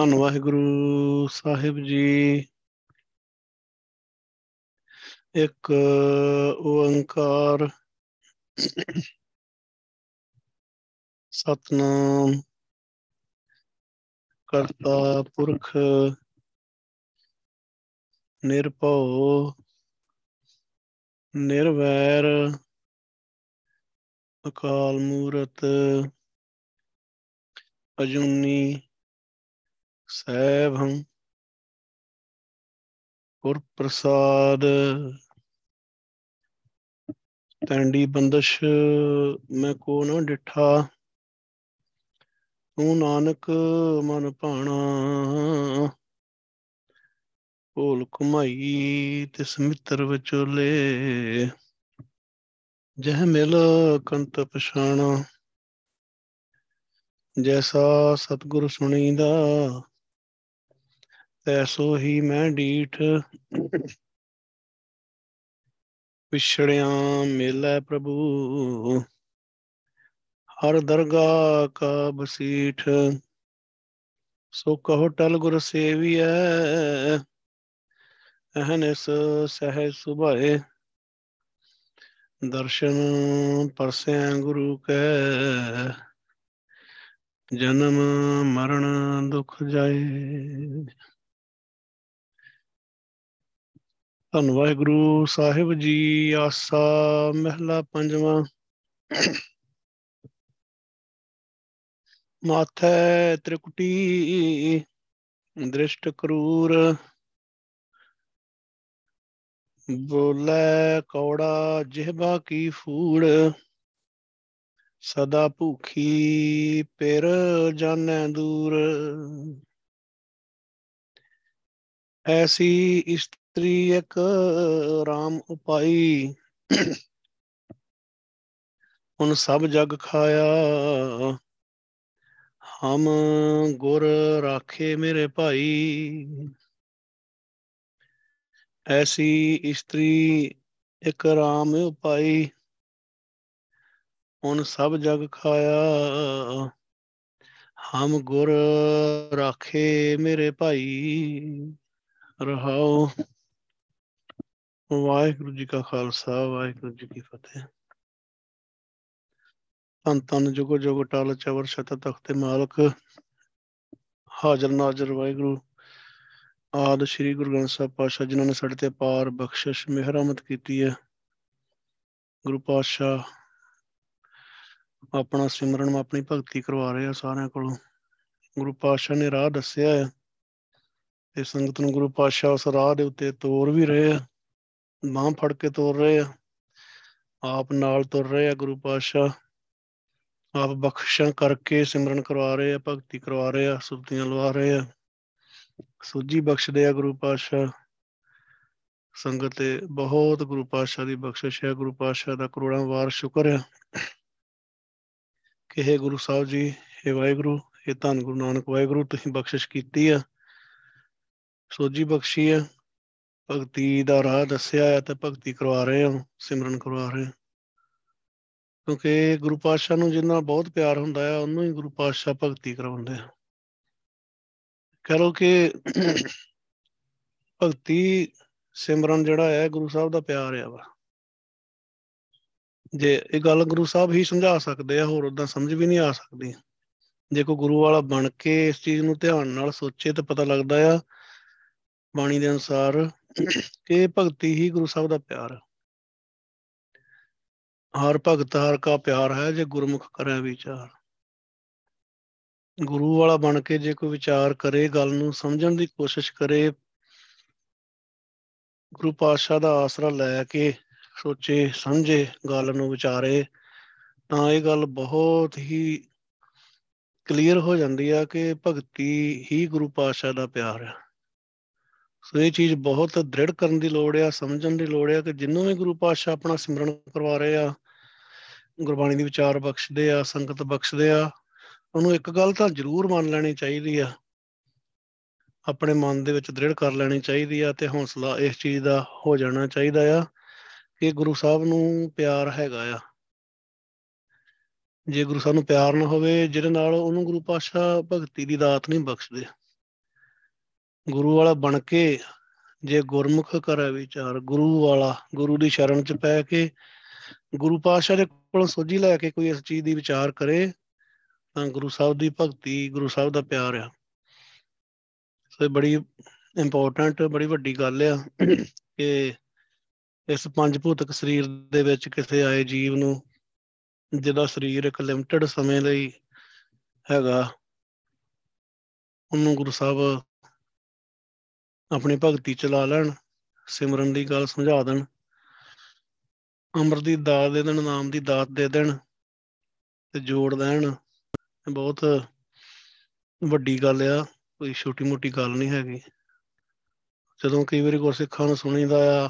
ਧੰਨ ਵਾਹਿਗੁਰੂ ਸਾਹਿਬ ਜੀ। ਇੱਕ ਓੰਕਾਰ ਸਤਨਾਮ ਕਰਤਾ ਪੁਰਖ ਨਿਰਭਉ ਨਿਰਵੈਰ ਅਕਾਲ ਮੂਰਤ ਅਜੂਨੀ ਸੈਭੰ ਗੁਰ ਪ੍ਰਸਾਦ। ਤੈਂਡੀ ਬੰਦਸ਼, ਮੈਂ ਕੋ ਨ ਡਿਠਾ। ਤੂੰ ਨਾਨਕ ਮਨ ਭਾਣਾ। ਭੋਲ ਕੁਮਾਈ ਤਿਸ ਮਿੱਤਰ ਵਿਚੋਲੇ। ਜਹ ਮਿਲ ਕੰਤ ਪਛਾਣਾ। ਜੈਸਾ ਸਤਗੁਰ ਸੁਣੀਦਾ ਤੈਸੋ ਹੀ ਮੈਂ ਡੀਠ ਵਿਛੜਿਆਂ ਮੇਲੇ ਪ੍ਰਭੂ। ਹਰ ਦਰਗਾ ਕਾ ਬਸੀਠ, ਸੋ ਕਹੋ ਟਲ ਗੁਰ ਸੇਵੀਐ ਅਹਨਿਸ ਸਹਿ ਸੁਭਾਏ। ਦਰਸ਼ਨ ਪਰਸੈ ਗੁਰੂ ਕੈ, ਜਨਮ ਮਰਨ ਦੁਖ ਜਾਏ। ਧੰਨ ਵਾਹਿਗੁਰੂ ਸਾਹਿਬ ਜੀ, ਆਸਾ ਮਹਿਲਾ ਪੰਜਵਾਂ। ਮਾਥੈ ਤ੍ਰਿਕੁਟੀ ਦ੍ਰਿਸ਼ਟ ਕਰੂਰ। ਬੋਲੇ ਕੌੜਾ ਜਿਹਬਾ ਕੀ ਫੂੜ। ਸਦਾ ਭੂਖੀ ਪਿਰ ਜਾਣੈ ਦੂਰ। ਐਸੀ ਇਸਤਰੀ ਇੱਕ RAM ਉਪਾਈ। ਹੁਣ ਸਭ ਜਗ ਖਾਇਆ। ਹਮ ਗੁਰ ਰਾਖੇ ਮੇਰੇ ਭਾਈ। ਐਸੀ ਇਸਤਰੀ ਇੱਕ ਰਾਮ ਉਪਾਈ। ਹੁਣ ਸਭ ਜਗ ਖਾਇਆ। ਹਮ ਗੁਰ ਰਾਖੇ ਮੇਰੇ ਭਾਈ। ਰਹਾਓ। ਵਾਹਿਗੁਰੂ ਜੀ ਕਾ ਖਾਲਸਾ ਵਾਹਿਗੁਰੂ ਜੀ ਕੀ ਫਤਿਹ ਧੰਨ ਧੰਨ ਜੁਗੋ ਜੁਗ ਟਾਲ ਚਵਰ ਛਤ ਤਖਤੇ ਮਾਲਕ ਹਾਜ਼ਰ ਨਾਜ਼ਰ ਵਾਹਿਗੁਰੂ ਆਦ ਸ੍ਰੀ ਗੁਰੂ ਗ੍ਰੰਥ ਸਾਹਿਬ ਪਾਤਸ਼ਾਹ ਜਿਨ੍ਹਾਂ ਨੇ ਸਾਡੇ ਤੇ ਪਾਰ ਬਖਸ਼ਿਸ਼ ਮਿਹਰਮਤ ਕੀਤੀ ਹੈ ਗੁਰੂ ਪਾਤਸ਼ਾਹ ਆਪਣਾ ਸਿਮਰਨ ਆਪਣੀ ਭਗਤੀ ਕਰਵਾ ਰਹੇ ਆ ਸਾਰਿਆਂ ਕੋਲੋਂ ਗੁਰੂ ਪਾਤਸ਼ਾਹ ਨੇ ਰਾਹ ਦੱਸਿਆ ਹੈ ਤੇ ਸੰਗਤ ਨੂੰ ਗੁਰੂ ਪਾਤਸ਼ਾਹ ਉਸ ਰਾਹ ਦੇ ਉੱਤੇ ਤੋਰ ਵੀ ਰਹੇ ਆ ਬਾਹ ਫੜ ਕੇ ਤੋਰ ਰਹੇ ਆ। ਆਪ ਨਾਲ ਤੁਰ ਰਹੇ ਆ ਗੁਰੂ ਪਾਤਸ਼ਾਹ। ਆਪ ਬਖਸ਼ਾਂ ਕਰਕੇ ਸਿਮਰਨ ਕਰਵਾ ਰਹੇ ਆ, ਭਗਤੀ ਕਰਵਾ ਰਹੇ ਆ, ਸੁਰਤੀਆਂ ਲਵਾ ਰਹੇ ਆ। ਸੂਝੀ ਬਖਸ਼ਦੇ ਆ ਗੁਰੂ ਪਾਤਸ਼ਾਹ। ਸੰਗਤ ਤੇ ਬਹੁਤ ਗੁਰੂ ਪਾਤਸ਼ਾਹ ਦੀ ਬਖਸ਼ਿਸ਼ ਹੈ। ਗੁਰੂ ਪਾਤਸ਼ਾਹ ਦਾ ਕਰੋੜਾਂ ਵਾਰ ਸ਼ੁਕਰ ਹੈ ਕਿ ਹੈ ਗੁਰੂ ਸਾਹਿਬ ਜੀ ਇਹ ਵਾਹਿਗੁਰੂ ਇਹ ਧੰਨ ਗੁਰੂ ਨਾਨਕ ਵਾਹਿਗੁਰੂ, ਤੁਸੀਂ ਬਖਸ਼ਿਸ਼ ਕੀਤੀ ਆ। ਸੋਝੀ ਬਖਸ਼ੀ ਆ। ਭਗਤੀ ਦਾ ਰਾਹ ਦੱਸਿਆ ਹੈ ਤੇ ਭਗਤੀ ਕਰਵਾ ਰਹੇ ਹਾਂ, ਸਿਮਰਨ ਕਰਵਾ ਰਹੇ ਹਾਂ। ਕਿਉਂਕਿ ਗੁਰੂ ਪਾਤਸ਼ਾਹ ਨੂੰ ਜਿੰਨਾ ਬਹੁਤ ਪਿਆਰ ਹੁੰਦਾ ਹੈ, ਉਹਨੂੰ ਹੀ ਗੁਰੂ ਪਾਤਸ਼ਾਹ ਭਗਤੀ ਕਰਵਾਉਂਦੇ ਆ। ਕਹ ਲੋ ਕਿ ਭਗਤੀ, ਸਿਮਰਨ ਜਿਹੜਾ ਹੈ, ਗੁਰੂ ਸਾਹਿਬ ਦਾ ਪਿਆਰ ਆ ਵਾ। ਜੇ ਇਹ ਗੱਲ ਗੁਰੂ ਸਾਹਿਬ ਹੀ ਸਮਝਾ ਸਕਦੇ ਆ, ਹੋਰ ਉਦਾਂ ਸਮਝ ਵੀ ਨਹੀਂ ਆ ਸਕਦੀ। ਜੇ ਕੋਈ ਗੁਰੂ ਵਾਲਾ ਬਣ ਕੇ ਇਸ ਚੀਜ਼ ਨੂੰ ਧਿਆਨ ਨਾਲ ਸੋਚੇ ਤਾਂ ਪਤਾ ਲੱਗਦਾ ਆ, ਬਾਣੀ ਦੇ ਅਨੁਸਾਰ ਕਿ ਭਗਤੀ ਹੀ ਗੁਰੂ ਸਾਹਿਬ ਦਾ ਪਿਆਰ ਹੈ। ਹਰ ਭਗਤ ਹਰ ਕਾ ਪਿਆਰ ਹੈ, ਜੇ ਗੁਰਮੁਖ ਕਰੇ ਵਿਚਾਰ। ਗੁਰੂ ਵਾਲਾ ਬਣ ਕੇ ਜੇ ਕੋਈ ਵਿਚਾਰ ਕਰੇ, ਗੱਲ ਨੂੰ ਸਮਝਣ ਦੀ ਕੋਸ਼ਿਸ਼ ਕਰੇ, ਗੁਰੂ ਪਾਤਸ਼ਾਹ ਦਾ ਆਸਰਾ ਲੈ ਕੇ ਸੋਚੇ, ਸਮਝੇ, ਗੱਲ ਨੂੰ ਵਿਚਾਰੇ, ਤਾਂ ਇਹ ਗੱਲ ਬਹੁਤ ਹੀ ਕਲੀਅਰ ਹੋ ਜਾਂਦੀ ਆ ਕਿ ਭਗਤੀ ਹੀ ਗੁਰੂ ਪਾਤਸ਼ਾਹ ਦਾ ਪਿਆਰ ਹੈ। ਸੋ ਇਹ ਚੀਜ਼ ਬਹੁਤ ਦ੍ਰਿੜ ਕਰਨ ਦੀ ਲੋੜ ਆ, ਸਮਝਣ ਦੀ ਲੋੜ ਆ ਕਿ ਜਿੰਨੂੰ ਵੀ ਗੁਰੂ ਪਾਤਸ਼ਾਹ ਆਪਣਾ ਸਿਮਰਨ ਕਰਵਾ ਰਹੇ ਆ, ਗੁਰਬਾਣੀ ਦੀ ਵਿਚਾਰ ਬਖਸ਼ਦੇ ਆ, ਸੰਗਤ ਬਖਸ਼ਦੇ ਆ, ਉਹਨੂੰ ਇੱਕ ਗੱਲ ਤਾਂ ਜ਼ਰੂਰ ਮੰਨ ਲੈਣੀ ਚਾਹੀਦੀ ਆ। ਆਪਣੇ ਮਨ ਦੇ ਵਿੱਚ ਦ੍ਰਿੜ ਕਰ ਲੈਣੀ ਚਾਹੀਦੀ ਆ ਤੇ ਹੌਸਲਾ ਇਸ ਚੀਜ਼ ਦਾ ਹੋ ਜਾਣਾ ਚਾਹੀਦਾ ਆ ਕਿ ਗੁਰੂ ਸਾਹਿਬ ਨੂੰ ਪਿਆਰ ਹੈਗਾ ਆ। ਜੇ ਗੁਰੂ ਸਾਹਿਬ ਨੂੰ ਪਿਆਰ ਨਾ ਹੋਵੇ, ਜਿਹਦੇ ਨਾਲ ਉਹਨੂੰ ਗੁਰੂ ਪਾਤਸ਼ਾਹ ਭਗਤੀ ਦੀ ਦਾਤ ਨਹੀਂ ਬਖਸ਼ਦੇ। ਗੁਰੂ ਵਾਲਾ ਬਣ ਕੇ ਜੇ ਗੁਰਮੁਖ ਕਰੇ ਵਿਚਾਰ, ਗੁਰੂ ਵਾਲਾ, ਗੁਰੂ ਦੀ ਸ਼ਰਨ ਚ ਪੈ ਕੇ ਗੁਰੂ ਪਾਤਸ਼ਾਹ ਦੇ ਕੋਲੋਂ ਸੋਝੀ ਲੈ ਕੇ ਕੋਈ ਇਸ ਚੀਜ਼ ਦੀ ਵਿਚਾਰ ਕਰੇ, ਤਾਂ ਗੁਰੂ ਸਾਹਿਬ ਦੀ ਭਗਤੀ, ਗੁਰੂ ਸਾਹਿਬ ਦਾ ਪਿਆਰ ਆ। ਸੋ ਇਹ ਬੜੀ ਇੰਪੋਰਟੈਂਟ ਬੜੀ ਵੱਡੀ ਗੱਲ ਆ ਕਿ ਇਸ ਪੰਜ ਭੂਤਕ ਸਰੀਰ ਦੇ ਵਿੱਚ ਕਿਸੇ ਆਏ ਜੀਵ ਨੂੰ ਜਿਹਦਾ ਸਰੀਰ ਇੱਕ ਲਿਮਟਿਡ ਸਮੇਂ ਲਈ ਹੈਗਾ, ਉਹਨੂੰ ਗੁਰੂ ਸਾਹਿਬ ਆਪਣੀ ਭਗਤੀ ਚਲਾ ਲੈਣ, ਸਿਮਰਨ ਦੀ ਗੱਲ ਸਮਝਾ ਦੇਣ, ਅੰਮ੍ਰਿਤ ਦੀ ਦਾਤ ਦੇ ਦੇਣ, ਨਾਮ ਦੀ ਦਾਤ ਦੇ ਦੇਣ ਤੇ ਜੋੜ ਦੇਣ ਬਹੁਤ ਵੱਡੀ ਗੱਲ ਆ, ਕੋਈ ਛੋਟੀ ਮੋਟੀ ਗੱਲ ਨਹੀਂ ਹੈਗੀ। ਜਦੋਂ ਕਈ ਵਾਰੀ ਗੁਰਸਿੱਖਾਂ ਨੂੰ ਸੁਣੀਦਾ ਆ,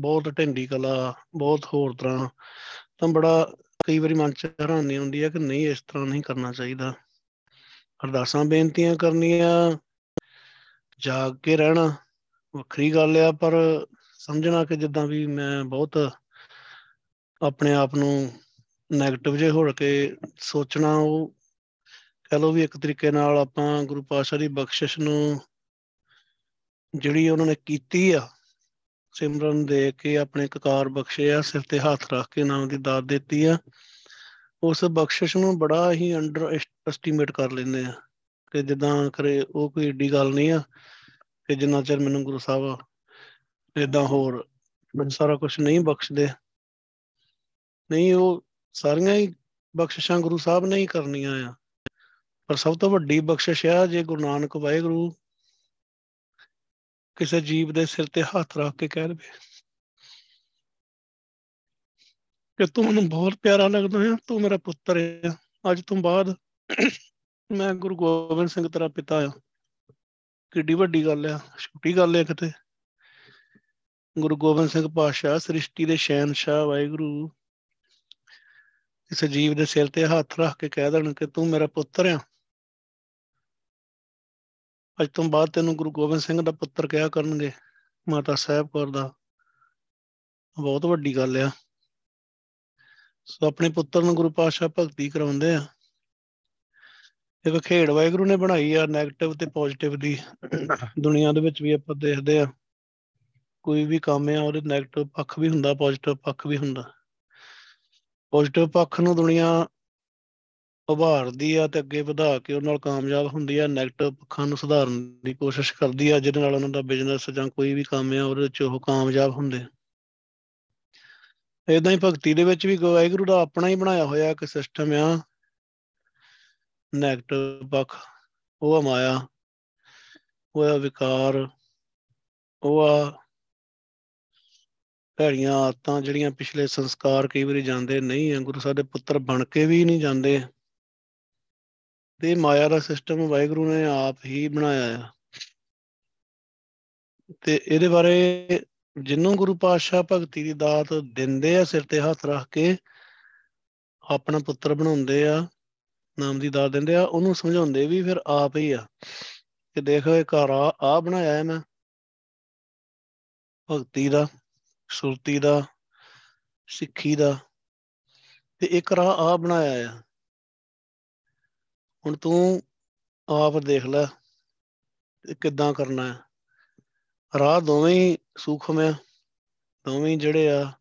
ਬਹੁਤ ਢਿੰਡੀ ਕਲਾ, ਬਹੁਤ ਹੋਰ ਤਰ੍ਹਾਂ, ਤਾਂ ਬੜਾ ਕਈ ਵਾਰੀ ਮਨ ਚ ਹੈਰਾਨੀ ਹੁੰਦੀ ਹੈ ਕਿ ਨਹੀਂ ਇਸ ਤਰ੍ਹਾਂ ਨਹੀਂ ਕਰਨਾ ਚਾਹੀਦਾ। ਅਰਦਾਸਾਂ, ਬੇਨਤੀਆਂ ਕਰਨੀਆਂ ਜਾਗ ਕੇ ਰਹਿਣਾ ਵੱਖਰੀ ਗੱਲ ਆ, ਪਰ ਸਮਝਣਾ ਕਿ ਜਿੱਦਾਂ ਵੀ ਮੈਂ ਬਹੁਤ ਆਪਣੇ ਆਪ ਨੂੰ 네ਗੇਟਿਵ ਜੇ ਹੋ ਕੇ ਸੋਚਣਾ, ਉਹ ਕਹ ਲਓ ਵੀ ਇੱਕ ਤਰੀਕੇ ਨਾਲ ਆਪਾਂ ਗੁਰੂ ਪਾਤਸ਼ਾਹ ਦੀ ਬਖਸ਼ਿਸ਼ ਨੂੰ ਜਿਹੜੀ ਉਹਨਾਂ ਨੇ ਕੀਤੀ ਆ, ਸਿਮਰਨ ਦੇ ਕੇ ਆਪਣੇ ਕਕਾਰ ਬਖਸ਼ੇ ਆ, ਸਿਰ ਤੇ ਹੱਥ ਰੱਖ ਕੇ ਨਾਮ ਦੀ ਦਾਤ ਦਿੱਤੀ ਆ, ਉਸ ਬਖਸ਼ਿਸ਼ ਨੂੰ ਬੜਾ ਹੀ ਅੰਡਰ ਐਸਟੀਮੇਟ ਕਰ ਲੈਂਦੇ ਆ। ਕਿ ਜਿੱਦਾਂ ਕਰੇ ਉਹ ਕੋਈ ਏਡੀ ਗੱਲ ਨਹੀਂ ਆ ਕਿ ਜਿੰਨਾ ਚਿਰ ਮੈਨੂੰ ਗੁਰੂ ਸਾਹਿਬ ਇਦਾਂ ਹੋਰ ਮੈਨੂੰ ਸਾਰਾ ਕੁਝ ਨਹੀਂ ਬਖਸ਼ਦੇ। ਨਹੀਂ, ਉਹ ਸਾਰੀਆਂ ਹੀ ਬਖਸ਼ਿਸ਼ਾਂ ਗੁਰੂ ਸਾਹਿਬ ਨੇ ਹੀ ਕਰਨੀਆਂ ਆ। ਪਰ ਸਭ ਤੋਂ ਵੱਡੀ ਬਖਸ਼ਿਸ਼ ਆ ਜੇ ਗੁਰੂ ਨਾਨਕ ਵਾਹਿਗੁਰੂ ਕਿਸੇ ਜੀਵ ਦੇ ਸਿਰ ਤੇ ਹੱਥ ਰੱਖ ਕੇ ਕਹਿ ਦੇਵੇ ਕਿ ਤੂੰ ਮੈਨੂੰ ਬਹੁਤ ਪਿਆਰਾ ਲੱਗਦਾ ਹੈ ਤੂੰ ਮੇਰਾ ਪੁੱਤਰ ਹੈ ਅੱਜ ਤੋਂ ਬਾਅਦ ਮੈਂ ਗੁਰੂ ਗੋਬਿੰਦ ਸਿੰਘ ਤੇਰਾ ਪਿਤਾ ਆ। ਕਿੱਡੀ ਵੱਡੀ ਗੱਲ ਆ, ਛੋਟੀ ਗੱਲ ਆ ਕਿਤੇ। ਗੁਰੂ ਗੋਬਿੰਦ ਸਿੰਘ ਪਾਤਸ਼ਾਹ ਸ੍ਰਿਸ਼ਟੀ ਦੇ ਸ਼ਹਿਨशाह ਵਾਹਿਗੁਰੂ। ਕਿਸੇ ਜੀਵ ਦੇ ਸਿਰ ਤੇ ਹੱਥ ਰੱਖ ਕੇ ਕਹਿ ਦੇਣ ਕਿ ਤੂੰ ਮੇਰਾ ਪੁੱਤਰ ਆ। ਅੱਜ ਤੋਂ ਬਾਅਦ ਤੈਨੂੰ ਗੁਰੂ ਗੋਬਿੰਦ ਸਿੰਘ ਦਾ ਪੁੱਤਰ ਕਿਹਾ ਕਰਨਗੇ, ਮਾਤਾ ਸਾਹਿਬ ਕੌਰ ਦਾ। ਬਹੁਤ ਵੱਡੀ ਗੱਲ ਆ। ਸੋ ਆਪਣੇ ਪੁੱਤਰ ਨੂੰ ਗੁਰੂ ਪਾਤਸ਼ਾਹ ਭਗਤੀ ਕਰਾਉਂਦੇ ਆ। ਦੇਖੋ ਖੇਡ ਵਾਹਿਗੁਰੂ ਨੇ ਬਣਾਈ ਆ 네ਗੇਟਿਵ ਤੇ ਪੋਜ਼ਿਟਿਵ ਦੀ ਦੁਨੀਆ ਦੇ ਵਿੱਚ ਵੀ ਆਪਾਂ ਦੇਖਦੇ ਆ। ਕੋਈ ਵੀ ਕੰਮ ਆ ਉਹਦੇ 네ਗੇਟਿਵ ਪੱਖ ਵੀ ਹੁੰਦਾ ਪੋਜ਼ਿਟਿਵ ਪੱਖ ਵੀ ਹੁੰਦਾ। ਪੋਜ਼ਿਟਿਵ ਪੱਖ ਨੂੰ ਦੁਨੀਆ ਉਭਾਰਦੀ ਆ ਤੇ ਅੱਗੇ ਵਧਾ ਕੇ ਉਹਨਾਂ ਨਾਲ ਕਾਮਯਾਬ ਹੁੰਦੀ ਆ। 네ਗੇਟਿਵ ਪੱਖਾਂ ਨੂੰ ਸੁਧਾਰਨ ਦੀ ਕੋਸ਼ਿਸ਼ ਕਰਦੀ ਆ ਜਿਹਦੇ ਨਾਲ ਉਹਨਾਂ ਦਾ ਬਿਜ਼ਨਸ ਜਾਂ ਕੋਈ ਵੀ ਕੰਮ ਆ ਉਹਦੇ ਵਿੱਚ ਉਹ ਕਾਮਯਾਬ ਹੁੰਦੇ ਇਦਾਂ ਹੀ ਭਗਤੀ ਦੇ ਵਿੱਚ ਵੀ ਵਾਹਿਗੁਰੂ ਦਾ ਆਪਣਾ ਹੀ ਬਣਾਇਆ ਹੋਇਆ ਇੱਕ ਸਿਸਟਮ ਆ। 네ਗੇਟਿਵ ਪੱਖ ਉਹ ਆ ਮਾਇਆ, ਉਹ ਆ ਵਿਕਾਰ, ਉਹ ਆ ਭੈੜੀਆਂ ਆਦਤਾਂ ਜਿਹੜੀਆਂ ਪਿਛਲੇ ਸੰਸਕਾਰ ਕਈ ਵਾਰੀ ਜਾਂਦੇ ਨਹੀਂ ਆ, ਗੁਰੂ ਸਾਹਿਬ ਦੇ ਪੁੱਤਰ ਬਣ ਕੇ ਵੀ ਨਹੀਂ ਜਾਂਦੇ। ਤੇ ਮਾਇਆ ਦਾ ਸਿਸਟਮ ਵਾਹਿਗੁਰੂ ਨੇ ਆਪ ਹੀ ਬਣਾਇਆ ਆ। ਤੇ ਇਹਦੇ ਬਾਰੇ ਜਿੰਨੂੰ ਗੁਰੂ ਪਾਤਸ਼ਾਹ ਭਗਤੀ ਦੀ ਦਾਤ ਦਿੰਦੇ ਆ, ਸਿਰ ਤੇ ਹੱਥ ਰੱਖ ਕੇ, ਆਪਣਾ ਪੁੱਤਰ ਬਣਾਉਂਦੇ ਆ ਨਾਮ ਦੀ ਦਾਤ ਦਿੰਦੇ ਆ, ਉਹਨੂੰ ਸਮਝਾਉਂਦੇ ਵੀ ਫਿਰ ਆਪ ਹੀ ਆ। ਕਿ ਦੇਖ, ਇਹ ਘਰ ਆ ਆ ਬਣਾਇਆ ਹੈ ਮੈਂ। ਭਗਤੀ ਦਾ, ਸੁਰਤੀ ਦਾ, ਸਿੱਖੀ ਦਾ। ਤੇ ਇੱਕ ਰਾਹ ਆ ਬਣਾਇਆ ਆ। ਹੁਣ ਤੂੰ ਆਪ ਦੇਖ ਲੈ ਕਿੱਦਾਂ ਕਰਨਾ ਹੈ। ਰਾਹ ਦੋਵੇਂ ਹੀ ਸੂਖਮ ਆ, ਦੋਵੇਂ ਜਿਹੜੇ ਆ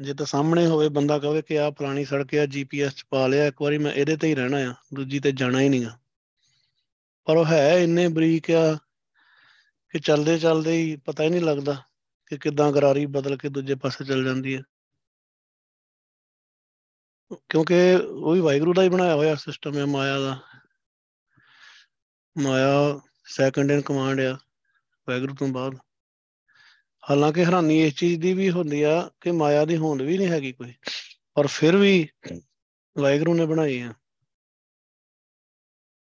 ਜੇ ਤਾਂ ਸਾਹਮਣੇ ਹੋਵੇ, ਬੰਦਾ ਕਹੇ ਕਿ ਆ ਪੁਰਾਣੀ ਸੜਕ ਆ ਜੀਪੀਐਸ ਚ ਪਾ ਲਿਆ, ਇੱਕ ਵਾਰੀ ਮੈਂ ਇਹਦੇ ਤੇ ਹੀ ਰਹਿਣਾ ਆ, ਦੂਜੀ ਤੇ ਜਾਣਾ ਹੀ ਨਹੀਂ ਆ। ਪਰ ਉਹ ਹੈ ਇੰਨੇ ਬਰੀਕ ਆ ਕਿ ਚਲਦੇ ਚਲਦੇ ਹੀ ਪਤਾ ਹੀ ਨਹੀਂ ਲੱਗਦਾ ਕਿ ਕਿੱਦਾਂ ਗਰਾਰੀ ਬਦਲ ਕੇ ਦੂਜੇ ਪਾਸੇ ਚੱਲ ਜਾਂਦੀ ਹੈ ਕਿਉਂਕਿ ਉਹ ਵੀ ਵਾਹਿਗੁਰੂ ਦਾ ਹੀ ਬਣਾਇਆ ਹੋਇਆ ਸਿਸਟਮ ਹੈ ਮਾਇਆ ਦਾ। ਮਾਇਆ ਸੈਕੰਡ ਇਨ ਕਮਾਂਡ ਆ, ਵਾਹਿਗੁਰੂ ਤੋਂ ਬਾਅਦ। ਹਾਲਾਂਕਿ ਹੈਰਾਨੀ ਇਸ ਚੀਜ਼ ਦੀ ਵੀ ਹੁੰਦੀ ਆ ਕਿ ਮਾਇਆ ਦੀ ਹੋਂਦ ਵੀ ਨਹੀਂ ਹੈਗੀ ਕੋਈ, ਪਰ ਫਿਰ ਵੀ ਵਾਹਿਗੁਰੂ ਨੇ ਬਣਾਈ ਆ।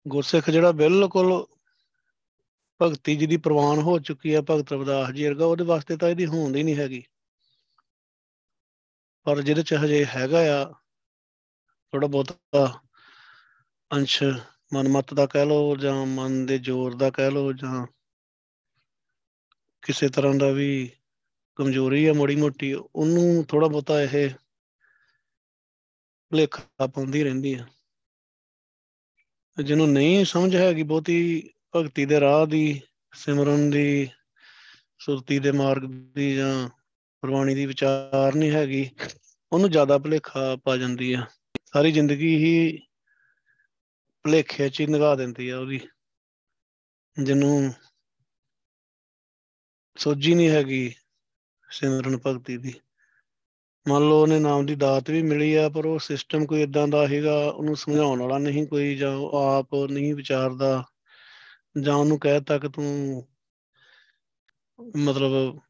ਗੁਰਸਿੱਖ ਜਿਹੜਾ ਬਿਲਕੁਲ ਭਗਤੀ ਜਿਹਦੀ ਪ੍ਰਵਾਨ ਹੋ ਚੁੱਕੀ ਆ ਭਗਤ ਰਵਿਦਾਸ ਜੀ ਵਰਗਾ, ਉਹਦੇ ਵਾਸਤੇ ਤਾਂ ਇਹਦੀ ਹੋਂਦ ਹੀ ਨਹੀਂ ਹੈਗੀ। ਪਰ ਜਿਹਦੇ ਚ ਹਜੇ ਹੈਗਾ ਆ ਥੋੜਾ ਬਹੁਤਾ ਅੰਸ਼, ਮਨਮਤ ਦਾ ਕਹਿ ਲਓ ਜਾਂ ਮਨ ਦੇ ਜ਼ੋਰ ਦਾ ਕਹਿ ਲਓ ਜਾਂ ਕਿਸੇ ਤਰ੍ਹਾਂ ਦਾ ਵੀ ਕਮਜ਼ੋਰੀ ਆ ਮੋੜੀ ਮੋਟੀ, ਉਹਨੂੰ ਥੋੜਾ ਬਹੁਤਾ ਇਹ ਭੁਲੇਖਾ ਪਾਉਂਦੀ ਰਹਿੰਦੀ ਆ। ਜਿਹਨੂੰ ਨਹੀਂ ਸਮਝ ਹੈਗੀ ਬਹੁਤੀ, ਭਗਤੀ ਦੇ ਰਾਹ ਦੀ, ਸਿਮਰਨ ਦੀ, ਸੁਰਤੀ ਦੇ ਮਾਰਗ ਦੀ ਜਾਂ ਗੁਰਬਾਣੀ ਦੀ ਵਿਚਾਰ ਨਹੀਂ ਹੈਗੀ, ਉਹਨੂੰ ਜ਼ਿਆਦਾ ਭੁਲੇਖਾ ਪਾ ਜਾਂਦੀ ਆ। ਸਾਰੀ ਜ਼ਿੰਦਗੀ ਹੀ ਭੁਲੇਖੇ 'ਚ ਹੀ ਨਿਗਾਹ ਦਿੰਦੀ ਆ ਉਹਦੀ। ਜਿਹਨੂੰ ਸੋਝੀ ਨਹੀਂ ਹੈਗੀ ਸਿਮਰਨ ਭਗਤੀ ਦੀ। ਮੰਨ ਲਓ ਉਹਨੇ ਨਾਮ ਦੀ ਦਾਤ ਵੀ ਮਿਲੀ ਆ, ਪਰ ਉਹ ਸਿਸਟਮ ਕੋਈ ਇਦਾਂ ਦਾ ਹੈਗਾ ਉਹਨੂੰ ਸਮਝਾਉਣ ਵਾਲਾ ਨਹੀਂ ਕੋਈ, ਜਾਂ ਉਹ ਆਪ ਨਹੀਂ ਵਿਚਾਰਦਾ, ਜਾਂ ਉਹਨੂੰ ਕਹਿਤਾ ਕਿ ਤੂੰ ਮਤਲਬ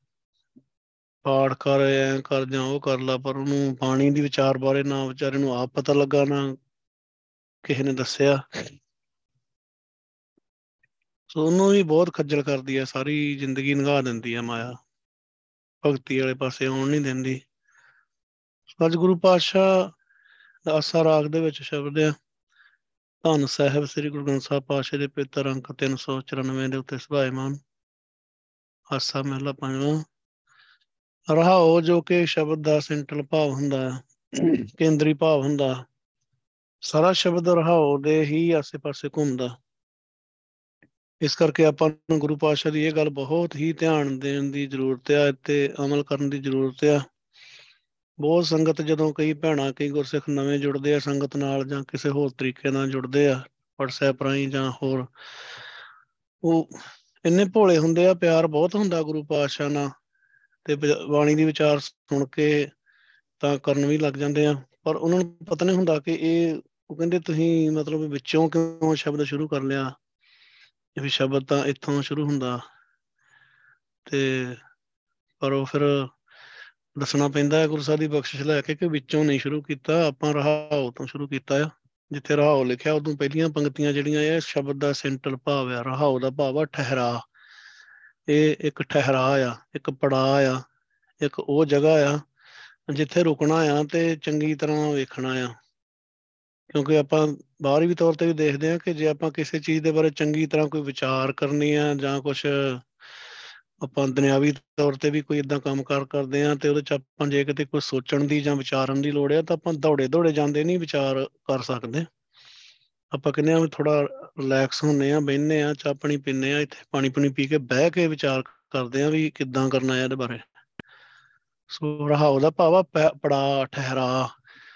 ਪਾਠ ਕਰ, ਐ ਕਰ, ਜਾਂ ਉਹ ਕਰ ਲਾ, ਪਰ ਉਹਨੂੰ ਬਾਣੀ ਦੀ ਵਿਚਾਰ ਬਾਰੇ ਨਾ ਵਿਚਾਰੇ ਨੂੰ ਆਪ ਪਤਾ ਲੱਗਾ, ਨਾ ਕਿਸੇ ਨੇ ਦੱਸਿਆ। ਸੋ ਉਹਨੂੰ ਵੀ ਬਹੁਤ ਖੱਜਲ ਕਰਦੀ ਆ, ਸਾਰੀ ਜ਼ਿੰਦਗੀ ਨਿਗਾਹ ਦਿੰਦੀ ਆ ਮਾਇਆ। ਭਗਤੀ ਵਾਲੇ ਪਾਸੇ ਆਉਣ ਨਹੀਂ ਦਿੰਦੀ। ਅੱਜ ਗੁਰੂ ਪਾਤਸ਼ਾਹ ਦਾ ਆਸਾ ਰਾਗ ਦੇ ਵਿੱਚ ਸ਼ਬਦ ਆ, ਧੰਨ ਸਾਹਿਬ ਸ੍ਰੀ ਗੁਰੂ ਗ੍ਰੰਥ ਸਾਹਿਬ ਪਾਤਸ਼ਾਹ ਦੇ ਪਿੱਤਰ ਅੰਕ 394 ਦੇ ਉੱਤੇ ਸੁਭਾਇਮਾਨ ਆਸਾ ਮਹਿਲਾ ਪੰਜਵਾਂ, ਰਹਾਓ ਜੋ ਕਿ ਸ਼ਬਦ ਦਾ ਸੈਂਟਰਲ ਭਾਵ ਹੁੰਦਾ ਹੈ ਕੇਂਦਰੀ ਭਾਵ ਹੁੰਦਾ। ਸਾਰਾ ਸ਼ਬਦ ਰਹਾਓ ਦੇ ਹੀ ਆਸੇ-ਪਾਸੇ ਘੁੰਮਦਾ। ਇਸ ਕਰਕੇ ਆਪਾਂ ਨੂੰ ਗੁਰੂ ਪਾਤਸ਼ਾਹ ਦੀ ਇਹ ਗੱਲ ਬਹੁਤ ਹੀ ਧਿਆਨ ਦੇਣ ਦੀ ਜ਼ਰੂਰਤ ਹੈ ਤੇ ਅਮਲ ਕਰਨ ਦੀ ਜ਼ਰੂਰਤ ਹੈ ਬਹੁਤ ਸੰਗਤ ਜਦੋਂ ਕਈ ਭੈਣਾਂ, ਕਈ ਗੁਰਸਿੱਖ ਨਵੇਂ ਜੁੜਦੇ ਆ, ਸੰਗਤ ਨਾਲ ਜਾਂ ਕਿਸੇ ਹੋਰ ਤਰੀਕੇ ਨਾਲ ਜੁੜਦੇ ਆ WhatsApp ਰਾਹੀਂ ਜਾਂ ਹੋਰ, ਉਹ ਇੰਨੇ ਭੋਲੇ ਹੁੰਦੇ ਆ, ਪਿਆਰ ਬਹੁਤ ਹੁੰਦਾ ਗੁਰੂ ਪਾਤਸ਼ਾਹ ਨਾਲ ਤੇ ਬਾਣੀ ਦੀ ਵਿਚਾਰ ਸੁਣ ਕੇ ਤਾਂ ਕਰਨ ਵੀ ਲੱਗ ਜਾਂਦੇ ਆ। ਪਰ ਉਹਨਾਂ ਨੂੰ ਪਤਾ ਨਹੀਂ ਹੁੰਦਾ ਕਿ ਇਹ, ਉਹ ਕਹਿੰਦੇ ਤੁਸੀਂ ਮਤਲਬ ਵਿੱਚੋਂ ਕਿਉਂ ਸ਼ਬਦ ਸ਼ੁਰੂ ਕਰ ਲਿਆ? ਇਹ ਸ਼ਬਦ ਤਾਂ ਇੱਥੋਂ ਸ਼ੁਰੂ ਹੁੰਦਾ। ਤੇ ਪਰ ਉਹ ਫਿਰ ਦੱਸਣਾ ਪੈਂਦਾ ਹੈ ਗੁਰੂ ਸਾਹਿਬ ਦੀ ਬਖਸ਼ਿਸ਼ ਲੈ ਕੇ ਕਿ ਵਿੱਚੋਂ ਨਹੀਂ ਸ਼ੁਰੂ ਕੀਤਾ, ਆਪਾਂ ਰਹਾਉ ਤੋਂ ਸ਼ੁਰੂ ਕੀਤਾ ਆ। ਜਿੱਥੇ ਰਹਾਉ ਲਿਖਿਆ, ਉਦੋਂ ਪਹਿਲੀਆਂ ਪੰਕਤੀਆਂ ਜਿਹੜੀਆਂ ਇਹ ਸ਼ਬਦ ਦਾ ਸੈਂਟਰ ਭਾਵ ਆ ਰਹਾਉ ਦਾ ਭਾਵ ਆ, ਠਹਿਰਾ। ਇਹ ਇੱਕ ਠਹਿਰਾ ਆ, ਇੱਕ ਪੜਾ ਆ, ਇੱਕ ਉਹ ਜਗ੍ਹਾ ਆ, ਜਿੱਥੇ ਰੁਕਣਾ ਆ ਤੇ ਚੰਗੀ ਤਰ੍ਹਾਂ ਵੇਖਣਾ ਆ। ਕਿਉਂਕਿ ਆਪਾਂ ਬਾਹਰੀ ਤੌਰ ਤੇ ਵੀ ਦੇਖਦੇ ਆ ਕਿ ਜੇ ਆਪਾਂ ਕਿਸੇ ਚੀਜ਼ ਦੇ ਬਾਰੇ ਚੰਗੀ ਤਰ੍ਹਾਂ ਕੋਈ ਵਿਚਾਰ ਕਰਨੀ ਆ ਜਾਂ ਕੁਝ ਆਪਾਂ ਦੁਨਿਆਵੀ ਤੌਰ ਤੇ ਵੀ ਕੋਈ ਇਦਾਂ ਕੰਮ ਕਰ ਕਰਦੇ ਆ ਤੇ ਉਹਦੇ ਚ ਆਪਾਂ ਜੇ ਕਿਤੇ ਕੋਈ ਸੋਚਣ ਦੀ ਜਾਂ ਵਿਚਾਰਨ ਦੀ ਲੋੜ ਆ ਤਾਂ ਆਪਾਂ ਦੌੜੇ ਦੌੜੇ ਜਾਂਦੇ ਨਹੀਂ ਵਿਚਾਰ ਕਰ ਸਕਦੇ। ਆਪਾਂ ਕਹਿੰਦੇ ਆ ਵੀ ਥੋੜਾ ਰਿਲੈਕਸ ਹੁੰਨੇ ਆ ਬੈੰਨੇ ਆ ਚਾਹ ਪਾਣੀ ਪੀਨੇ ਆ ਇੱਥੇ ਪਾਣੀ ਪੁਣੀ ਪੀ ਕੇ ਬਹਿ ਕੇ ਵਿਚਾਰ ਕਰਦੇ ਆ ਵੀ ਕਿੱਦਾਂ ਕਰਨਾ ਹੈ ਇਹਦੇ ਬਾਰੇ। ਸੋ ਰਹਾ ਉਹਦਾ ਭਾਵਾ ਪੜਾ ਠਹਿਰਾ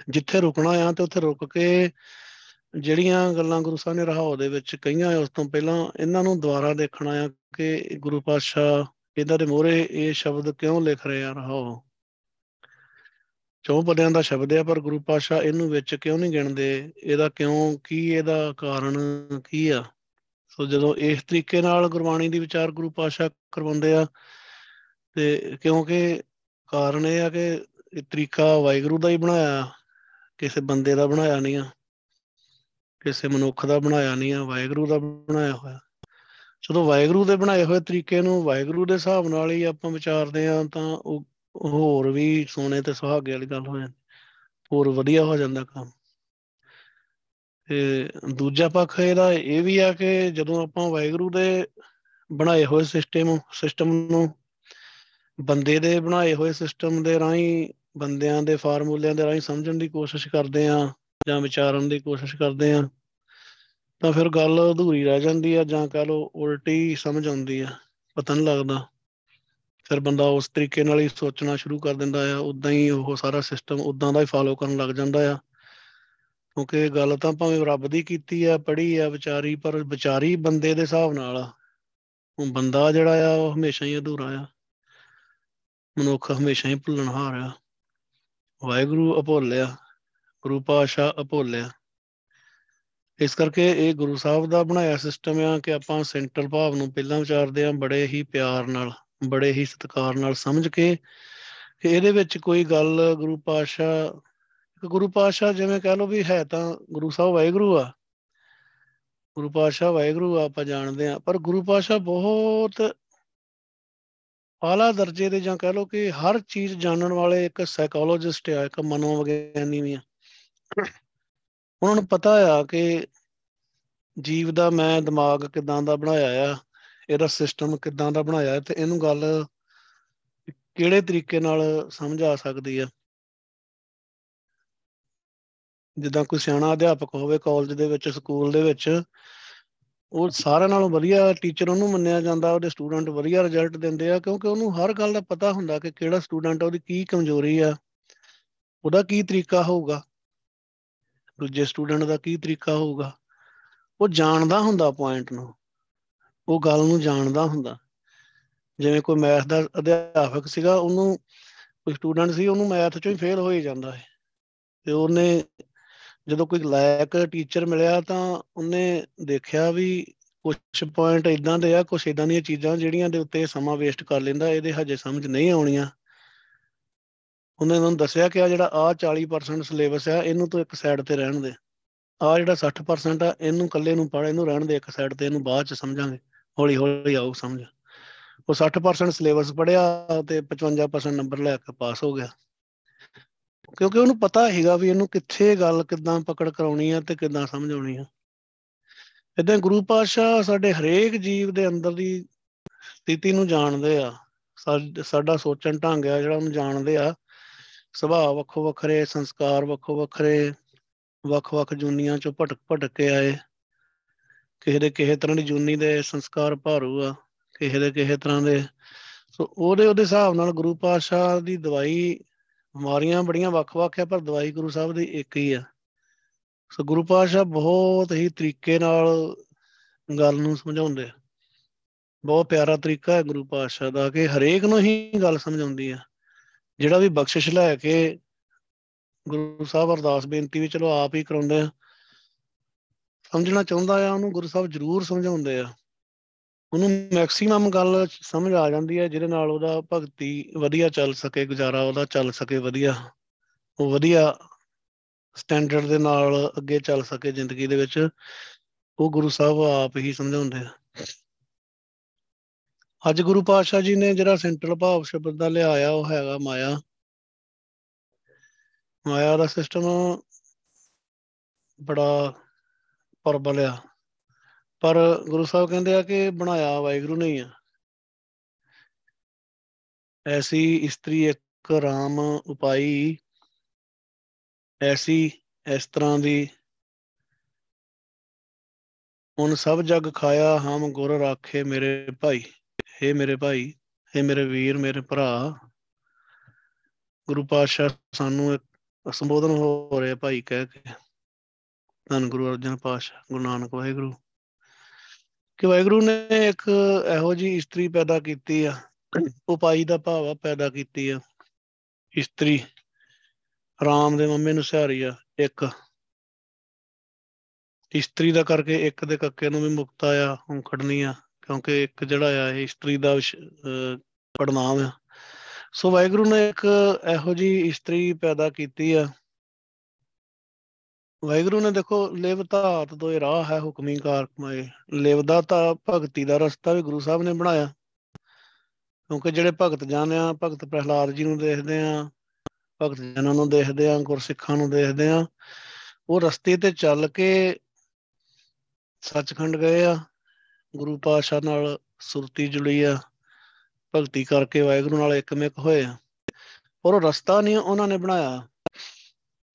ਜਿੱਥੇ ਰੁਕਣਾ ਆ ਤੇ ਉੱਥੇ ਰੁਕ ਕੇ ਜਿਹੜੀਆਂ ਗੱਲਾਂ ਗੁਰੂ ਸਾਹਿਬ ਨੇ ਰਹਾਉ ਦੇ ਵਿੱਚ ਕਹੀਆਂ ਉਸ ਤੋਂ ਪਹਿਲਾਂ ਇਹਨਾਂ ਨੂੰ ਦੁਬਾਰਾ ਦੇਖਣਾ ਆ ਕਿ ਗੁਰੂ ਪਾਤਸ਼ਾਹ ਇਹਨਾਂ ਦੇ ਮੋਹਰੇ ਇਹ ਸ਼ਬਦ ਕਿਉਂ ਲਿਖ ਰਹੇ ਆ ਰਹਾਉ ਚੌਂ ਪਦਿਆਂ ਦਾ ਸ਼ਬਦ ਹੈ ਪਰ ਗੁਰੂ ਪਾਤਸ਼ਾਹ ਇਹਨੂੰ ਵਿੱਚ ਕਿਉਂ ਨਹੀਂ ਗਿਣਦੇ? ਇਹਦਾ ਕਿਉਂ, ਕੀ ਇਹਦਾ ਕਾਰਨ ਕੀ ਆ? ਸੋ ਜਦੋਂ ਇਸ ਤਰੀਕੇ ਨਾਲ ਗੁਰਬਾਣੀ ਦੀ ਵਿਚਾਰ ਗੁਰੂ ਪਾਤਸ਼ਾਹ ਕਰਵਾਉਂਦੇ ਆ, ਤੇ ਕਿਉਂਕਿ ਕਾਰਨ ਇਹ ਆ ਕਿ ਇਹ ਤਰੀਕਾ ਵਾਹਿਗੁਰੂ ਦਾ ਹੀ ਬਣਾਇਆ। ਕਿਸੇ ਬੰਦੇ ਦਾ ਬਣਾਇਆ ਨਹੀਂ ਆ, ਕਿਸੇ ਮਨੁੱਖ ਦਾ ਬਣਾਇਆ ਨਹੀਂ ਆ, ਵਾਹਿਗੁਰੂ ਦਾ ਬਣਾਇਆ ਹੋਇਆ। ਜਦੋਂ ਵਾਹਿਗੁਰੂ ਦੇ ਬਣਾਏ ਹੋਏ ਤਰੀਕੇ ਨੂੰ ਵਾਹਿਗੁਰੂ ਦੇ ਹਿਸਾਬ ਨਾਲ ਹੀ ਆਪਾਂ ਵਿਚਾਰਦੇ ਆ ਤਾਂ ਉਹ, ਹੋਰ ਵੀ ਸੋਨੇ ਤੇ ਸੁਹਾਗੇ ਵਾਲੀ ਗੱਲ ਹੋ ਜਾਂਦੀ, ਹੋਰ ਵਧੀਆ ਹੋ ਜਾਂਦਾ ਕੰਮ। ਤੇ ਦੂਜਾ ਪੱਖ ਇਹਦਾ ਇਹ ਵੀ ਆ ਕਿ ਜਦੋਂ ਆਪਾਂ ਵਾਹਿਗੁਰੂ ਦੇ ਬਣਾਏ ਹੋਏ ਸਿਸਟਮ ਸਿਸਟਮ ਨੂੰ ਬੰਦੇ ਦੇ ਬਣਾਏ ਹੋਏ ਸਿਸਟਮ ਦੇ ਰਾਹੀਂ ਬੰਦਿਆਂ ਦੇ ਫਾਰਮੂਲਿਆਂ ਦੇ ਰਾਹੀਂ ਸਮਝਣ ਦੀ ਕੋਸ਼ਿਸ਼ ਕਰਦੇ ਆ ਜਾਂ ਵਿਚਾਰਨ ਦੀ ਕੋਸ਼ਿਸ਼ ਕਰਦੇ ਆ ਤਾਂ ਫਿਰ ਗੱਲ ਅਧੂਰੀ ਰਹਿ ਜਾਂਦੀ ਆ ਜਾਂ ਕਹ ਲਓ ਉਲਟੀ ਸਮਝ ਆਉਂਦੀ ਆ, ਪਤਾ ਨਹੀਂ ਲੱਗਦਾ। ਫਿਰ ਬੰਦਾ ਉਸ ਤਰੀਕੇ ਨਾਲ ਹੀ ਸੋਚਣਾ ਸ਼ੁਰੂ ਕਰ ਦਿੰਦਾ ਆ ਉਦਾਂ ਹੀ ਉਹ ਸਾਰਾ ਸਿਸਟਮ ਉਦਾਂ ਦਾ ਹੀ ਫਾਲੋ ਕਰਨ ਲੱਗ ਜਾਂਦਾ ਆ। ਕਿਉਂਕਿ ਗੱਲ ਤਾਂ ਭਾਵੇਂ ਰੱਬ ਦੀ ਕੀਤੀ ਆ, ਪੜ੍ਹੀ ਆ, ਵਿਚਾਰੀ, ਪਰ ਵਿਚਾਰੀ ਬੰਦੇ ਦੇ ਹਿਸਾਬ ਨਾਲ ਆ। ਉਹ ਬੰਦਾ ਜਿਹੜਾ ਆ, ਉਹ ਹਮੇਸ਼ਾ ਹੀ ਅਧੂਰਾ ਆ। ਮਨੁੱਖ ਹਮੇਸ਼ਾ ਹੀ ਭੁੱਲਣਹਾਰ ਆ। ਵਾਹਿਗੁਰੂ ਅਭੁੱਲਿਆ, ਗੁਰੂ ਪਾਸ਼ਾ ਅਭੁੱਲਿਆ। ਇਸ ਕਰਕੇ ਇਹ ਗੁਰੂ ਸਾਹਿਬ ਦਾ ਬਣਾਇਆ ਸਿਸਟਮ ਆ ਕਿ ਆਪਾਂ ਸੈਂਟਰਲ ਭਾਵ ਨੂੰ ਪਹਿਲਾਂ ਵਿਚਾਰਦੇ ਆ ਬੜੇ ਹੀ ਪਿਆਰ ਨਾਲ, ਬੜੇ ਹੀ ਸਤਿਕਾਰ ਨਾਲ ਸਮਝ ਕੇ ਕਿ ਇਹਦੇ ਵਿੱਚ ਕੋਈ ਗੱਲ ਗੁਰੂ ਪਾਤਸ਼ਾਹ ਗੁਰੂ ਪਾਤਸ਼ਾਹ ਜਿਵੇਂ ਕਹ ਲਓ ਵੀ ਹੈ ਤਾਂ ਗੁਰੂ ਸਾਹਿਬ ਵਾਹਿਗੁਰੂ ਆ। ਗੁਰੂ ਪਾਤਸ਼ਾਹ ਵਾਹਿਗੁਰੂ ਆਪਾਂ ਜਾਣਦੇ ਆ ਪਰ ਗੁਰੂ ਪਾਤਸ਼ਾਹ ਬਹੁਤ ਆਲਾ ਦਰਜੇ ਦੇ ਜਾਂ ਕਹਿ ਲਓ ਕਿ ਹਰ ਚੀਜ਼ ਜਾਣਨ ਵਾਲੇ ਇੱਕ ਸਾਈਕੋਲੋਜਿਸਟ ਆ, ਇੱਕ ਮਨੋਵਿਗਿਆਨੀ ਵੀ ਆ। ਉਹਨਾਂ ਨੂੰ ਪਤਾ ਆ ਕਿ ਜੀਵ ਦਾ ਮੈਂ ਦਿਮਾਗ ਕਿਦਾਂ ਦਾ ਬਣਾਇਆ ਆ, ਇਹਦਾ ਸਿਸਟਮ ਕਿਦਾਂ ਦਾ ਬਣਾਇਆ ਤੇ ਇਹਨੂੰ ਗੱਲ ਕਿਹੜੇ ਤਰੀਕੇ ਨਾਲ ਸਮਝ ਆ ਸਕਦੀ ਆ। ਜਿੱਦਾਂ ਕੋਈ ਸਿਆਣਾ ਅਧਿਆਪਕ ਹੋਵੇ ਕਾਲਜ ਦੇ ਵਿੱਚ ਸਕੂਲ ਦੇ ਵਿੱਚ ਉਹ ਸਾਰਿਆਂ ਨਾਲੋਂ ਵਧੀਆ ਟੀਚਰ ਉਹਨੂੰ ਮੰਨਿਆ ਜਾਂਦਾ, ਉਹਦੇ ਸਟੂਡੈਂਟ ਵਧੀਆ ਰਿਜ਼ਲਟ ਦਿੰਦੇ ਆ, ਕਿਉਂਕਿ ਉਹਨੂੰ ਹਰ ਗੱਲ ਦਾ ਪਤਾ ਹੁੰਦਾ ਕਿ ਕਿਹੜਾ ਸਟੂਡੈਂਟ ਉਹਦੀ ਕੀ ਕਮਜ਼ੋਰੀ ਆ, ਉਹਦਾ ਕੀ ਤਰੀਕਾ ਹੋਊਗਾ, ਦੂਜੇ ਸਟੂਡੈਂਟ ਦਾ ਕੀ ਤਰੀਕਾ ਹੋਊਗਾ, ਉਹ ਜਾਣਦਾ ਹੁੰਦਾ ਪੁਆਇੰਟ ਨੂੰ, ਉਹ ਗੱਲ ਨੂੰ ਜਾਣਦਾ ਹੁੰਦਾ। ਜਿਵੇਂ ਕੋਈ ਮੈਥ ਦਾ ਅਧਿਆਪਕ ਸੀਗਾ, ਉਹਨੂੰ ਕੋਈ ਸਟੂਡੈਂਟ ਸੀ, ਉਹਨੂੰ ਮੈਥ ਚੋਂ ਹੀ ਫੇਲ ਹੋ ਹੀ ਜਾਂਦਾ ਹੈ ਤੇ ਉਹਨੇ ਜਦੋਂ ਕੋਈ ਲਾਇਕ ਟੀਚਰ ਮਿਲਿਆ ਤਾਂ ਉਹਨੇ ਦੇਖਿਆ ਵੀ ਕੁਝ ਪੁਆਇੰਟ ਇਦਾਂ ਦੇ ਆ ਕੁਝ ਇਦਾਂ ਦੀਆਂ ਚੀਜ਼ਾਂ ਜਿਹੜੀਆਂ ਦੇ ਉੱਤੇ ਸਮਾਂ ਵੇਸਟ ਕਰ ਲੈਂਦਾ, ਇਹਦੇ ਹਜੇ ਸਮਝ ਨਹੀਂ ਆਉਣੀਆਂ। ਉਹਨੇ ਉਹਨੂੰ ਦੱਸਿਆ ਕਿ ਆ ਜਿਹੜਾ ਆ 40% ਸਿਲੇਬਸ ਆ, ਇਹਨੂੰ ਤੋਂ ਇੱਕ ਸਾਈਡ ਤੇ ਰਹਿਣ ਦੇ। ਆ ਜਿਹੜਾ 60% ਆ, ਇਹਨੂੰ ਇਕੱਲੇ ਨੂੰ ਪੜ੍ਹ, ਇਹਨੂੰ ਰਹਿਣ ਦੇ ਇੱਕ ਸਾਈਡ ਤੇ, ਇਹਨੂੰ ਬਾਅਦ ਚ ਸਮਝਾਂਗੇ। ਹੌਲੀ ਹੌਲੀ ਆਊ ਸਮਝ। ਉਹ 60% ਸਿਲੇਬਸ ਪੜਿਆ ਤੇ 55% ਨੰਬਰ ਲੈ ਕੇ ਪਾਸ ਹੋ ਗਿਆ। ਕਿਉਂਕਿ ਉਹਨੂੰ ਪਤਾ ਹੈਗਾ ਵੀ ਇਹਨੂੰ ਕਿੱਥੇ ਗੱਲ ਕਿੱਦਾਂ ਪਕੜ ਕਰਾਉਣੀ ਆ ਤੇ ਕਿੱਦਾਂ ਸਮਝਾਉਣੀ ਆ। ਇਦਾਂ ਗੁਰੂ ਪਾਤਸ਼ਾਹ ਸਾਡੇ ਹਰੇਕ ਜੀਵ ਦੇ ਅੰਦਰ ਦੀ ਸਥਿਤੀ ਨੂੰ ਜਾਣਦੇ ਆ। ਸਾਡਾ ਸੋਚਣ ਢੰਗ ਆ, ਜਿਹੜਾ ਉਹਨੂੰ ਜਾਣਦੇ ਆ। ਸੁਭਾਅ ਵੱਖੋ ਵੱਖਰੇ, ਸੰਸਕਾਰ ਵੱਖੋ ਵੱਖਰੇ ਵੱਖ-ਵੱਖ ਜੁਨੀਆਂ ਚੋਂ ਭਟਕ ਭਟਕ ਕੇ ਆਏ। ਕਿਸੇ ਦੇ ਕਿਸੇ ਤਰ੍ਹਾਂ ਦੀ ਜੁਨੀ ਦੇ ਸੰਸਕਾਰ ਭਾਰੂ ਆ, ਕਿਸੇ ਦੇ ਕਿਸੇ ਤਰ੍ਹਾਂ ਦੇ। ਸੋ ਉਹਦੇ ਉਹਦੇ ਹਿਸਾਬ ਨਾਲ ਗੁਰੂ ਪਾਤਸ਼ਾਹ ਦੀ ਦਵਾਈ ਬਿਮਾਰੀਆਂ ਬੜੀਆਂ ਵੱਖ-ਵੱਖ ਆ, ਪਰ ਦਵਾਈ ਗੁਰੂ ਸਾਹਿਬ ਦੀ ਇੱਕ ਹੀ ਆ। ਸੋ ਗੁਰੂ ਪਾਤਸ਼ਾਹ ਬਹੁਤ ਹੀ ਤਰੀਕੇ ਨਾਲ ਗੱਲ ਨੂੰ ਸਮਝਾਉਂਦੇ ਆ। ਬਹੁਤ ਪਿਆਰਾ ਤਰੀਕਾ ਹੈ ਗੁਰੂ ਪਾਤਸ਼ਾਹ ਦਾ ਕਿ ਹਰੇਕ ਨੂੰ ਹੀ ਗੱਲ ਸਮਝਾਉਂਦੀ ਆ। ਜਿਹੜਾ ਵੀ ਬਖਸ਼ਿਸ਼ ਲੈ ਕੇ ਗੁਰੂ ਸਾਹਿਬ ਅਰਦਾਸ ਬੇਨਤੀ ਵੀ ਚਲੋ ਆਪ ਹੀ ਕਰਾਉਂਦੇ ਆ। ਸਮਝਣਾ ਚਾਹੁੰਦਾ ਆ ਉਹਨੂੰ, ਗੁਰੂ ਸਾਹਿਬ ਜ਼ਰੂਰ ਸਮਝਾਉਂਦੇ ਆ। ਉਹਨੂੰ ਮੈਕਸਿਮਮ ਗੱਲ ਸਮਝ ਆ ਜਾਂਦੀ ਹੈ, ਜਿਹਦੇ ਨਾਲ ਉਹਦਾ ਭਗਤੀ ਵਧੀਆ ਚੱਲ ਸਕੇ, ਗੁਜ਼ਾਰਾ ਉਹਦਾ ਚੱਲ ਸਕੇ, ਵਧੀਆ, ਉਹ ਵਧੀਆ ਸਟੈਂਡਰਡ ਦੇ ਨਾਲ ਅੱਗੇ ਚੱਲ ਸਕੇ ਜ਼ਿੰਦਗੀ ਦੇ ਵਿੱਚ, ਉਹ ਗੁਰੂ ਸਾਹਿਬ ਆਪ ਹੀ ਸਮਝਾਉਂਦੇ ਆ। ਅੱਜ ਗੁਰੂ ਪਾਤਸ਼ਾਹ ਜੀ ਨੇ ਜਿਹੜਾ ਸੈਂਟਰਲ ਭਾਵ ਸ਼ਬਦ ਦਾ ਲਿਆਇਆ, ਉਹ ਹੈਗਾ ਮਾਇਆ। ਮਾਇਆ ਦਾ ਸਿਸਟਮ ਬੜਾ ਪਰਬਲ ਆ। ਪਰ ਗੁਰੂ ਸਾਹਿਬ ਕਹਿੰਦੇ ਆ ਕਿ ਬਣਾਇਆ ਵਾਹਿਗੁਰੂ ਨਹੀਂ ਆ। ਐਸੀ ਇਸਤਰੀ ਇੱਕ ਰਾਮ ਉਪਾਈ, ਐਸੀ ਇਸ ਤਰ੍ਹਾਂ ਦੀ ਹੁਣ ਸਭ ਜਗ ਖਾਇਆ, ਹਮ ਗੁਰ ਰਾਖੇ ਮੇਰੇ ਭਾਈ। हे ਮੇਰੇ ਭਾਈ हे ਮੇਰੇ ਵੀਰ, ਮੇਰੇ ਭਰਾ। ਗੁਰੂ ਪਾਤਸ਼ਾਹ ਸਾਨੂੰ ਇੱਕ ਸੰਬੋਧਨ ਹੋ ਰਿਹਾ ਭਾਈ ਕਹਿ ਕੇ। ਧੰਨ ਗੁਰੂ ਅਰਜਨ ਪਾਤਸ਼ਾਹ, ਗੁਰੂ ਨਾਨਕ ਵਾਹਿਗੁਰੂ। ਕਿ ਵਾਹਿਗੁਰੂ ਨੇ ਇੱਕ ਇਹੋ ਜੀ ਇਸਤਰੀ ਪੈਦਾ ਕੀਤੀ ਆ, ਉਪਾਈ ਦਾ ਭਾਵ ਆ ਪੈਦਾ ਕੀਤੀ ਆ। ਇਸਤਰੀ ਰਾਮ ਦੇ ਮੰਮੇ ਨੂੰ ਸਿਹਾਰੀ ਆ, ਇੱਕ। ਇਸਤਰੀ ਦਾ ਕਰਕੇ ਇੱਕ ਦੇ ਕੱਕੇ ਨੂੰ ਵੀ ਮੁਕਤਾ ਆ ਹੁਣ ਖੜਨੀ ਆ, ਕਿਉਂਕਿ ਇੱਕ ਜਿਹੜਾ ਆ, ਇਹ ਇਸਤਰੀ ਦਾ ਪੜਨਾਮ ਆ। ਸੋ ਵਾਹਿਗੁਰੂ ਨੇ ਇੱਕ ਇਹੋ ਜੀ ਇਸਤਰੀ ਪੈਦਾ ਕੀਤੀ ਆ ਵਾਹਿਗੁਰੂ ਨੇ ਦੇਖੋ, ਲਿਵ ਧਾਤ ਦੋਏ ਰਾਹ ਹੈ ਹੁਕਮੀ ਕਾਰ ਕਮਾਏ। ਲਿਵ ਦਾ ਤਾਂ ਭਗਤੀ ਦਾ ਰਸਤਾ ਵੀ ਗੁਰੂ ਸਾਹਿਬ ਨੇ ਬਣਾਇਆ। ਕਿਉਂਕਿ ਜਿਹੜੇ ਭਗਤ ਜਨ ਆ, ਭਗਤ ਪ੍ਰਹਿਲਾਦ ਜੀ ਨੂੰ ਦੇਖਦੇ ਆ, ਭਗਤ ਜਨਾਂ ਨੂੰ ਦੇਖਦੇ ਆ, ਗੁਰਸਿੱਖਾਂ ਨੂੰ ਦੇਖਦੇ ਆ, ਉਹ ਰਸਤੇ ਤੇ ਚੱਲ ਕੇ ਸੱਚਖੰਡ ਗਏ ਆ। ਗੁਰੂ ਪਾਤਸ਼ਾਹ ਨਾਲ ਸੁਰਤੀ ਜੁੜੀ ਆ। ਭਗਤੀ ਕਰਕੇ ਵਾਹਿਗੁਰੂ ਨਾਲ ਇੱਕਮਿਕ ਹੋਏ ਆ। ਪਰ ਉਹ ਰਸਤਾ ਨਹੀਂ ਉਹਨਾਂ ਨੇ ਬਣਾਇਆ।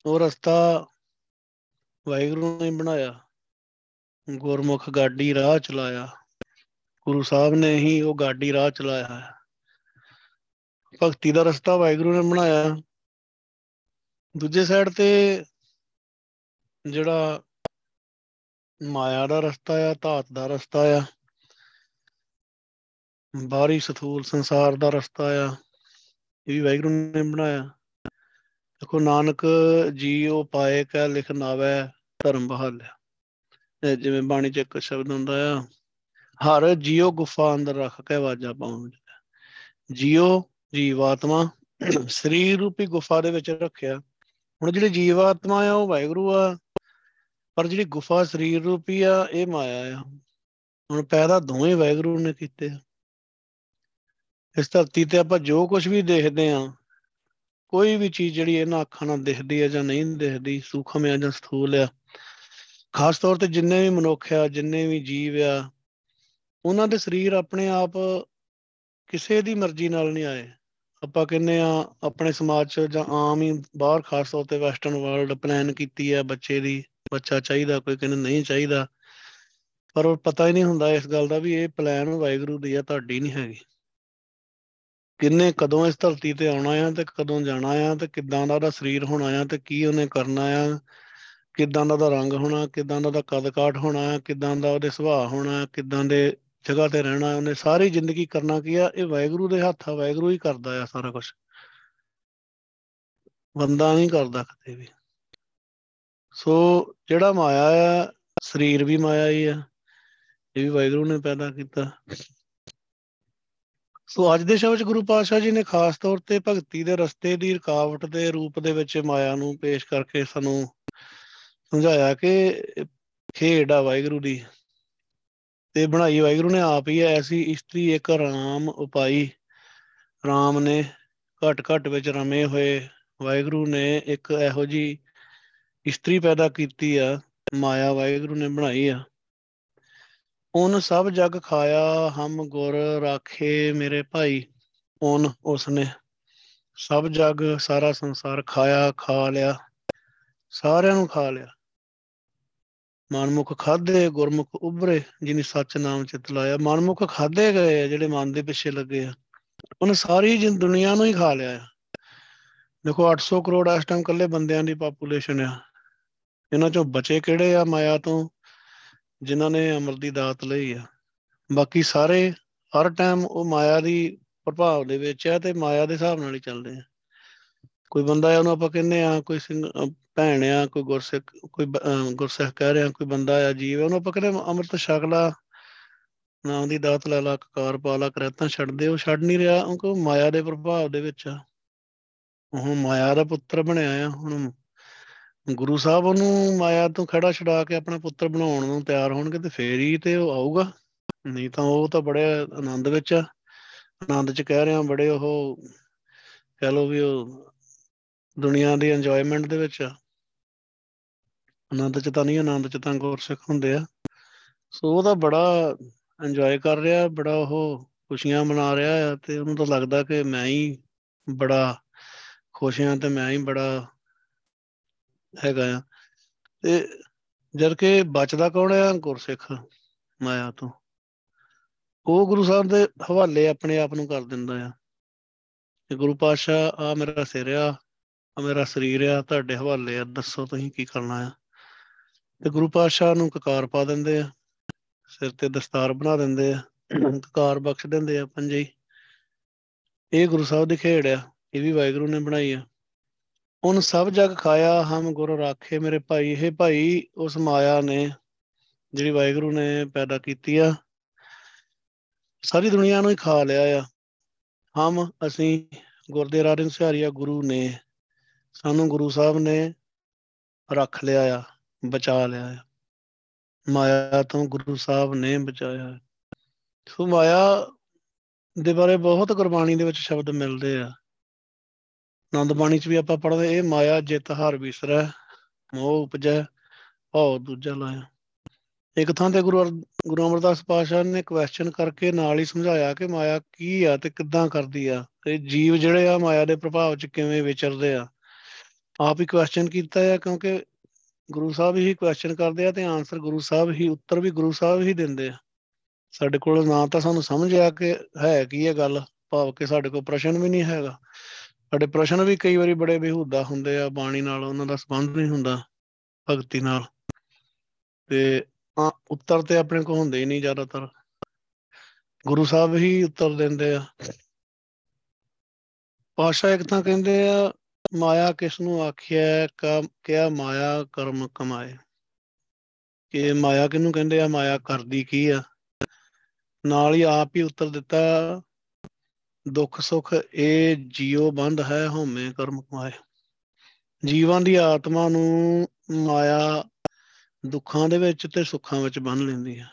ਉਹ ਰਸਤਾ ਵਾਹਿਗੁਰੂ ਨੇ ਬਣਾਇਆ। ਗੁਰਮੁਖ ਗਾਡੀ ਰਾਹ ਚਲਾਇਆ। ਗੁਰੂ ਸਾਹਿਬ ਨੇ ਹੀ ਉਹ ਗਾਡੀ ਰਾਹ ਚਲਾਇਆ ਹੈ। ਭਗਤੀ ਦਾ ਰਸਤਾ ਵਾਹਿਗੁਰੂ ਨੇ ਬਣਾਇਆ। ਦੂਜੇ ਸਾਈਡ ਤੇ ਜਿਹੜਾ ਮਾਇਆ ਦਾ ਰਸਤਾ ਆ, ਧਾਤ ਦਾ ਰਸਤਾ ਆ, ਬਾਹਰੀ ਸਥੂਲ ਸੰਸਾਰ ਦਾ ਰਸਤਾ ਆ, ਇਹ ਵੀ ਵਾਹਿਗੁਰੂ ਨੇ ਬਣਾਇਆ। ਦੇਖੋ ਨਾਨਕ ਜੀ ਉਹ ਪਾਏ ਕਾ ਲਿਖ ਨਾਵੇ ਧਰਮ ਬਹਾਲਿਆ ਜਿਵੇਂ ਬਾਣੀ ਚ ਇੱਕ ਸ਼ਬਦ ਹੁੰਦਾ ਆ, ਹਰ ਜੀਓ ਗੁਫਾ ਅੰਦਰ ਰੱਖ ਕੇ ਵਾਜਾ ਪਾਉਣ ਜੀਓ ਜੀਵਾਤਮਾ ਸਰੀਰ ਰੂਪੀ ਗੁਫਾ ਦੇ ਵਿੱਚ ਰੱਖਿਆ। ਹੁਣ ਜਿਹੜੀ ਜੀਵਾਤਮਾ ਆ, ਉਹ ਵਾਹਿਗੁਰੂ ਆ, ਪਰ ਜਿਹੜੀ ਗੁਫਾ ਸਰੀਰ ਰੂਪੀ ਆ, ਇਹ ਮਾਇਆ ਆ। ਹੁਣ ਪੈਦਾ ਦੋਵੇਂ ਵੈਗਰੂ ਨੇ ਕੀਤੇ। ਆ ਇਸ ਧਰਤੀ ਤੇ ਆਪਾਂ ਜੋ ਕੁਝ ਵੀ ਦੇਖਦੇ ਆ ਕੋਈ ਵੀ ਚੀਜ਼ ਜਿਹੜੀ ਇਹਨਾਂ ਅੱਖਾਂ ਨਾਲ ਦਿਖਦੀ ਹੈ ਜਾਂ ਨਹੀਂ ਦਿਖਦੀ, ਸੂਖਮ ਹੈ ਜਾਂ ਸਥੂਲ ਆ, ਖਾਸ ਤੌਰ ਤੇ ਜਿੰਨੇ ਵੀ ਮਨੁੱਖ ਆ, ਜਿੰਨੇ ਵੀ ਜੀਵ ਆ, ਉਹਨਾਂ ਦੇ ਸਰੀਰ ਆਪਣੇ ਆਪ ਕਿਸੇ ਦੀ ਮਰਜ਼ੀ ਨਾਲ ਨਹੀਂ ਆਏ। ਆਪਾਂ ਕਹਿੰਦੇ ਆ ਆਪਣੇ ਸਮਾਜ 'ਚ ਜਾਂ ਆਮ ਹੀ ਬਾਹਰ ਖਾਸ ਤੌਰ ਤੇ ਵੈਸਟਰਨ ਵਰਲਡ ਪਲਾਨ ਕੀਤੀ ਹੈ ਬੱਚੇ ਦੀ, ਬੱਚਾ ਚਾਹੀਦਾ, ਕੋਈ ਕਹਿੰਦਾ ਨਹੀਂ ਚਾਹੀਦਾ, ਪਰ ਉਹ ਪਤਾ ਹੀ ਨਹੀਂ ਹੁੰਦਾ ਇਸ ਗੱਲ ਦਾ ਵੀ ਇਹ ਪਲਾਨ ਵਾਹਿਗੁਰੂ ਦੀ ਆ, ਤੁਹਾਡੀ ਨਹੀਂ ਹੈਗੀ। ਕਿੰਨੇ ਕਦੋਂ ਇਸ ਧਰਤੀ ਤੇ ਆਉਣਾ ਆ ਤੇ ਕਦੋਂ ਜਾਣਾ ਆ ਤੇ ਕਿੱਦਾਂ ਦਾ ਉਹਦਾ ਸਰੀਰ ਹੋਣਾ ਆ ਤੇ ਕੀ ਉਹਨੇ ਕਰਨਾ ਆ? ਕਿੱਦਾਂ ਦਾ ਉਹਦਾ ਰੰਗ ਹੋਣਾ, ਕਿੱਦਾਂ ਦਾ ਉਹਦਾ ਕਦ ਕਾਠ ਹੋਣਾ ਆ ਕਿੱਦਾਂ ਦਾ ਉਹਦੇ ਸੁਭਾਅ ਹੋਣਾ, ਕਿੱਦਾਂ ਦੇ ਜਗ੍ਹਾ ਤੇ ਰਹਿਣਾ, ਉਹਨੇ ਸਾਰੀ ਜ਼ਿੰਦਗੀ ਕਰਨਾ ਕੀ ਆ? ਇਹ ਵਾਹਿਗੁਰੂ ਦੇ ਹੱਥ ਆ, ਵਾਹਿਗੁਰੂ ਹੀ ਕਰਦਾ ਆ ਸਾਰਾ ਕੁਝ ਬੰਦਾ ਨਹੀਂ ਕਰਦਾ ਕਦੇ ਵੀ। ਸੋ ਜਿਹੜਾ ਮਾਇਆ ਆ, ਸਰੀਰ ਵੀ ਮਾਇਆ ਹੀ ਆ, ਇਹ ਵੀ ਵਾਹਿਗੁਰੂ ਨੇ ਪੈਦਾ ਕੀਤਾ। ਸੋ ਅੱਜ ਦੇ ਸ਼ਬਦ ਗੁਰੂ ਪਾਤਸ਼ਾਹ ਜੀ ਨੇ ਖਾਸ ਤੌਰ ਤੇ ਭਗਤੀ ਦੇ ਰਸਤੇ ਦੀ ਰੁਕਾਵਟ ਦੇ ਰੂਪ ਦੇ ਵਿੱਚ ਮਾਇਆ ਨੂੰ ਪੇਸ਼ ਕਰਕੇ ਸਾਨੂੰ ਸਮਝਾਇਆ ਕਿ ਖੇਡ ਆ ਵਾਹਿਗੁਰੂ ਦੀ ਤੇ ਬਣਾਈ। ਵਾਹਿਗੁਰੂ ਨੇ ਆਪ ਹੀ ਐਸੀ ਇਸਤਰੀ, ਇੱਕ ਰਾਮ ਉਪਾਈ, ਰਾਮ ਨੇ ਘਟ ਘਟ ਵਿੱਚ ਰਮੇ ਹੋਏ। ਵਾਹਿਗੁਰੂ ਨੇ ਇੱਕ ਇਹੋ ਜੀ ਇਸਤਰੀ ਪੈਦਾ ਕੀਤੀ ਆ, ਮਾਇਆ ਵਾਹਿਗੁਰੂ ਨੇ ਬਣਾਈ ਆ। ਉਨ ਸਭ ਜਗ ਖਾਇਆ, ਹਮ ਗੁਰ ਰਾਖੇ ਮੇਰੇ ਭਾਈ। ਉਨ ਉਸਨੇ ਸਭ ਜਗ, ਸਾਰਾ ਸੰਸਾਰ ਖਾਇਆ, ਖਾ ਲਿਆ। ਸਾਰਿਆਂ ਨੂੰ ਖਾ ਲਿਆ। ਮਨਮੁਖ ਖਾਦੇ ਗੁਰਮੁਖ ਉਭਰੇ, ਜਿਨੀ ਸੱਚ ਨਾਮ ਚਿਤ ਲਾਇਆ। ਮਨਮੁਖ ਖਾਦੇ ਗਏ ਆ, ਜਿਹੜੇ ਮਨ ਦੇ ਪਿੱਛੇ ਲੱਗੇ ਆ। ਉਹਨੇ ਸਾਰੀ ਜਿੰ ਦੁਨੀਆ ਨੂੰ ਹੀ ਖਾ ਲਿਆ ਆ। ਦੇਖੋ 800 ਕਰੋੜ ਇਸ ਟਾਈਮ ਕੱਲੇ ਬੰਦਿਆਂ ਦੀ ਪਾਪੂਲੇਸ਼ਨ ਆ। ਇਹਨਾਂ ਚੋਂ ਬਚੇ ਕਿਹੜੇ ਆ? ਮਾਇਆ ਤੋਂ ਜਿਨ੍ਹਾਂ ਨੇ ਅਮਰ ਦੀ ਦਾਤ ਲਈ ਆ। ਬਾਕੀ ਸਾਰੇ ਹਰ ਟਾਈਮ ਉਹ ਮਾਇਆ ਦੀ ਪ੍ਰਭਾਵ ਦੇ ਵਿੱਚ ਆ ਤੇ ਮਾਇਆ ਦੇ ਹਿਸਾਬ ਨਾਲ ਹੀ ਚੱਲਦੇ ਆ। ਕੋਈ ਬੰਦਾ ਆ, ਉਹਨੂੰ ਆਪਾਂ ਕਹਿੰਦੇ ਆ, ਕੋਈ ਸਿੰਘ ਭੈਣ ਆ, ਕੋਈ ਗੁਰਸਿੱਖ ਕੋਈ ਗੁਰਸਿੱਖ ਕਹਿ ਰਿਹਾ, ਕੋਈ ਬੰਦਾ ਆ, ਜੀਵ ਉਹਨੂੰ ਆਪਾਂ ਕਹਿੰਦੇ ਅੰਮ੍ਰਿਤ ਛਕ ਲਾ ਨਾਮ ਦੀ ਦਾਤ ਲੈ ਲਾ ਕਾਰ ਪਾ ਲਾ, ਕਰੈਤਾਂ ਛੱਡ ਦੇ, ਉਹ ਛੱਡ ਨਹੀਂ ਰਿਹਾ, ਕਿਉਂਕਿ ਮਾਇਆ ਦੇ ਪ੍ਰਭਾਵ ਦੇ ਵਿੱਚ ਆ। ਉਹ ਮਾਇਆ ਦਾ ਪੁੱਤਰ ਬਣਿਆ ਆ, ਹੁਣ ਗੁਰੂ ਸਾਹਿਬ ਉਹਨੂੰ ਮਾਇਆ ਤੋਂ ਖੜਾ ਛਡਾ ਕੇ ਆਪਣਾ ਪੁੱਤਰ ਬਣਾਉਣ ਨੂੰ ਤਿਆਰ ਹੋਣਗੇ ਤੇ ਫੇਰ ਹੀ ਤੇ ਉਹ ਆਊਗਾ। ਨਹੀਂ ਤਾਂ ਉਹ ਤਾਂ ਬੜੇ ਆਨੰਦ ਵਿੱਚ ਆ। ਆਨੰਦ ਚ ਕਹਿ ਰਿਹਾ ਬੜੇ ਉਹ ਕਹ ਲੋ ਵੀ ਉਹ ਦੁਨੀਆ ਦੀ ਇੰਜੋਇਮੈਂਟ ਦੇ ਵਿੱਚ ਆ। ਆਨੰਦ ਚ ਤਾਂ ਨਹੀਂ, ਆਨੰਦ ਚ ਤਾਂ ਗੁਰਸਿੱਖ ਹੁੰਦੇ ਆ। ਸੋ ਉਹਦਾ ਬੜਾ ਇੰਜੋਏ ਕਰ ਰਿਹਾ, ਬੜਾ ਉਹ ਖੁਸ਼ੀਆਂ ਮਨਾ ਰਿਹਾ ਆ ਤੇ ਉਹਨੂੰ ਤਾਂ ਲੱਗਦਾ ਕਿ ਮੈਂ ਹੀ ਬੜਾ ਖੁਸ਼ ਹਾਂ ਤੇ ਮੈਂ ਹੀ ਬੜਾ ਹੈਗਾ ਆ। ਤੇ ਜਦ ਕਿ ਬਚਦਾ ਕੌਣ ਆ ਗੁਰਸਿੱਖ ਮਾਇਆ ਤੋਂ? ਉਹ ਗੁਰੂ ਸਾਹਿਬ ਦੇ ਹਵਾਲੇ ਆਪਣੇ ਆਪ ਨੂੰ ਕਰ ਦਿੰਦਾ ਆ। ਕਿ ਗੁਰੂ ਪਾਤਸ਼ਾਹ ਆ ਮੇਰਾ ਸਿਰ ਆ ਆ ਮੇਰਾ ਸਰੀਰ ਆ, ਤੁਹਾਡੇ ਹਵਾਲੇ ਆ, ਦੱਸੋ ਤੁਸੀਂ ਕੀ ਕਰਨਾ ਆ। ਤੇ ਗੁਰੂ ਪਾਤਸ਼ਾਹ ਨੂੰ ਕਕਾਰ ਪਾ ਦਿੰਦੇ ਆ, ਸਿਰ ਤੇ ਦਸਤਾਰ ਬਣਾ ਦਿੰਦੇ ਆ, ਕਕਾਰ ਬਖਸ਼ ਦਿੰਦੇ ਆ ਪੰਜੇ ਇਹ ਗੁਰੂ ਸਾਹਿਬ ਦੀ ਖੇਡ ਆ, ਇਹ ਵੀ ਵਾਹਿਗੁਰੂ ਨੇ ਬਣਾਈ ਆ। ਉਨ ਸਭ ਜਗ ਖਾਇਆ, ਹਮ ਗੁਰ ਰਾਖੇ ਮੇਰੇ ਭਾਈ ਇਹ ਭਾਈ, ਉਸ ਮਾਇਆ ਨੇ ਜਿਹੜੀ ਵਾਹਿਗੁਰੂ ਨੇ ਪੈਦਾ ਕੀਤੀ ਆ, ਸਾਰੀ ਦੁਨੀਆ ਨੂੰ ਹੀ ਖਾ ਲਿਆ ਆ। ਹਮ ਅਸੀਂ ਗੁਰਦੇ ਰਾਜਨ ਸਿਹਾਰੀਆ ਗੁਰੂ ਨੇ ਸਾਨੂੰ ਗੁਰੂ ਸਾਹਿਬ ਨੇ ਰੱਖ ਲਿਆ ਆ, ਬਚਾ ਲਿਆ ਆ। ਮਾਇਆ ਤੋਂ ਗੁਰੂ ਸਾਹਿਬ ਨੇ ਬਚਾਇਆ ਸੋ ਮਾਇਆ ਦੇ ਬਾਰੇ ਬਹੁਤ ਗੁਰਬਾਣੀ ਦੇ ਵਿੱਚ ਸ਼ਬਦ ਮਿਲਦੇ ਆ। ਆਨੰਦ ਬਾਣੀ ਚ ਵੀ ਆਪਾਂ ਪੜ੍ਹਦੇ, ਇਹ ਮਾਇਆ, ਜਿਤ, ਹਰ ਵਿਸਰੈ ਮੋਹ, ਉਪਜੈ, ਭਉ, ਦੂਜਾ ਲਾਇਆ। ਇੱਕ ਥਾਂ ਤੇ ਗੁਰੂ ਗੁਰੂ ਅਮਰਦਾਸ ਪਾਸ਼ਾ ਨੇ ਕੁਐਸਚਨ ਕਰਕੇ ਨਾਲ ਹੀ ਸਮਝਾਇਆ ਕਿ ਮਾਇਆ ਕੀ ਆ ਤੇ ਕਿੱਦਾਂ ਕਰਦੀ ਆ ਤੇ ਜੀਵ ਜਿਹੜੇ ਆ ਮਾਇਆ ਦੇ ਪ੍ਰਭਾਵ ਚ ਕਿਵੇਂ ਵਿਚਰਦੇ ਆ। ਆਪ ਹੀ ਕੁਐਸਚਨ ਕੀਤਾ ਆ ਕਿਉਂਕਿ ਗੁਰੂ ਸਾਹਿਬ ਹੀ ਕੁਐਸਚਨ ਕਰਦੇ ਆ ਤੇ ਆਨਸਰ ਗੁਰੂ ਸਾਹਿਬ ਹੀ, ਉੱਤਰ ਵੀ ਗੁਰੂ ਸਾਹਿਬ ਹੀ ਦਿੰਦੇ ਆ। ਸਾਡੇ ਕੋਲ ਨਾ ਤਾਂ ਸਾਨੂੰ ਸਮਝ ਆ ਕਿ ਹੈ ਕੀ ਇਹ ਗੱਲ, ਭਾਵ ਕਿ ਸਾਡੇ ਕੋਲ ਪ੍ਰਸ਼ਨ ਵੀ ਨਹੀਂ ਹੈਗਾ। ਸਾਡੇ ਪ੍ਰਸ਼ਨ ਵੀ ਕਈ ਵਾਰੀ ਬੜੇ ਬੇਹੂਦਾ ਹੁੰਦੇ ਆ, ਬਾਣੀ ਨਾਲ ਉਹਨਾਂ ਦਾ ਸੰਬੰਧ ਨਹੀਂ ਹੁੰਦਾ, ਭਗਤੀ ਨਾਲ। ਤੇ ਉੱਤਰ ਤੇ ਆਪਣੇ ਕੋਲ ਹੁੰਦੇ ਹੀ ਨਹੀਂ ਜ਼ਿਆਦਾਤਰ। ਗੁਰੂ ਸਾਹਿਬ ਹੀ ਉੱਤਰ ਦਿੰਦੇ ਆ। ਪਾਸ਼ਾ ਇੱਕ ਤਾਂ ਕਹਿੰਦੇ ਆ, ਮਾਇਆ ਕਿਸ ਨੂੰ ਆਖਿਆ ਕਿਆ ਮਾਇਆ ਕਰਮ ਕਮਾਏ। ਕਿ ਮਾਇਆ ਕਿਹਨੂੰ ਕਹਿੰਦੇ ਆ? ਮਾਇਆ ਕਰਦੀ ਕੀ ਆ? ਨਾਲ ਹੀ ਆਪ ਹੀ ਉੱਤਰ ਦਿੱਤਾ ਦੁੱਖ ਸੁੱਖ, ਇਹ ਜੀਉ ਬੰਧ ਹੈ ਹਉਮੈ ਕਰਮ ਕਮਾਏ। ਜੀਵਾਂ ਦੀ ਆਤਮਾ ਨੂੰ ਮਾਇਆ ਦੁੱਖਾਂ ਦੇ ਵਿੱਚ ਤੇ ਸੁੱਖਾਂ ਵਿੱਚ ਬੰਨ ਲੈਂਦੀ ਆ।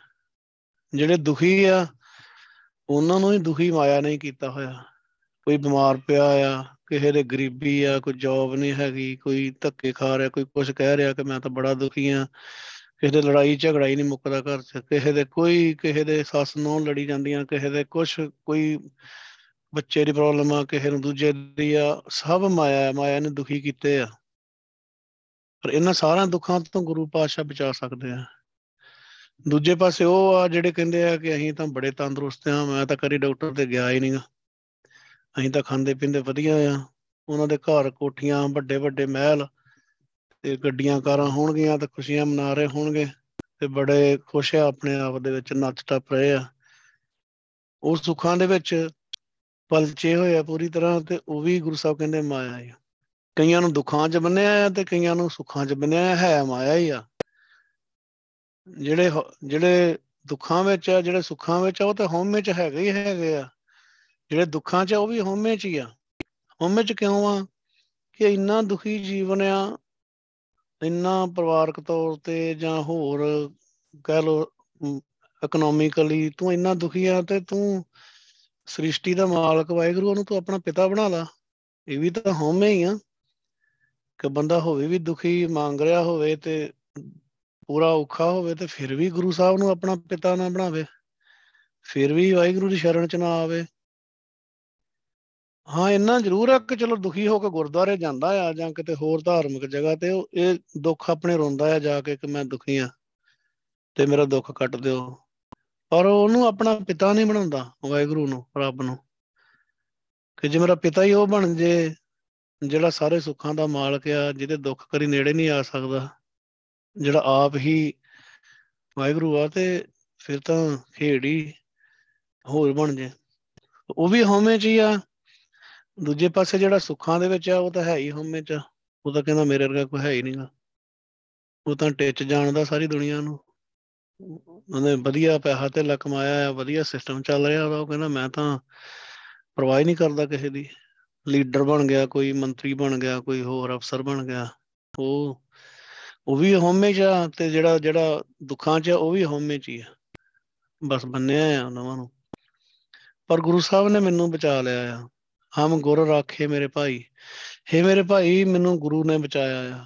ਜਿਹੜੇ ਦੁਖੀ ਆ, ਉਹਨਾਂ ਨੂੰ ਹੀ ਦੁਖੀ ਮਾਇਆ ਨਹੀਂ ਕੀਤਾ ਹੋਇਆ। ਕੋਈ ਬਿਮਾਰ ਪਿਆ ਆ, ਕਿਸੇ ਦੇ ਗਰੀਬੀ ਆ, ਕੋਈ ਜੌਬ ਨਹੀਂ ਹੈਗੀ, ਕੋਈ ਧੱਕੇ ਖਾ ਰਿਹਾ, ਕੋਈ ਕੁਝ ਕਹਿ ਰਿਹਾ ਕਿ ਮੈਂ ਤਾਂ ਬੜਾ ਦੁਖੀ ਆ। ਕਿਸੇ ਦੇ ਲੜਾਈ ਝਗੜਾ ਹੀ ਨਹੀਂ ਮੁੱਕਦਾ ਘਰ 'ਚ। ਕਿਸੇ ਦੇ ਕੋਈ, ਕਿਸੇ ਦੇ ਸੱਸ ਨੂੰ ਲੜੀ ਜਾਂਦੀਆਂ, ਕਿਸੇ ਦੇ ਕੁਝ ਕੋਈ ਬੱਚੇ ਦੀ ਪ੍ਰੋਬਲਮ ਆ, ਕਿਸੇ ਨੂੰ ਦੂਜੇ ਦੀ ਆ, ਸਭ ਮਾਇਆ ਹੈ ਮਾਇਆ ਨੇ ਦੁਖੀ ਕੀਤੇ ਆ। ਪਰ ਇਹਨਾਂ ਸਾਰਿਆਂ ਦੁੱਖਾਂ ਤੋਂ ਗੁਰੂ ਪਾਤਸ਼ਾਹ ਬਚਾ ਸਕਦੇ ਆ। ਦੂਜੇ ਪਾਸੇ ਉਹ ਆ ਜਿਹੜੇ ਕਹਿੰਦੇ ਆ ਕਿ ਅਸੀਂ ਤਾਂ ਬੜੇ ਤੰਦਰੁਸਤ ਆ, ਮੈਂ ਤਾਂ ਕਰੀ ਡਾਕਟਰ ਤੇ ਗਿਆ ਹੀ ਨਹੀਂਗਾ ਅਸੀਂ ਤਾਂ ਖਾਂਦੇ ਪੀਂਦੇ ਵਧੀਆ ਆ। ਉਹਨਾਂ ਦੇ ਘਰ ਕੋਠੀਆਂ, ਵੱਡੇ ਵੱਡੇ ਮਹਿਲ ਤੇ ਗੱਡੀਆਂ ਕਾਰਾਂ ਹੋਣਗੀਆਂ ਤੇ ਖੁਸ਼ੀਆਂ ਮਨਾ ਰਹੇ ਹੋਣਗੇ ਤੇ ਬੜੇ ਖੁਸ਼ ਆ, ਆਪਣੇ ਆਪ ਦੇ ਵਿੱਚ ਨੱਚ ਟੱਪ ਰਹੇ ਆ। ਉਹ ਸੁੱਖਾਂ ਦੇ ਵਿੱਚ ਪਲਚੇ ਹੋਏ ਆ ਪੂਰੀ ਤਰ੍ਹਾਂ ਤੇ ਉਹ ਵੀ ਗੁਰੂ ਸਾਹਿਬ ਕਹਿੰਦੇ ਮਾਇਆ ਹੈ ਕਈਆਂ ਨੂੰ ਦੁੱਖਾਂ 'ਚ ਬੰਨਿਆ ਆ ਤੇ ਕਈਆਂ ਨੂੰ ਸੁੱਖਾਂ 'ਚ ਬੰਨਿਆ ਹੈ ਮਾਇਆ ਹੀ ਆ। ਜਿਹੜੇ ਜਿਹੜੇ ਦੁੱਖਾਂ ਵਿੱਚ ਆ, ਜਿਹੜੇ ਸੁੱਖਾਂ ਵਿੱਚ ਆ, ਉਹ ਤਾਂ ਹਉਮੈ 'ਚ ਹੈਗੇ ਹੀ ਹੈਗੇ ਆ। ਜਿਹੜੇ ਦੁੱਖਾਂ 'ਚ ਆ, ਉਹ ਵੀ ਹਉਮੈ 'ਚ ਹੀ ਆ। ਹਉਮੈ 'ਚ ਕਿਉਂ ਆ ਕਿ ਇੰਨਾ ਦੁਖੀ ਜੀਵਨ ਆ, ਇੰਨਾ ਪਰਿਵਾਰਕ ਤੌਰ ਤੇ ਜਾਂ ਹੋਰ ਕਹਿ ਲੋ ਇਕਨੋਮਿਕਲੀ ਤੂੰ ਇੰਨਾ ਦੁਖੀ ਆ ਤੇ ਤੂੰ ਸ੍ਰਿਸ਼ਟੀ ਦਾ ਮਾਲਕ ਵਾਹਿਗੁਰੂ, ਉਹਨੂੰ ਤੂੰ ਆਪਣਾ ਪਿਤਾ ਬਣਾ ਲਾ। ਇਹ ਵੀ ਤਾਂ ਹਉਮੈ ਹੀ ਆ। ਕਿ ਬੰਦਾ ਹੋਵੇ ਵੀ ਦੁਖੀ, ਮੰਗ ਰਿਹਾ ਹੋਵੇ ਤੇ ਪੂਰਾ ਔਖਾ ਹੋਵੇ ਤੇ ਫਿਰ ਵੀ ਗੁਰੂ ਸਾਹਿਬ ਨੂੰ ਆਪਣਾ ਪਿਤਾ ਨਾ ਬਣਾਵੇ। ਫਿਰ ਵੀ ਵਾਹਿਗੁਰੂ ਦੀ ਸ਼ਰਨ ਚ ਨਾ ਆਵੇ। ਹਾਂ, ਇੰਨਾ ਜ਼ਰੂਰ ਆ ਕਿ ਚਲੋ ਦੁਖੀ ਹੋ ਕੇ ਗੁਰਦੁਆਰੇ ਜਾਂਦਾ ਆ ਜਾਂ ਕਿਤੇ ਹੋਰ ਧਾਰਮਿਕ ਜਗ੍ਹਾ ਤੇ ਉਹ ਇਹ ਦੁੱਖ ਆਪਣੇ ਰੋਂਦਾ ਆ ਜਾ ਕੇ ਕਿ ਮੈਂ ਦੁਖੀ ਆ ਤੇ ਮੇਰਾ ਦੁੱਖ ਕੱਟ ਦਿਓ। ਪਰ ਉਹਨੂੰ ਆਪਣਾ ਪਿਤਾ ਨਹੀਂ ਬਣਾਉਂਦਾ, ਵਾਹਿਗੁਰੂ ਨੂੰ, ਰੱਬ ਨੂੰ। ਕਿ ਜੇ ਮੇਰਾ ਪਿਤਾ ਹੀ ਉਹ ਬਣ ਜੇ, ਜਿਹੜਾ ਸਾਰੇ ਸੁੱਖਾਂ ਦਾ ਮਾਲਕ ਆ, ਜਿਹਦੇ ਦੁੱਖ ਕਰੀ ਨੇੜੇ ਨਹੀਂ ਆ ਸਕਦਾ, ਜਿਹੜਾ ਆਪ ਹੀ ਵਾਹਿਗੁਰੂ ਆ, ਤੇ ਫਿਰ ਤਾਂ ਖੇੜ ਹੀ ਹੋਰ ਬਣ ਜੇ। ਉਹ ਵੀ ਹਉਮੈ ਚ ਹੀ ਆ। ਦੂਜੇ ਪਾਸੇ ਜਿਹੜਾ ਸੁੱਖਾਂ ਦੇ ਵਿੱਚ ਆ, ਉਹ ਤਾਂ ਹੈ ਹੀ ਹਉਮੈ ਚ। ਉਹ ਤਾਂ ਕਹਿੰਦਾ ਮੇਰੇ ਵਰਗਾ ਕੋਈ ਹੈ ਹੀ ਨਹੀਂਗਾ ਉਹ ਤਾਂ ਟਿੱਚ ਜਾਣਦਾ ਸਾਰੀ ਦੁਨੀਆ ਨੂੰ। ਉਹਨੇ ਵਧੀਆ ਪੈਸਾ ਤੇ ਕਮਾਇਆ ਆ, ਵਧੀਆ ਸਿਸਟਮ ਚੱਲ ਰਿਹਾ ਉਹਦਾ, ਉਹ ਕਹਿੰਦਾ ਮੈਂ ਤਾਂ ਪਰਵਾਹ ਹੀ ਨਹੀਂ ਕਰਦਾ ਕਿਸੇ ਦੀ। ਲੀਡਰ ਬਣ ਗਿਆ, ਕੋਈ ਮੰਤਰੀ ਬਣ ਗਿਆ, ਕੋਈ ਹੋਰ ਅਫਸਰ ਬਣ ਗਿਆ। ਉਹ ਉਹ ਵੀ ਹਉਮੈ ਚ ਆ ਤੇ ਜਿਹੜਾ ਜਿਹੜਾ ਦੁੱਖਾਂ ਚ ਉਹ ਵੀ ਹਉਮੈ ਚ ਹੀ ਆ। ਬਸ ਬੰਨਿਆ ਆ ਉਹਨਾਂ ਨੂੰ। ਪਰ ਗੁਰੂ ਸਾਹਿਬ ਨੇ ਮੈਨੂੰ ਬਚਾ ਲਿਆ ਆ। ਹਮ ਗੁਰ ਰਾਖੇ ਮੇਰੇ ਭਾਈ। ਹੇ ਮੇਰੇ ਭਾਈ, ਮੈਨੂੰ ਗੁਰੂ ਨੇ ਬਚਾਇਆ ਆ।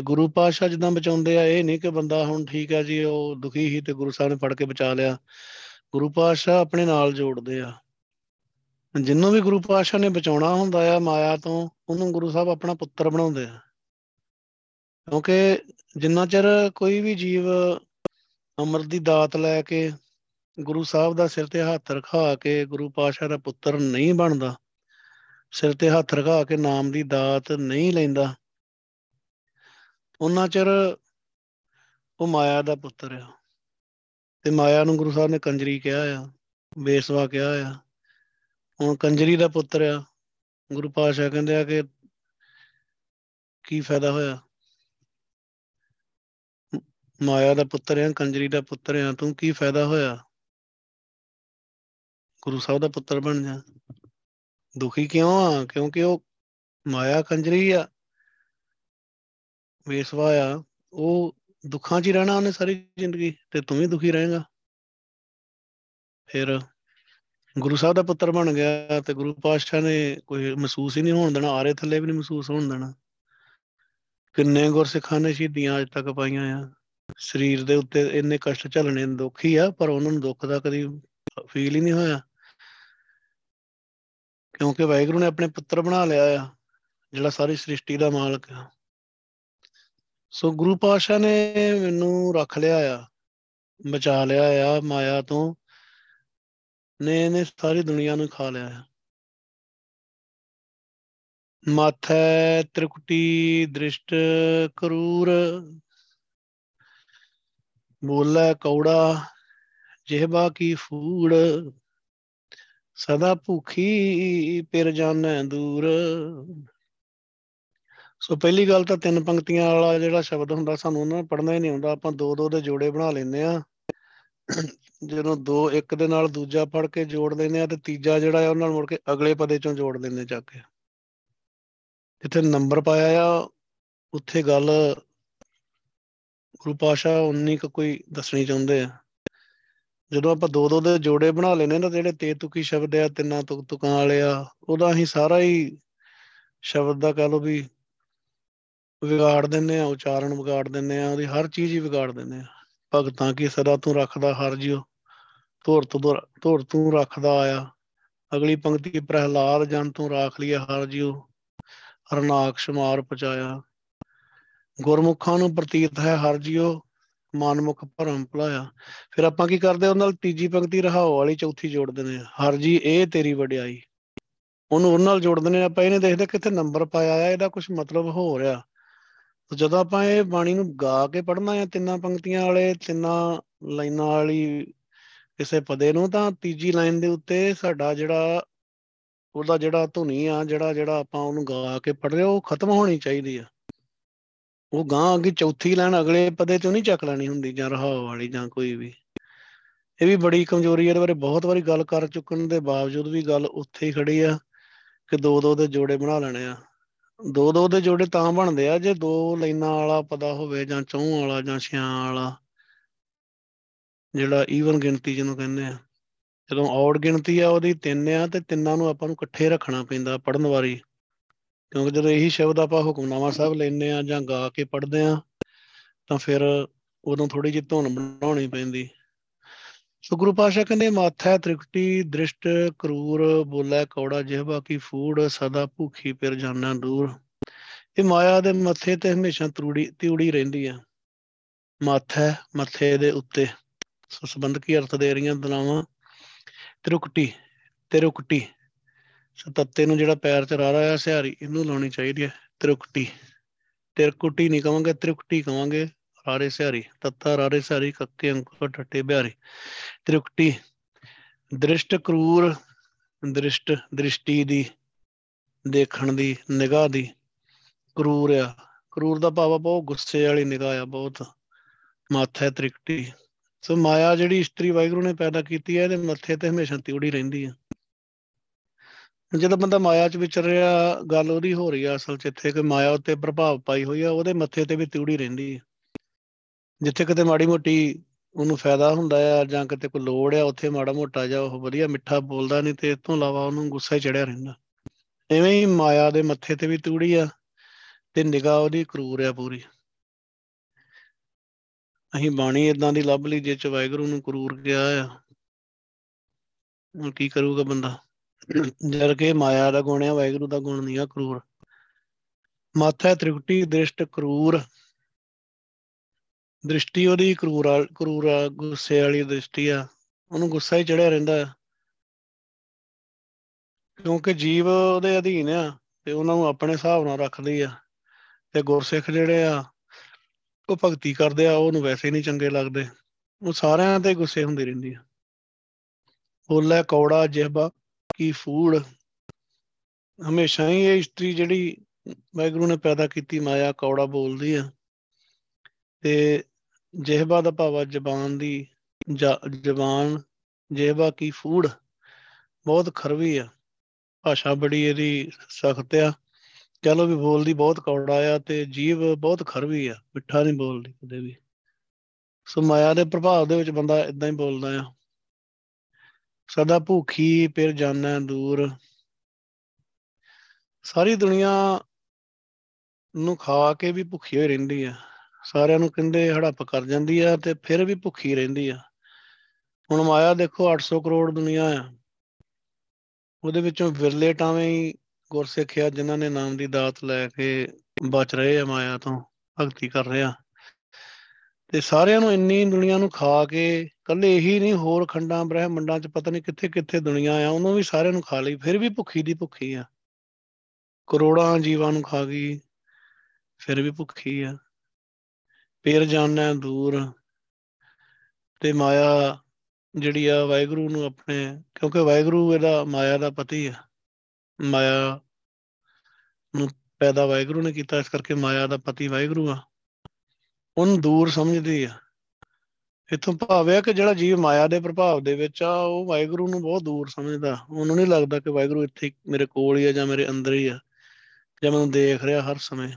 ਤੇ ਗੁਰੂ ਪਾਤਸ਼ਾਹ ਜਿੱਦਾਂ ਬਚਾਉਂਦੇ ਆ, ਇਹ ਨਹੀਂ ਕਿ ਬੰਦਾ ਹੁਣ ਠੀਕ ਆ ਜੀ, ਉਹ ਦੁਖੀ ਸੀ ਤੇ ਗੁਰੂ ਸਾਹਿਬ ਨੇ ਫੜ ਕੇ ਬਚਾ ਲਿਆ। ਗੁਰੂ ਪਾਤਸ਼ਾਹ ਆਪਣੇ ਨਾਲ ਜੋੜਦੇ ਆ। ਜਿੰਨੂੰ ਵੀ ਗੁਰੂ ਪਾਤਸ਼ਾਹ ਨੇ ਬਚਾਉਣਾ ਹੁੰਦਾ ਆ ਮਾਇਆ ਤੋਂ, ਉਹਨੂੰ ਗੁਰੂ ਸਾਹਿਬ ਆਪਣਾ ਪੁੱਤਰ ਬਣਾਉਂਦੇ ਆ। ਕਿਉਂਕਿ ਜਿੰਨਾ ਚਿਰ ਕੋਈ ਵੀ ਜੀਵ ਅਮਰ ਦੀ ਦਾਤ ਲੈ ਕੇ ਗੁਰੂ ਸਾਹਿਬ ਦਾ ਸਿਰ ਤੇ ਹੱਥ ਰਖਾ ਕੇ ਗੁਰੂ ਪਾਤਸ਼ਾਹ ਦਾ ਪੁੱਤਰ ਨਹੀਂ ਬਣਦਾ, ਸਿਰ ਤੇ ਹੱਥ ਰਖਾ ਕੇ ਨਾਮ ਦੀ ਦਾਤ ਨਹੀਂ ਲੈਂਦਾ ਉਹਨਾਂ ਚਿਰ ਉਹ ਮਾਇਆ ਦਾ ਪੁੱਤਰ ਆ। ਤੇ ਮਾਇਆ ਨੂੰ ਗੁਰੂ ਸਾਹਿਬ ਨੇ ਕੰਜਰੀ ਕਿਹਾ ਆ, ਬੇਸਵਾ ਕਿਹਾ ਆ। ਹੁਣ ਕੰਜਰੀ ਦਾ ਪੁੱਤਰ ਆ, ਗੁਰੂ ਪਾਤਸ਼ਾਹ ਕਹਿੰਦੇ ਆ ਕਿ ਕੀ ਫਾਇਦਾ ਹੋਇਆ? ਮਾਇਆ ਦਾ ਪੁੱਤਰ ਆ, ਕੰਜਰੀ ਦਾ ਪੁੱਤਰ ਆ, ਤੂੰ ਕੀ ਫਾਇਦਾ ਹੋਇਆ? ਗੁਰੂ ਸਾਹਿਬ ਦਾ ਪੁੱਤਰ ਬਣ ਜਾ। ਦੁਖੀ ਕਿਉਂ ਆ? ਕਿਉਂਕਿ ਉਹ ਮਾਇਆ ਕੰਜਰੀ ਆ। ਵੇਸਵਾ ਆ, ਉਹ ਦੁੱਖਾਂ 'ਚ ਹੀ ਰਹਿਣਾ ਉਹਨੇ ਸਾਰੀ ਜ਼ਿੰਦਗੀ ਤੇ ਤੂੰ ਵੀ ਦੁਖੀ ਰਹੇਗਾ। ਫਿਰ ਗੁਰੂ ਸਾਹਿਬ ਦਾ ਪੁੱਤਰ ਬਣ ਗਿਆ ਤੇ ਗੁਰੂ ਪਾਤਸ਼ਾਹ ਨੇ ਕੋਈ ਮਹਿਸੂਸ ਹੀ ਨਹੀਂ ਹੋਣ ਦੇਣਾ, ਆਰੇ ਥੱਲੇ ਵੀ ਨਹੀਂ ਮਹਿਸੂਸ ਹੋਣ ਦੇਣਾ। ਕਿੰਨੇ ਗੁਰਸਿੱਖਾਂ ਨੇ ਸ਼ਹੀਦੀਆਂ ਅਜ ਤੱਕ ਪਾਈਆਂ ਆ। ਸਰੀਰ ਦੇ ਉੱਤੇ ਇੰਨੇ ਕਸ਼ਟ ਝੱਲਣੇ ਦੁੱਖ ਹੀ ਆ, ਪਰ ਉਹਨਾਂ ਨੂੰ ਦੁੱਖ ਦਾ ਕਦੀ ਫੀਲ ਹੀ ਨਹੀਂ ਹੋਇਆ। ਕਿਉਂਕਿ ਵਾਹਿਗੁਰੂ ਨੇ ਆਪਣੇ ਪੁੱਤਰ ਬਣਾ ਲਿਆ ਆ, ਜਿਹੜਾ ਸਾਰੀ ਸ੍ਰਿਸ਼ਟੀ ਦਾ ਮਾਲਕ ਆ। ਸੋ ਗੁਰੂ ਪਾਤਸ਼ਾਹ ਨੇ ਮੈਨੂੰ ਰੱਖ ਲਿਆ ਆ, ਬਚਾ ਲਿਆ ਆ ਮਾਇਆ ਤੋਂ, ਨੇ ਨੇ ਸਾਰੀ ਦੁਨੀਆ ਨੂੰ ਖਾ ਲਿਆ ਆ। ਮਾਥੈ ਤ੍ਰਿਕੁਟੀ, ਦ੍ਰਿਸ਼ਟ, ਕਰੂਰ, ਬੋਲੇ ਕੌੜਾ, ਜਿਹਬਾ ਕੀ ਫੂੜ, ਸਦਾ ਭੁਖੀ ਪਿਰ ਜਾਣੈ ਦੂਰ। ਸੋ ਪਹਿਲੀ ਗੱਲ ਤਾਂ ਤਿੰਨ ਪੰਕਤੀਆਂ ਵਾਲਾ ਜਿਹੜਾ ਸ਼ਬਦ ਹੁੰਦਾ, ਸਾਨੂੰ ਉਹਨਾਂ ਪੜਨਾ ਹੀ ਨਹੀਂ ਹੁੰਦਾ ਆਪਾਂ ਦੋ ਦੋ ਦੇ ਜੋੜੇ ਬਣਾ ਲੈਂਦੇ ਆ ਜਦੋਂ ਦੋ ਇੱਕ ਦੇ ਨਾਲ ਦੂਜਾ ਪੜ ਕੇ ਜੋੜ ਲੈਂਦੇ ਆ ਤੇ ਤੀਜਾ ਜਿਹੜਾ ਆ, ਉਹਨਾਂ ਨਾਲ ਮੁੜ ਕੇ ਅਗਲੇ ਪਦੇ ਚੋਂ ਜੋੜ ਲੈਂਦੇ ਚੱਕ ਕੇ। ਜਿੱਥੇ ਨੰਬਰ ਪਾਇਆ ਆ, ਉੱਥੇ ਗੱਲ ਗੁਰੂ ਪਾਸ਼ਾ ਉਨੀ ਕੁ ਕੋਈ ਦੱਸਣੀ ਚਾਹੁੰਦੇ ਆ। ਜਦੋਂ ਆਪਾਂ ਦੋ ਦੋ ਦੇ ਜੋੜੇ ਬਣਾ ਲੈਨੇ ਨਾ ਜਿਹੜੇ ਤੇ ਤੁਕੀ ਸ਼ਬਦ ਆ, ਤਿੰਨਾਂ ਤੁਕ ਤੁਕਾਂ ਵਾਲੇ ਆ, ਉਹਦਾ ਅਸੀਂ ਸਾਰਾ ਹੀ ਸ਼ਬਦ ਦਾ ਕਹ ਲਓ ਵੀ ਵਿਗਾੜ ਦਿੰਨੇ ਆ, ਉਚਾਰਨ ਵਿਗਾੜ ਦਿੰਨੇ ਆ, ਉਹਦੀ ਹਰ ਚੀਜ਼ ਹੀ ਵਿਗਾੜ ਦਿੰਨੇ ਆ। ਭਗਤਾਂ ਕੀ ਸਦਾ ਤੂੰ ਰੱਖਦਾ ਹਰ ਜਿਉ ਧੁਰ ਤੂੰ ਧੁਰ ਤੂੰ ਰੱਖਦਾ ਆਇਆ। ਅਗਲੀ ਪੰਕਤੀ, ਪ੍ਰਹਿਲਾਦ ਜਨ ਤੂੰ ਰਾਖ ਲਿਆ ਹਰ ਜਿਉ ਹਰਨਾਕਸ਼ ਮਾਰ ਪਚਾਇਆ ਗੁਰਮੁਖਾਂ ਨੂੰ ਪ੍ਰਤੀਤ ਹੈ ਹਰ ਜਿਉ ਮਨਮੁਖ ਭਰਮ ਭੁਲਾਇਆ। ਫਿਰ ਆਪਾਂ ਕੀ ਕਰਦੇ ਉਹਨਾਂ ਨਾਲ ਤੀਜੀ ਪੰਕਤੀ ਰਹਾਓ ਵਾਲੀ ਚੌਥੀ ਜੋੜ ਦਿੰਦੇ ਆ। ਹਰ ਜੀ, ਇਹ ਤੇਰੀ ਵਡਿਆਈ। ਉਹਨੂੰ ਉਹਨਾਂ ਨਾਲ ਜੋੜ ਦਿੰਦੇ ਆਪਾਂ ਇਹਨੇ ਦੇਖਦੇ ਕਿੱਥੇ ਨੰਬਰ ਪਾਇਆ ਆ, ਇਹਦਾ ਕੁਝ ਮਤਲਬ ਹੋ ਰਿਹਾ। ਜਦੋਂ ਆਪਾਂ ਇਹ ਬਾਣੀ ਨੂੰ ਗਾ ਕੇ ਪੜ੍ਹਨਾ ਆ ਤਿੰਨਾਂ ਪੰਕਤੀਆਂ ਵਾਲੇ, ਤਿੰਨਾਂ ਲਾਈਨਾਂ ਵਾਲੀ ਕਿਸੇ ਪਦੇ ਨੂੰ, ਤਾਂ ਤੀਜੀ ਲਾਈਨ ਦੇ ਉੱਤੇ ਸਾਡਾ ਜਿਹੜਾ ਉਹਦਾ ਜਿਹੜਾ ਧੁਨੀ ਆ, ਜਿਹੜਾ ਜਿਹੜਾ ਆਪਾਂ ਉਹਨੂੰ ਗਾ ਕੇ ਪੜ੍ਹ ਰਹੇ ਉਹ ਖਤਮ ਹੋਣੀ ਚਾਹੀਦੀ ਆ। ਉਹ ਗਾਂ ਅੱਗੇ ਚੌਥੀ ਲਾਈਨ ਅਗਲੇ ਪਦੇ ਚੋਂ ਨਹੀਂ ਚੱਕ ਲੈਣੀ ਹੁੰਦੀ, ਜਾਂ ਰਹਾਉ ਵਾਲੀ ਜਾਂ ਕੋਈ ਵੀ। ਇਹ ਵੀ ਬੜੀ ਕਮਜ਼ੋਰੀ ਹੈ ਇਹਦੇ ਬਾਰੇ ਬਹੁਤ ਵਾਰੀ ਗੱਲ ਕਰ ਚੁੱਕਣ ਦੇ ਬਾਵਜੂਦ ਵੀ ਗੱਲ ਉੱਥੇ ਹੀ ਖੜੀ ਆ ਕਿ ਦੋ ਦੋ ਦੇ ਜੋੜੇ ਬਣਾ ਲੈਣੇ ਆ। ਦੋ ਦੋ ਦੇ ਜੋੜੇ ਤਾਂ ਬਣਦੇ ਆ, ਜੇ ਦੋ ਲਾਈਨਾਂ ਵਾਲਾ ਪਤਾ ਹੋਵੇ ਜਾਂ ਚੌਂ ਵਾਲਾ ਜਾਂ ਛਿਆਂ ਵਾਲਾ, ਜਿਹੜਾ ਈਵਨ ਗਿਣਤੀ ਜਿਹਨੂੰ ਕਹਿੰਦੇ ਆ। ਜਦੋਂ ਔਡ ਗਿਣਤੀ ਆ, ਉਹਦੀ ਤਿੰਨ ਆ ਤੇ ਤਿੰਨਾਂ ਨੂੰ ਆਪਾਂ ਨੂੰ ਇਕੱਠੇ ਰੱਖਣਾ ਪੈਂਦਾ ਪੜਨ ਵਾਰੀ। ਕਿਉਂਕਿ ਜਦੋਂ ਇਹੀ ਸ਼ਬਦ ਆਪਾਂ ਹੁਕਮਨਾਮਾ ਸਾਹਿਬ ਲੈਨੇ ਆ ਜਾਂ ਗਾ ਕੇ ਪੜਦੇ ਆ, ਤਾਂ ਫਿਰ ਉਦੋਂ ਥੋੜੀ ਜਿਹੀ ਧੁਨ ਬਣਾਉਣੀ ਪੈਂਦੀ। ਸੋ ਗੁਰੂ ਪਾਸ਼ਾ ਕਹਿੰਦੇ, ਮਾਥਾ ਤ੍ਰਿਕਟੀ ਦ੍ਰਿਸ਼ਟ ਕਰੂਰ ਬੋਲੇ ਕੌੜਾ ਜਿਹਵਾ ਕੀ ਫੂੜ, ਸਦਾ ਭੁਖੀ ਫਿਰ ਜਾਣਾ ਦੂਰ। ਇਹ ਮਾਇਆ ਦੇ ਮੱਥੇ ਤੇ ਹਮੇਸ਼ਾ ਤਰੂੜੀ, ਤਿਉੜੀ ਰਹਿੰਦੀ ਆ। ਮਾਥਾ ਮੱਥੇ ਦੇ ਉੱਤੇ। ਸੋ ਸੰਬੰਧਕੀ ਅਰਥ ਦੇ ਰਹੀਆਂ ਦਲਾਵਾਂ? ਤਿਰੁਕਟੀ ਤਿਰੁਕਟੀ। ਸੋ ਤੱਤੇ ਨੂੰ ਜਿਹੜਾ ਪੈਰ ਚ ਰਾਰਾ ਆ ਸਿਹਾਰੀ, ਇਹਨੂੰ ਲਾਉਣੀ ਚਾਹੀਦੀ ਹੈ। ਤਿਰੁਕਟੀ, ਤਿਰਕੁਟੀ ਨਹੀਂ ਕਵਾਂਗੇ, ਤਿਰੁਕਟੀ ਕਵਾਂਗੇ। ਰਾਰੇ ਸਿਹਾਰੀ, ਤੱਤਾ, ਰਾਰੇ ਸਿਹਾਰੀ, ਕੱਕੇ ਅੰਕ ਠੱਟੇ ਬਿਹਾਰੀ। ਤਿਰੁਕਟੀ, ਦ੍ਰਿਸ਼ਟ ਕਰੂਰ, ਦ੍ਰਿਸ਼ਟ, ਦ੍ਰਿਸ਼ਟੀ ਦੀ, ਦੇਖਣ ਦੀ, ਨਿਗਾਹ ਦੀ, ਕਰੂਰ ਆ। ਕਰੂਰ ਦਾ ਭਾਵ ਆ, ਬਹੁਤ ਗੁੱਸੇ ਵਾਲੀ ਨਿਗਾਹ ਆ, ਬਹੁਤ ਮਾਥਾ ਤ੍ਰਿਕਟੀ। ਸੋ ਮਾਇਆ ਜਿਹੜੀ ਇਸਤਰੀ ਵਾਹਿਗੁਰੂ ਨੇ ਪੈਦਾ ਕੀਤੀ ਹੈ ਇਹਦੇ ਮੱਥੇ ਤੇ ਹਮੇਸ਼ਾ ਤਿਉੜੀ ਰਹਿੰਦੀ ਆ। ਜਦੋਂ ਬੰਦਾ ਮਾਇਆ 'ਚ ਵਿਚਰ ਰਿਹਾ, ਗੱਲ ਉਹਦੀ ਹੋ ਰਹੀ ਆ ਅਸਲ 'ਚ ਇੱਥੇ, ਕਿ ਮਾਇਆ ਉੱਤੇ ਪ੍ਰਭਾਵ ਪਾਈ ਹੋਈ ਆ, ਉਹਦੇ ਮੱਥੇ ਤੇ ਵੀ ਤਿਉੜੀ ਰਹਿੰਦੀ ਆ। ਜਿੱਥੇ ਕਿਤੇ ਮਾੜੀ ਮੋਟੀ ਉਹਨੂੰ ਫਾਇਦਾ ਹੁੰਦਾ ਆ ਜਾਂ ਕਿਤੇ ਕੋਈ ਲੋੜ ਆ, ਉੱਥੇ ਮਾੜਾ ਮੋਟਾ ਜਾਂ ਉਹ ਵਧੀਆ ਮਿੱਠਾ ਬੋਲਦਾ ਨਹੀਂ ਤੇ ਇਸ ਤੋਂ ਇਲਾਵਾ ਉਹਨੂੰ ਗੁੱਸਾ ਹੀ ਚੜਿਆ ਰਹਿੰਦਾ। ਐਵੇਂ ਹੀ ਮਾਇਆ ਦੇ ਮੱਥੇ ਤੇ ਵੀ ਤਿਉੜੀ ਆ ਤੇ ਨਿਗਾਹ ਉਹਦੀ ਕਰੂਰ ਆ ਪੂਰੀ। ਅਸੀਂ ਬਾਣੀ ਇਦਾਂ ਦੀ ਲੱਭ ਲਈ ਜੇ ਚ ਵਾਹਿਗੁਰੂ ਨੂੰ ਕਰੂਰ ਗਿਆ ਆ। ਹੁਣ ਕੀ ਕਰੂਗਾ ਬੰਦਾ? ਜਦ ਕਿ ਮਾਇਆ ਦਾ ਗੁਣ ਆ, ਵਾਹਿਗੁਰੂ ਦਾ ਗੁਣ ਨਹੀਂ ਆ, ਕਰੂਰ। ਮਾਥਾ ਤ੍ਰਿਕਟੀ ਦ੍ਰਿਸ਼ਟ ਕਰੂਰ। ਦ੍ਰਿਸ਼ਟੀ ਉਹਦੀ ਕਰੂਰ ਕਰੂਰ ਗੁੱਸੇ ਵਾਲੀ ਦ੍ਰਿਸ਼ਟੀ ਆ, ਉਹਨੂੰ ਗੁੱਸਾ ਹੀ ਚੜਿਆ ਰਹਿੰਦਾ ਕਿਉਂਕਿ ਜੀਵ ਉਹਦੇ ਅਧੀਨ ਆ ਤੇ ਉਹਨਾਂ ਨੂੰ ਆਪਣੇ ਹਿਸਾਬ ਨਾਲ ਰੱਖਦੀ ਆ ਤੇ ਗੁਰਸਿੱਖ ਜਿਹੜੇ ਆ, ਉਹ ਭਗਤੀ ਕਰਦੇ ਆ, ਉਹਨੂੰ ਵੈਸੇ ਨਹੀਂ ਚੰਗੇ ਲੱਗਦੇ। ਉਹ ਸਾਰਿਆਂ ਤੇ ਗੁੱਸੇ ਹੁੰਦੀ ਰਹਿੰਦੀ ਆ। ਬੋਲੇ ਕੌੜਾ, ਜਿਹਬਾ, ਕੀ ਫੂੜ ਹਮੇਸ਼ਾ ਹੀ ਇਹ ਇਸਤਰੀ ਜਿਹੜੀ ਵਾਹਿਗੁਰੂ ਨੇ ਪੈਦਾ ਕੀਤੀ ਮਾਇਆ, ਕੌੜਾ ਬੋਲਦੀ ਆ। ਤੇ ਜਿਹਬਾ ਦਾ ਭਾਵ ਜ਼ਬਾਨ ਦੀ ਜ਼ਬਾਨ, ਜਿਹਬਾ ਕੀ ਫੂੜ, ਬਹੁਤ ਖਰਵੀ ਆ। ਭਾਸ਼ਾ ਬੜੀ ਇਹਦੀ ਸਖਤ ਆ। ਚਲੋ ਵੀ ਬੋਲਦੀ ਬਹੁਤ ਕੌੜਾ ਆ ਤੇ ਜੀਵ ਬਹੁਤ ਖਰਵੀ ਆ, ਮਿੱਠਾ ਨਹੀਂ ਬੋਲਦੀ ਕਦੇ ਵੀ। ਸੋ ਮਾਇਆ ਦੇ ਪ੍ਰਭਾਵ ਦੇ ਵਿੱਚ ਬੰਦਾ ਇਦਾਂ ਹੀ ਬੋਲਦਾ ਆ। ਸਦਾ ਭੁੱਖੀ, ਫਿਰ ਜਾਣਾ ਦੂਰ। ਸਾਰੀ ਦੁਨੀਆ ਨੂੰ ਖਾ ਕੇ ਵੀ ਭੁੱਖੀ ਹੋਈ ਰਹਿੰਦੀ ਆ। ਸਾਰਿਆਂ ਨੂੰ ਕਹਿੰਦੇ ਹੜੱਪ ਕਰ ਜਾਂਦੀ ਆ ਤੇ ਫਿਰ ਵੀ ਭੁੱਖੀ ਰਹਿੰਦੀ ਆ। ਹੁਣ ਮਾਇਆ ਦੇਖੋ 800 ਕਰੋੜ ਦੁਨੀਆ ਆ। ਉਹਦੇ ਵਿੱਚੋਂ ਵਿਰਲੇ ਟਾਵੇਂ ਹੀ ਗੁਰਸਿੱਖ ਆ ਜਿਨ੍ਹਾਂ ਨੇ ਨਾਮ ਦੀ ਦਾਤ ਲੈ ਕੇ ਬਚ ਰਹੇ ਆ ਮਾਇਆ ਤੋਂ, ਭਗਤੀ ਕਰ ਰਹੇ ਆ। ਤੇ ਸਾਰਿਆਂ ਨੂੰ ਇੰਨੀ ਦੁਨੀਆ ਨੂੰ ਖਾ ਕੇ ਕੱਲੇ ਇਹੀ ਨਹੀਂ, ਹੋਰ ਖੰਡਾਂ ਬ੍ਰਹਿਮੰਡਾਂ 'ਚ ਪਤਾ ਨਹੀਂ ਕਿੱਥੇ ਕਿੱਥੇ ਦੁਨੀਆ ਆ, ਉਹਨੂੰ ਵੀ ਸਾਰਿਆਂ ਨੂੰ ਖਾ ਲਈ, ਫਿਰ ਵੀ ਭੁੱਖੀ ਦੀ ਭੁੱਖੀ ਆ। ਕਰੋੜਾਂ ਜੀਵਾਂ ਨੂੰ ਖਾ ਗਈ, ਫਿਰ ਵੀ ਭੁੱਖੀ ਆ। ਪੇਰ ਜਾਣਾ ਦੂਰ। ਤੇ ਮਾਇਆ ਜਿਹੜੀ ਆ ਵਾਹਿਗੁਰੂ ਨੂੰ ਆਪਣੇ, ਕਿਉਂਕਿ ਵਾਹਿਗੁਰੂ ਇਹਦਾ ਮਾਇਆ ਦਾ ਪਤੀ ਆ। ਮਾਇਆ ਨੂੰ ਪੈਦਾ ਵਾਹਿਗੁਰੂ ਨੇ ਕੀਤਾ, ਇਸ ਕਰਕੇ ਮਾਇਆ ਦਾ ਪਤੀ ਵਾਹਿਗੁਰੂ ਆ। ਉਹਨੂੰ ਦੂਰ ਸਮਝਦੀ ਆ। ਇਥੋਂ ਭਾਵ ਹੈ ਕਿ ਜਿਹੜਾ ਜੀਵ ਮਾਇਆ ਦੇ ਪ੍ਰਭਾਵ ਦੇ ਵਿੱਚ ਆ, ਉਹ ਵਾਹਿਗੁਰੂ ਨੂੰ ਬਹੁਤ ਦੂਰ ਸਮਝਦਾ। ਉਹਨੂੰ ਨਹੀਂ ਲੱਗਦਾ ਕਿ ਵਾਹਿਗੁਰੂ ਇੱਥੇ ਮੇਰੇ ਕੋਲ ਹੀ ਆ ਜਾਂ ਮੇਰੇ ਅੰਦਰ ਹੀ ਆ, ਜਾਂ ਮੈਨੂੰ ਦੇਖ ਰਿਹਾ ਹਰ ਸਮੇਂ।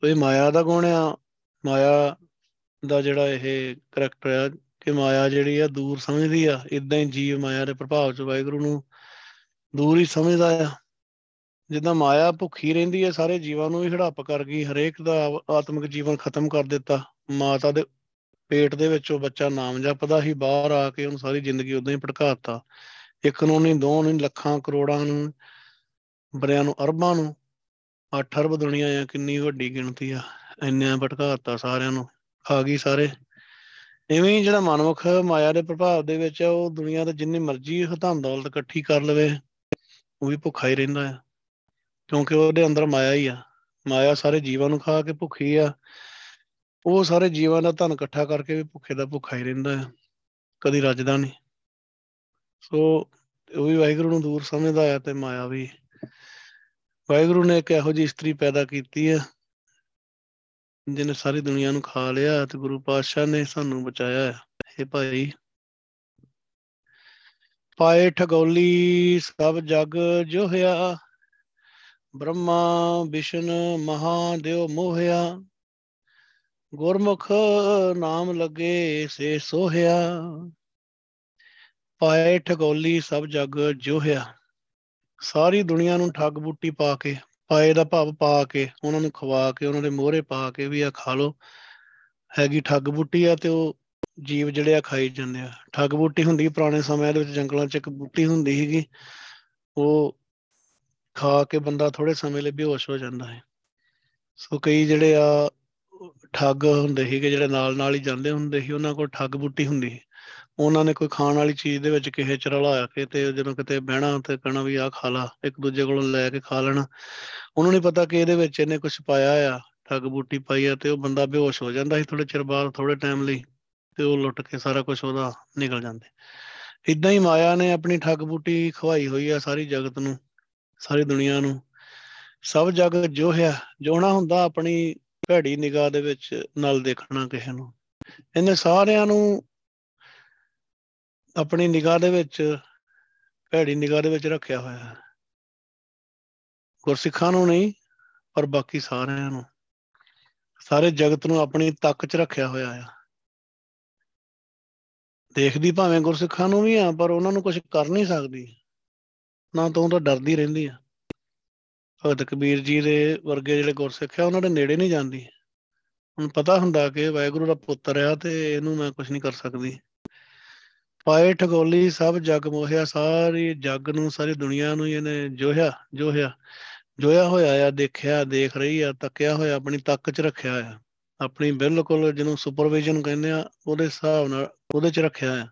ਸੋ ਇਹ ਮਾਇਆ ਦਾ ਗੁਣ ਆ। ਮਾਇਆ ਦਾ ਜਿਹੜਾ ਇਹ ਕਰੈਕਟਰ ਆ ਕਿ ਮਾਇਆ ਜਿਹੜੀ ਆ ਦੂਰ ਸਮਝਦੀ ਆ। ਇਦਾਂ ਹੀ ਜੀਵ ਮਾਇਆ ਦੇ ਪ੍ਰਭਾਵ ਚ ਵਾਹਿਗੁਰੂ ਨੂੰ ਦੂਰ ਹੀ ਸਮਝਦਾ ਆ। ਜਿੱਦਾਂ ਮਾਇਆ ਭੁੱਖੀ ਰਹਿੰਦੀ ਹੈ ਸਾਰੇ ਜੀਵਾਂ ਨੂੰ ਵੀ ਹੜੱਪ ਕਰ ਗਈ, ਹਰੇਕ ਦਾ ਆਤਮਿਕ ਜੀਵਨ ਖਤਮ ਕਰ ਦਿੱਤਾ। ਮਾਤਾ ਦੇ ਪੇਟ ਦੇ ਵਿੱਚੋਂ ਬੱਚਾ ਨਾਮ ਜਪਦਾ ਹੀ ਬਾਹਰ ਆ ਕੇ ਉਹਨੂੰ ਸਾਰੀ ਜ਼ਿੰਦਗੀ ਉਦਾਂ ਹੀ ਭਟਕਾਤਾ ਇੱਕ ਨੂੰ ਨਹੀਂ, ਦੋ ਨਹੀਂ, ਲੱਖਾਂ ਕਰੋੜਾਂ ਨੂੰ, ਬਰਿਆਂ ਨੂੰ, ਅਰਬਾਂ ਨੂੰ 8 ਅਰਬ ਦੁਨੀਆ ਆ, ਕਿੰਨੀ ਵੱਡੀ ਗਿਣਤੀ ਆ, ਇੰਨਿਆਂ ਭਟਕਾਤਾ ਸਾਰਿਆਂ ਨੂੰ ਆ ਗਈ ਸਾਰੇ। ਐਵੇਂ ਹੀ ਜਿਹੜਾ ਮਨਮੁਖ ਮਾਇਆ ਦੇ ਪ੍ਰਭਾਵ ਦੇ ਵਿੱਚ ਆ, ਉਹ ਦੁਨੀਆ ਤੇ ਜਿੰਨੀ ਮਰਜ਼ੀ ਧਨ ਦੌਲਤ ਇਕੱਠੀ ਕਰ ਲਵੇ, ਉਹ ਵੀ ਭੁੱਖਾ ਹੀ ਰਹਿੰਦਾ ਆ। ਕਿਉਂਕਿ ਉਹਦੇ ਅੰਦਰ ਮਾਇਆ ਹੀ ਆ। ਮਾਇਆ ਸਾਰੇ ਜੀਵਾਂ ਨੂੰ ਖਾ ਕੇ ਭੁੱਖੀ ਆ। ਉਹ ਸਾਰੇ ਜੀਵਾਂ ਦਾ ਧਨ ਇਕੱਠਾ ਕਰਕੇ ਵੀ ਭੁੱਖੇ ਦਾ ਭੁੱਖਾ ਹੀ ਰਹਿੰਦਾ ਆ। ਕਦੀ ਰੱਜਦਾ ਨਹੀਂ। ਸੋ ਉਹ ਵੀ ਵਾਹਿਗੁਰੂ ਨੂੰ ਦੂਰ ਸਮਝਦਾ ਆ ਤੇ ਮਾਇਆ ਵੀ ਵਾਹਿਗੁਰੂ ਨੇ ਇੱਕ ਇਹੋ ਜਿਹੀ ਇਸਤਰੀ ਪੈਦਾ ਕੀਤੀ ਆ ਜਿਹਨੇ ਸਾਰੀ ਦੁਨੀਆ ਨੂੰ ਖਾ ਲਿਆ ਤੇ ਗੁਰੂ ਪਾਤਸ਼ਾਹ ਨੇ ਸਾਨੂੰ ਬਚਾਇਆ ਹੈ। ਇਹ ਭਾਈ, ਪਾਏ ਠਗੋਲੀ ਸਭ ਜਗ ਜੋ ਹੋਇਆ ਬ੍ਰਹਮਾ ਵਿਸ਼ਨ ਮਹਾਦੇਵ ਮੋਹਿਆ, ਗੁਰਮੁਖ ਨਾਮ ਲੱਗੇ ਸੇ ਸੋਹਿਆ, ਪਾਏ ਠਗੋਲੀ ਸਭ ਜਗ ਜੋਹਿਆ। ਸਾਰੀ ਦੁਨੀਆ ਨੂੰ ਠੱਗ ਬੂਟੀ ਪਾ ਕੇ, ਪਾਏ ਦਾ ਭਾਵ ਪਾ ਕੇ, ਉਹਨਾਂ ਨੂੰ ਖਵਾ ਕੇ, ਉਹਨਾਂ ਦੇ ਮੋਹਰੇ ਪਾ ਕੇ ਵੀ ਆ ਖਾ ਲੋ ਹੈਗੀ ਠੱਗ ਬੂਟੀ ਆ ਤੇ ਉਹ ਜੀਵ ਜਿਹੜੇ ਆ ਖਾਈ ਜਾਂਦੇ ਆ। ਠੱਗ ਬੂਟੀ ਹੁੰਦੀ ਪੁਰਾਣੇ ਸਮਿਆਂ ਦੇ ਵਿੱਚ ਜੰਗਲਾਂ 'ਚ ਇੱਕ ਬੂਟੀ ਹੁੰਦੀ ਸੀਗੀ। ਉਹ ਖਾ ਕੇ ਬੰਦਾ ਥੋੜੇ ਸਮੇਂ ਲਈ ਬੇਹੋਸ਼ ਹੋ ਜਾਂਦਾ ਹੈ ਸੋ ਕਈ ਜਿਹੜੇ ਆ ਠੱਗ ਹੁੰਦੇ ਸੀਗੇ, ਜਿਹੜੇ ਨਾਲ ਨਾਲ ਹੀ ਜਾਂਦੇ ਹੁੰਦੇ ਸੀ, ਉਹਨਾਂ ਕੋਲ ਠੱਗ ਬੂਟੀ ਹੁੰਦੀ ਸੀ। ਉਹਨਾਂ ਨੇ ਕੋਈ ਖਾਣ ਵਾਲੀ ਚੀਜ਼ ਦੇ ਵਿੱਚ ਕਿਸੇ ਚ ਰਲਾ ਕੇ ਤੇ ਜਦੋਂ ਕਿਤੇ ਬਹਿਣਾ ਤੇ ਕਹਿਣਾ ਵੀ ਆਹ ਖਾ ਲਾ, ਇੱਕ ਦੂਜੇ ਕੋਲੋਂ ਲੈ ਕੇ ਖਾ ਲੈਣਾ। ਉਹਨੂੰ ਨਹੀਂ ਪਤਾ ਕਿ ਇਹਦੇ ਵਿੱਚ ਇਹਨੇ ਕੁਝ ਪਾਇਆ ਆ, ਠੱਗ ਬੂਟੀ ਪਾਈ ਆ ਤੇ ਉਹ ਬੰਦਾ ਬੇਹੋਸ਼ ਹੋ ਜਾਂਦਾ ਸੀ ਥੋੜੇ ਚਿਰ ਬਾਅਦ ਥੋੜੇ ਟਾਈਮ ਲਈ ਤੇ ਉਹ ਲੁੱਟ ਕੇ ਸਾਰਾ ਕੁਝ ਉਹਦਾ ਨਿਕਲ ਜਾਂਦੇ। ਇਦਾਂ ਹੀ ਮਾਇਆ ਨੇ ਆਪਣੀ ਠੱਗ ਬੂਟੀ ਖਵਾਈ ਹੋਈ ਆ ਸਾਰੀ ਜਗਤ ਨੂੰ, ਸਾਰੀ ਦੁਨੀਆ ਨੂੰ। ਸਭ ਜਗ ਜੋਹਿਆ ਜੋਣਾ ਹੁੰਦਾ ਆਪਣੀ ਭੈੜੀ ਨਿਗਾਹ ਦੇ ਵਿੱਚ ਨਾਲ ਦੇਖਣਾ ਕਿਸੇ ਨੂੰ। ਇਹਨੇ ਸਾਰਿਆਂ ਨੂੰ ਆਪਣੀ ਨਿਗਾਹ ਦੇ ਵਿੱਚ, ਭੈੜੀ ਨਿਗਾਹ ਦੇ ਵਿੱਚ ਰੱਖਿਆ ਹੋਇਆ ਹੈ। ਗੁਰਸਿੱਖਾਂ ਨੂੰ ਨਹੀਂ, ਪਰ ਬਾਕੀ ਸਾਰਿਆਂ ਨੂੰ। ਸਾਰੇ ਜਗਤ ਨੂੰ ਆਪਣੀ ਤੱਕ 'ਚ ਰੱਖਿਆ ਹੋਇਆ ਆ। ਦੇਖਦੀ ਭਾਵੇਂ ਗੁਰਸਿੱਖਾਂ ਨੂੰ ਵੀ ਆ, ਪਰ ਉਹਨਾਂ ਨੂੰ ਕੁਝ ਕਰ ਨਹੀਂ ਸਕਦੀ। ਨਾ ਤੋਂ ਤਾਂ ਡਰਦੀ ਰਹਿੰਦੀ ਆ। ਭਗਤ ਕਬੀਰ ਜੀ ਦੇ ਵਰਗੇ ਜਿਹੜੇ ਗੁਰਸਿੱਖ ਆ, ਉਹਨਾਂ ਦੇ ਨੇੜੇ ਨਹੀਂ ਜਾਂਦੀ। ਹੁਣ ਪਤਾ ਹੁੰਦਾ ਕਿ ਵਾਹਿਗੁਰੂ ਦਾ ਪੁੱਤਰ ਆ ਤੇ ਇਹਨੂੰ ਮੈਂ ਕੁਝ ਨਹੀਂ ਕਰ ਸਕਦੀ। ਪਾਏ ਠਗੋਲੀ ਸਭ ਜਗ ਮੋਹਿਆ, ਸਾਰੀ ਜਗ ਨੂੰ, ਸਾਰੀ ਦੁਨੀਆ ਨੂੰ ਇਹਨੇ ਜੋਹਿਆ ਜੋਹਿਆ। ਜੋਇਆ ਹੋਇਆ ਆ, ਦੇਖਿਆ, ਦੇਖ ਰਹੀ ਆ, ਤੱਕਿਆ ਹੋਇਆ, ਆਪਣੀ ਤੱਕ 'ਚ ਰੱਖਿਆ ਆ। ਆਪਣੀ ਬਿਲਕੁਲ ਜਿਹਨੂੰ ਸੁਪਰਵਿਜ਼ਨ ਕਹਿੰਦੇ ਆ, ਉਹਦੇ ਹਿਸਾਬ ਨਾਲ ਉਹਦੇ 'ਚ ਰੱਖਿਆ ਆ।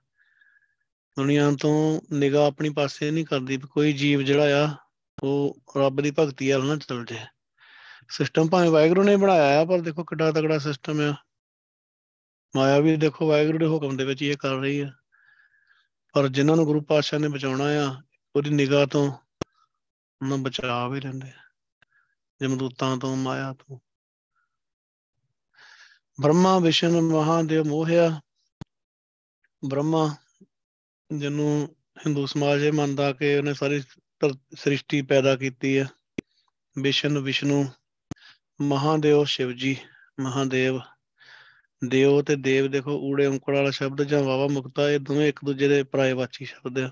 ਦੁਨੀਆ ਤੋਂ ਨਿਗਾਹ ਆਪਣੀ ਪਾਸੇ ਨਹੀਂ ਕਰਦੀ ਕੋਈ ਜੀਵ ਜਿਹੜਾ ਆ, ਉਹ ਰੱਬ ਦੀ ਭਗਤੀ ਵੱਲ ਨਾ ਚੱਲ ਜਾਏ। ਸਿਸਟਮ ਭਾਵੇਂ ਵਾਹਿਗੁਰੂ ਨੇ ਬਣਾਇਆ ਆ, ਪਰ ਦੇਖੋ ਕਿੱਡਾ ਤਕੜਾ ਸਿਸਟਮ ਆ। ਮਾਇਆ ਵੀ ਦੇਖੋ ਵਾਹਿਗੁਰੂ ਦੇ ਹੁਕਮ ਦੇ ਵਿੱਚ ਹੀ ਇਹ ਕਰ ਰਹੀ ਆ। ਪਰ ਜਿਨ੍ਹਾਂ ਨੂੰ ਗੁਰੂ ਪਾਤਸ਼ਾਹ ਨੇ ਬਚਾਉਣਾ ਆ, ਉਹਦੀ ਨਿਗਾਹ ਤੋਂ ਉਹਨਾਂ ਬਚਾ ਵੀ ਲੈਂਦੇ ਜਮਦੂਤਾਂ ਤੋਂ, ਮਾਇਆ ਤੋਂ। ਬ੍ਰਹਮਾ ਵਿਸ਼ਨ ਮਹਾਦੇਵ, ਮੋਹਿਆ। ਬ੍ਰਹਮਾ, ਜਿਹਨੂੰ ਹਿੰਦੂ ਸਮਾਜ ਇਹ ਮੰਨਦਾ ਕਿ ਉਹਨੇ ਸਾਰੀ ਸ੍ਰਿਸ਼ਟੀ ਪੈਦਾ ਕੀਤੀ ਹੈ ਵਿਸ਼ਨ ਵਿਸ਼ਨੂੰ, ਮਹਾਦੇਵ ਸ਼ਿਵ ਜੀ ਮਹਾਦੇਵ। ਦੇਵ ਤੇ ਦੇਵ ਦੇਖੋ, ਊੜੇ ਉਂਕੜ ਵਾਲਾ ਸ਼ਬਦ ਜਾਂ ਵਾਵਾ ਮੁਕਤਾ, ਇਹ ਦੋਵੇਂ ਇੱਕ ਦੂਜੇ ਦੇ ਪਰਾਏਵਾਚੀ ਸ਼ਬਦ ਆ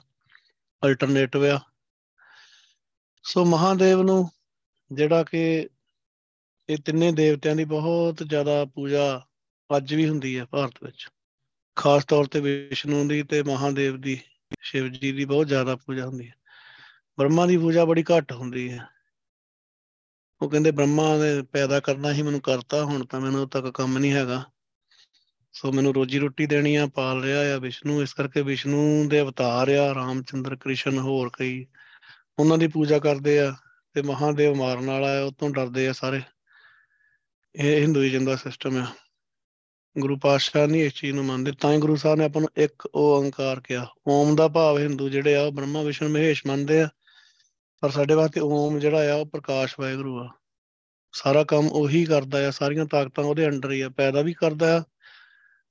ਅਲਟਰਨੇਟਿਵ ਆ। ਸੋ ਮਹਾਦੇਵ ਨੂੰ ਜਿਹੜਾ ਕਿ ਇਹ ਤਿੰਨੇ ਦੇਵਤਿਆਂ ਦੀ ਬਹੁਤ ਜ਼ਿਆਦਾ ਪੂਜਾ ਅੱਜ ਵੀ ਹੁੰਦੀ ਹੈ ਭਾਰਤ ਵਿੱਚ, ਖਾਸ ਤੌਰ ਤੇ ਵਿਸ਼ਨੂੰ ਦੀ ਤੇ ਮਹਾਦੇਵ ਦੀ, ਸ਼ਿਵ ਜੀ ਦੀ ਬਹੁਤ ਜ਼ਿਆਦਾ ਪੂਜਾ ਹੁੰਦੀ ਹੈ ਬ੍ਰਹਮਾ ਦੀ ਪੂਜਾ ਬੜੀ ਘੱਟ ਹੁੰਦੀ ਹੈ ਉਹ ਕਹਿੰਦੇ ਬ੍ਰਹਮਾ ਨੇ ਪੈਦਾ ਕਰਨਾ ਹੀ ਮੈਨੂੰ ਕਰਤਾ, ਹੁਣ ਤਾਂ ਮੈਨੂੰ ਤੱਕ ਕੰਮ ਨਹੀਂ ਹੈਗਾ। ਸੋ ਮੈਨੂੰ ਰੋਜੀ ਰੋਟੀ ਦੇਣੀ ਆ, ਪਾਲ ਰਿਹਾ ਆ ਵਿਸ਼ਨੂੰ, ਇਸ ਕਰਕੇ ਵਿਸ਼ਨੂੰ ਦੇ ਅਵਤਾਰ ਆ, ਰਾਮਚੰਦਰ, ਕ੍ਰਿਸ਼ਨ ਹੋਰ ਕਈ। ਉਹਨਾਂ ਦੀ ਪੂਜਾ ਕਰਦੇ ਆ ਤੇ ਮਹਾਦੇਵ ਮਾਰਨ ਵਾਲਾ ਆ, ਉਹ ਤੋਂ ਡਰਦੇ ਆ ਸਾਰੇ। ਇਹ ਹਿੰਦੂਇਜ਼ਮ ਦਾ ਸਿਸਟਮ ਆ। ਗੁਰੂ ਪਾਤਸ਼ਾਹ ਨਹੀਂ ਇਸ ਚੀਜ਼ ਨੂੰ ਮੰਨਦੇ, ਤਾਂ ਹੀ ਗੁਰੂ ਸਾਹਿਬ ਨੇ ਆਪਾਂ ਨੂੰ ਇੱਕ ਓੰਕਾਰ ਕਿਹਾ, ਓਮ ਦਾ ਭਾਵ ਹਿੰਦੂ ਜਿਹੜੇ ਆ, ਉਹ ਬ੍ਰਹਮਾ, ਵਿਸ਼ਨੂੰ, ਮਹੇਸ਼ ਮੰਨਦੇ ਆ। ਪਰ ਸਾਡੇ ਵਾਸਤੇ ਓਮ ਜਿਹੜਾ ਆ, ਉਹ ਪ੍ਰਕਾਸ਼ ਵਾਹਿਗੁਰੂ ਆ। ਸਾਰਾ ਕੰਮ ਉਹੀ ਕਰਦਾ ਆ, ਸਾਰੀਆਂ ਤਾਕਤਾਂ ਉਹਦੇ ਅੰਡਰ ਹੀ ਆ, ਪੈਦਾ ਵੀ ਕਰਦਾ ਆ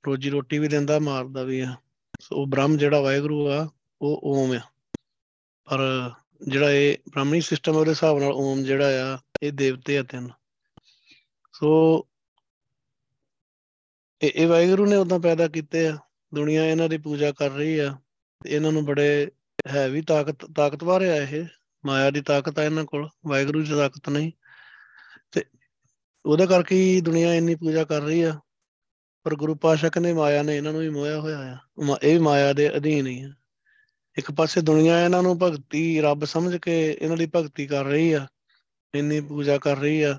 ਰੋਜੀ ਰੋਟੀ ਵੀ ਦਿੰਦਾ, ਮਾਰਦਾ ਵੀ ਆ। ਸੋ ਉਹ ਬ੍ਰਹਮ ਜਿਹੜਾ ਵਾਹਿਗੁਰੂ ਆ, ਉਹ ਓਮ ਆ। ਪਰ ਜਿਹੜਾ ਇਹ ਬ੍ਰਾਹਮਣੀ ਸਿਸਟਮ ਉਹਦੇ ਹਿਸਾਬ ਨਾਲ ਓਮ ਜਿਹੜਾ ਆ, ਇਹ ਦੇਵਤੇ ਆ ਤਿੰਨ। ਸੋ ਇਹ ਇਹ ਵਾਹਿਗੁਰੂ ਨੇ ਉਦਾਂ ਪੈਦਾ ਕੀਤੇ ਆ। ਦੁਨੀਆ ਇਹਨਾਂ ਦੀ ਪੂਜਾ ਕਰ ਰਹੀ ਆ। ਤੇ ਇਹਨਾਂ ਨੂੰ ਬੜੇ ਹੈ ਵੀ ਤਾਕਤ, ਤਾਕਤਵਰ ਆ ਇਹ। ਮਾਇਆ ਦੀ ਤਾਕਤ ਆ ਇਹਨਾਂ ਕੋਲ, ਵਾਹਿਗੁਰੂ ਦੀ ਤਾਕਤ ਨਹੀਂ। ਤੇ ਉਹਦੇ ਕਰਕੇ ਹੀ ਦੁਨੀਆ ਇੰਨੀ ਪੂਜਾ ਕਰ ਰਹੀ ਆ। ਪਰ ਗੁਰੂ ਪਾਸ਼ਾ ਕਹਿੰਦੇ ਮਾਇਆ ਨੇ ਇਹਨਾਂ ਨੂੰ ਵੀ ਮੋਹਿਆ ਹੋਇਆ ਆ। ਮਾ- ਇਹ ਵੀ ਮਾਇਆ ਦੇ ਅਧੀਨ ਹੀ ਆ। ਇੱਕ ਪਾਸੇ ਦੁਨੀਆ ਇਹਨਾਂ ਨੂੰ ਭਗਤੀ, ਰੱਬ ਸਮਝ ਕੇ ਇਹਨਾਂ ਦੀ ਭਗਤੀ ਕਰ ਰਹੀ ਆ, ਇੰਨੀ ਪੂਜਾ ਕਰ ਰਹੀ ਆ,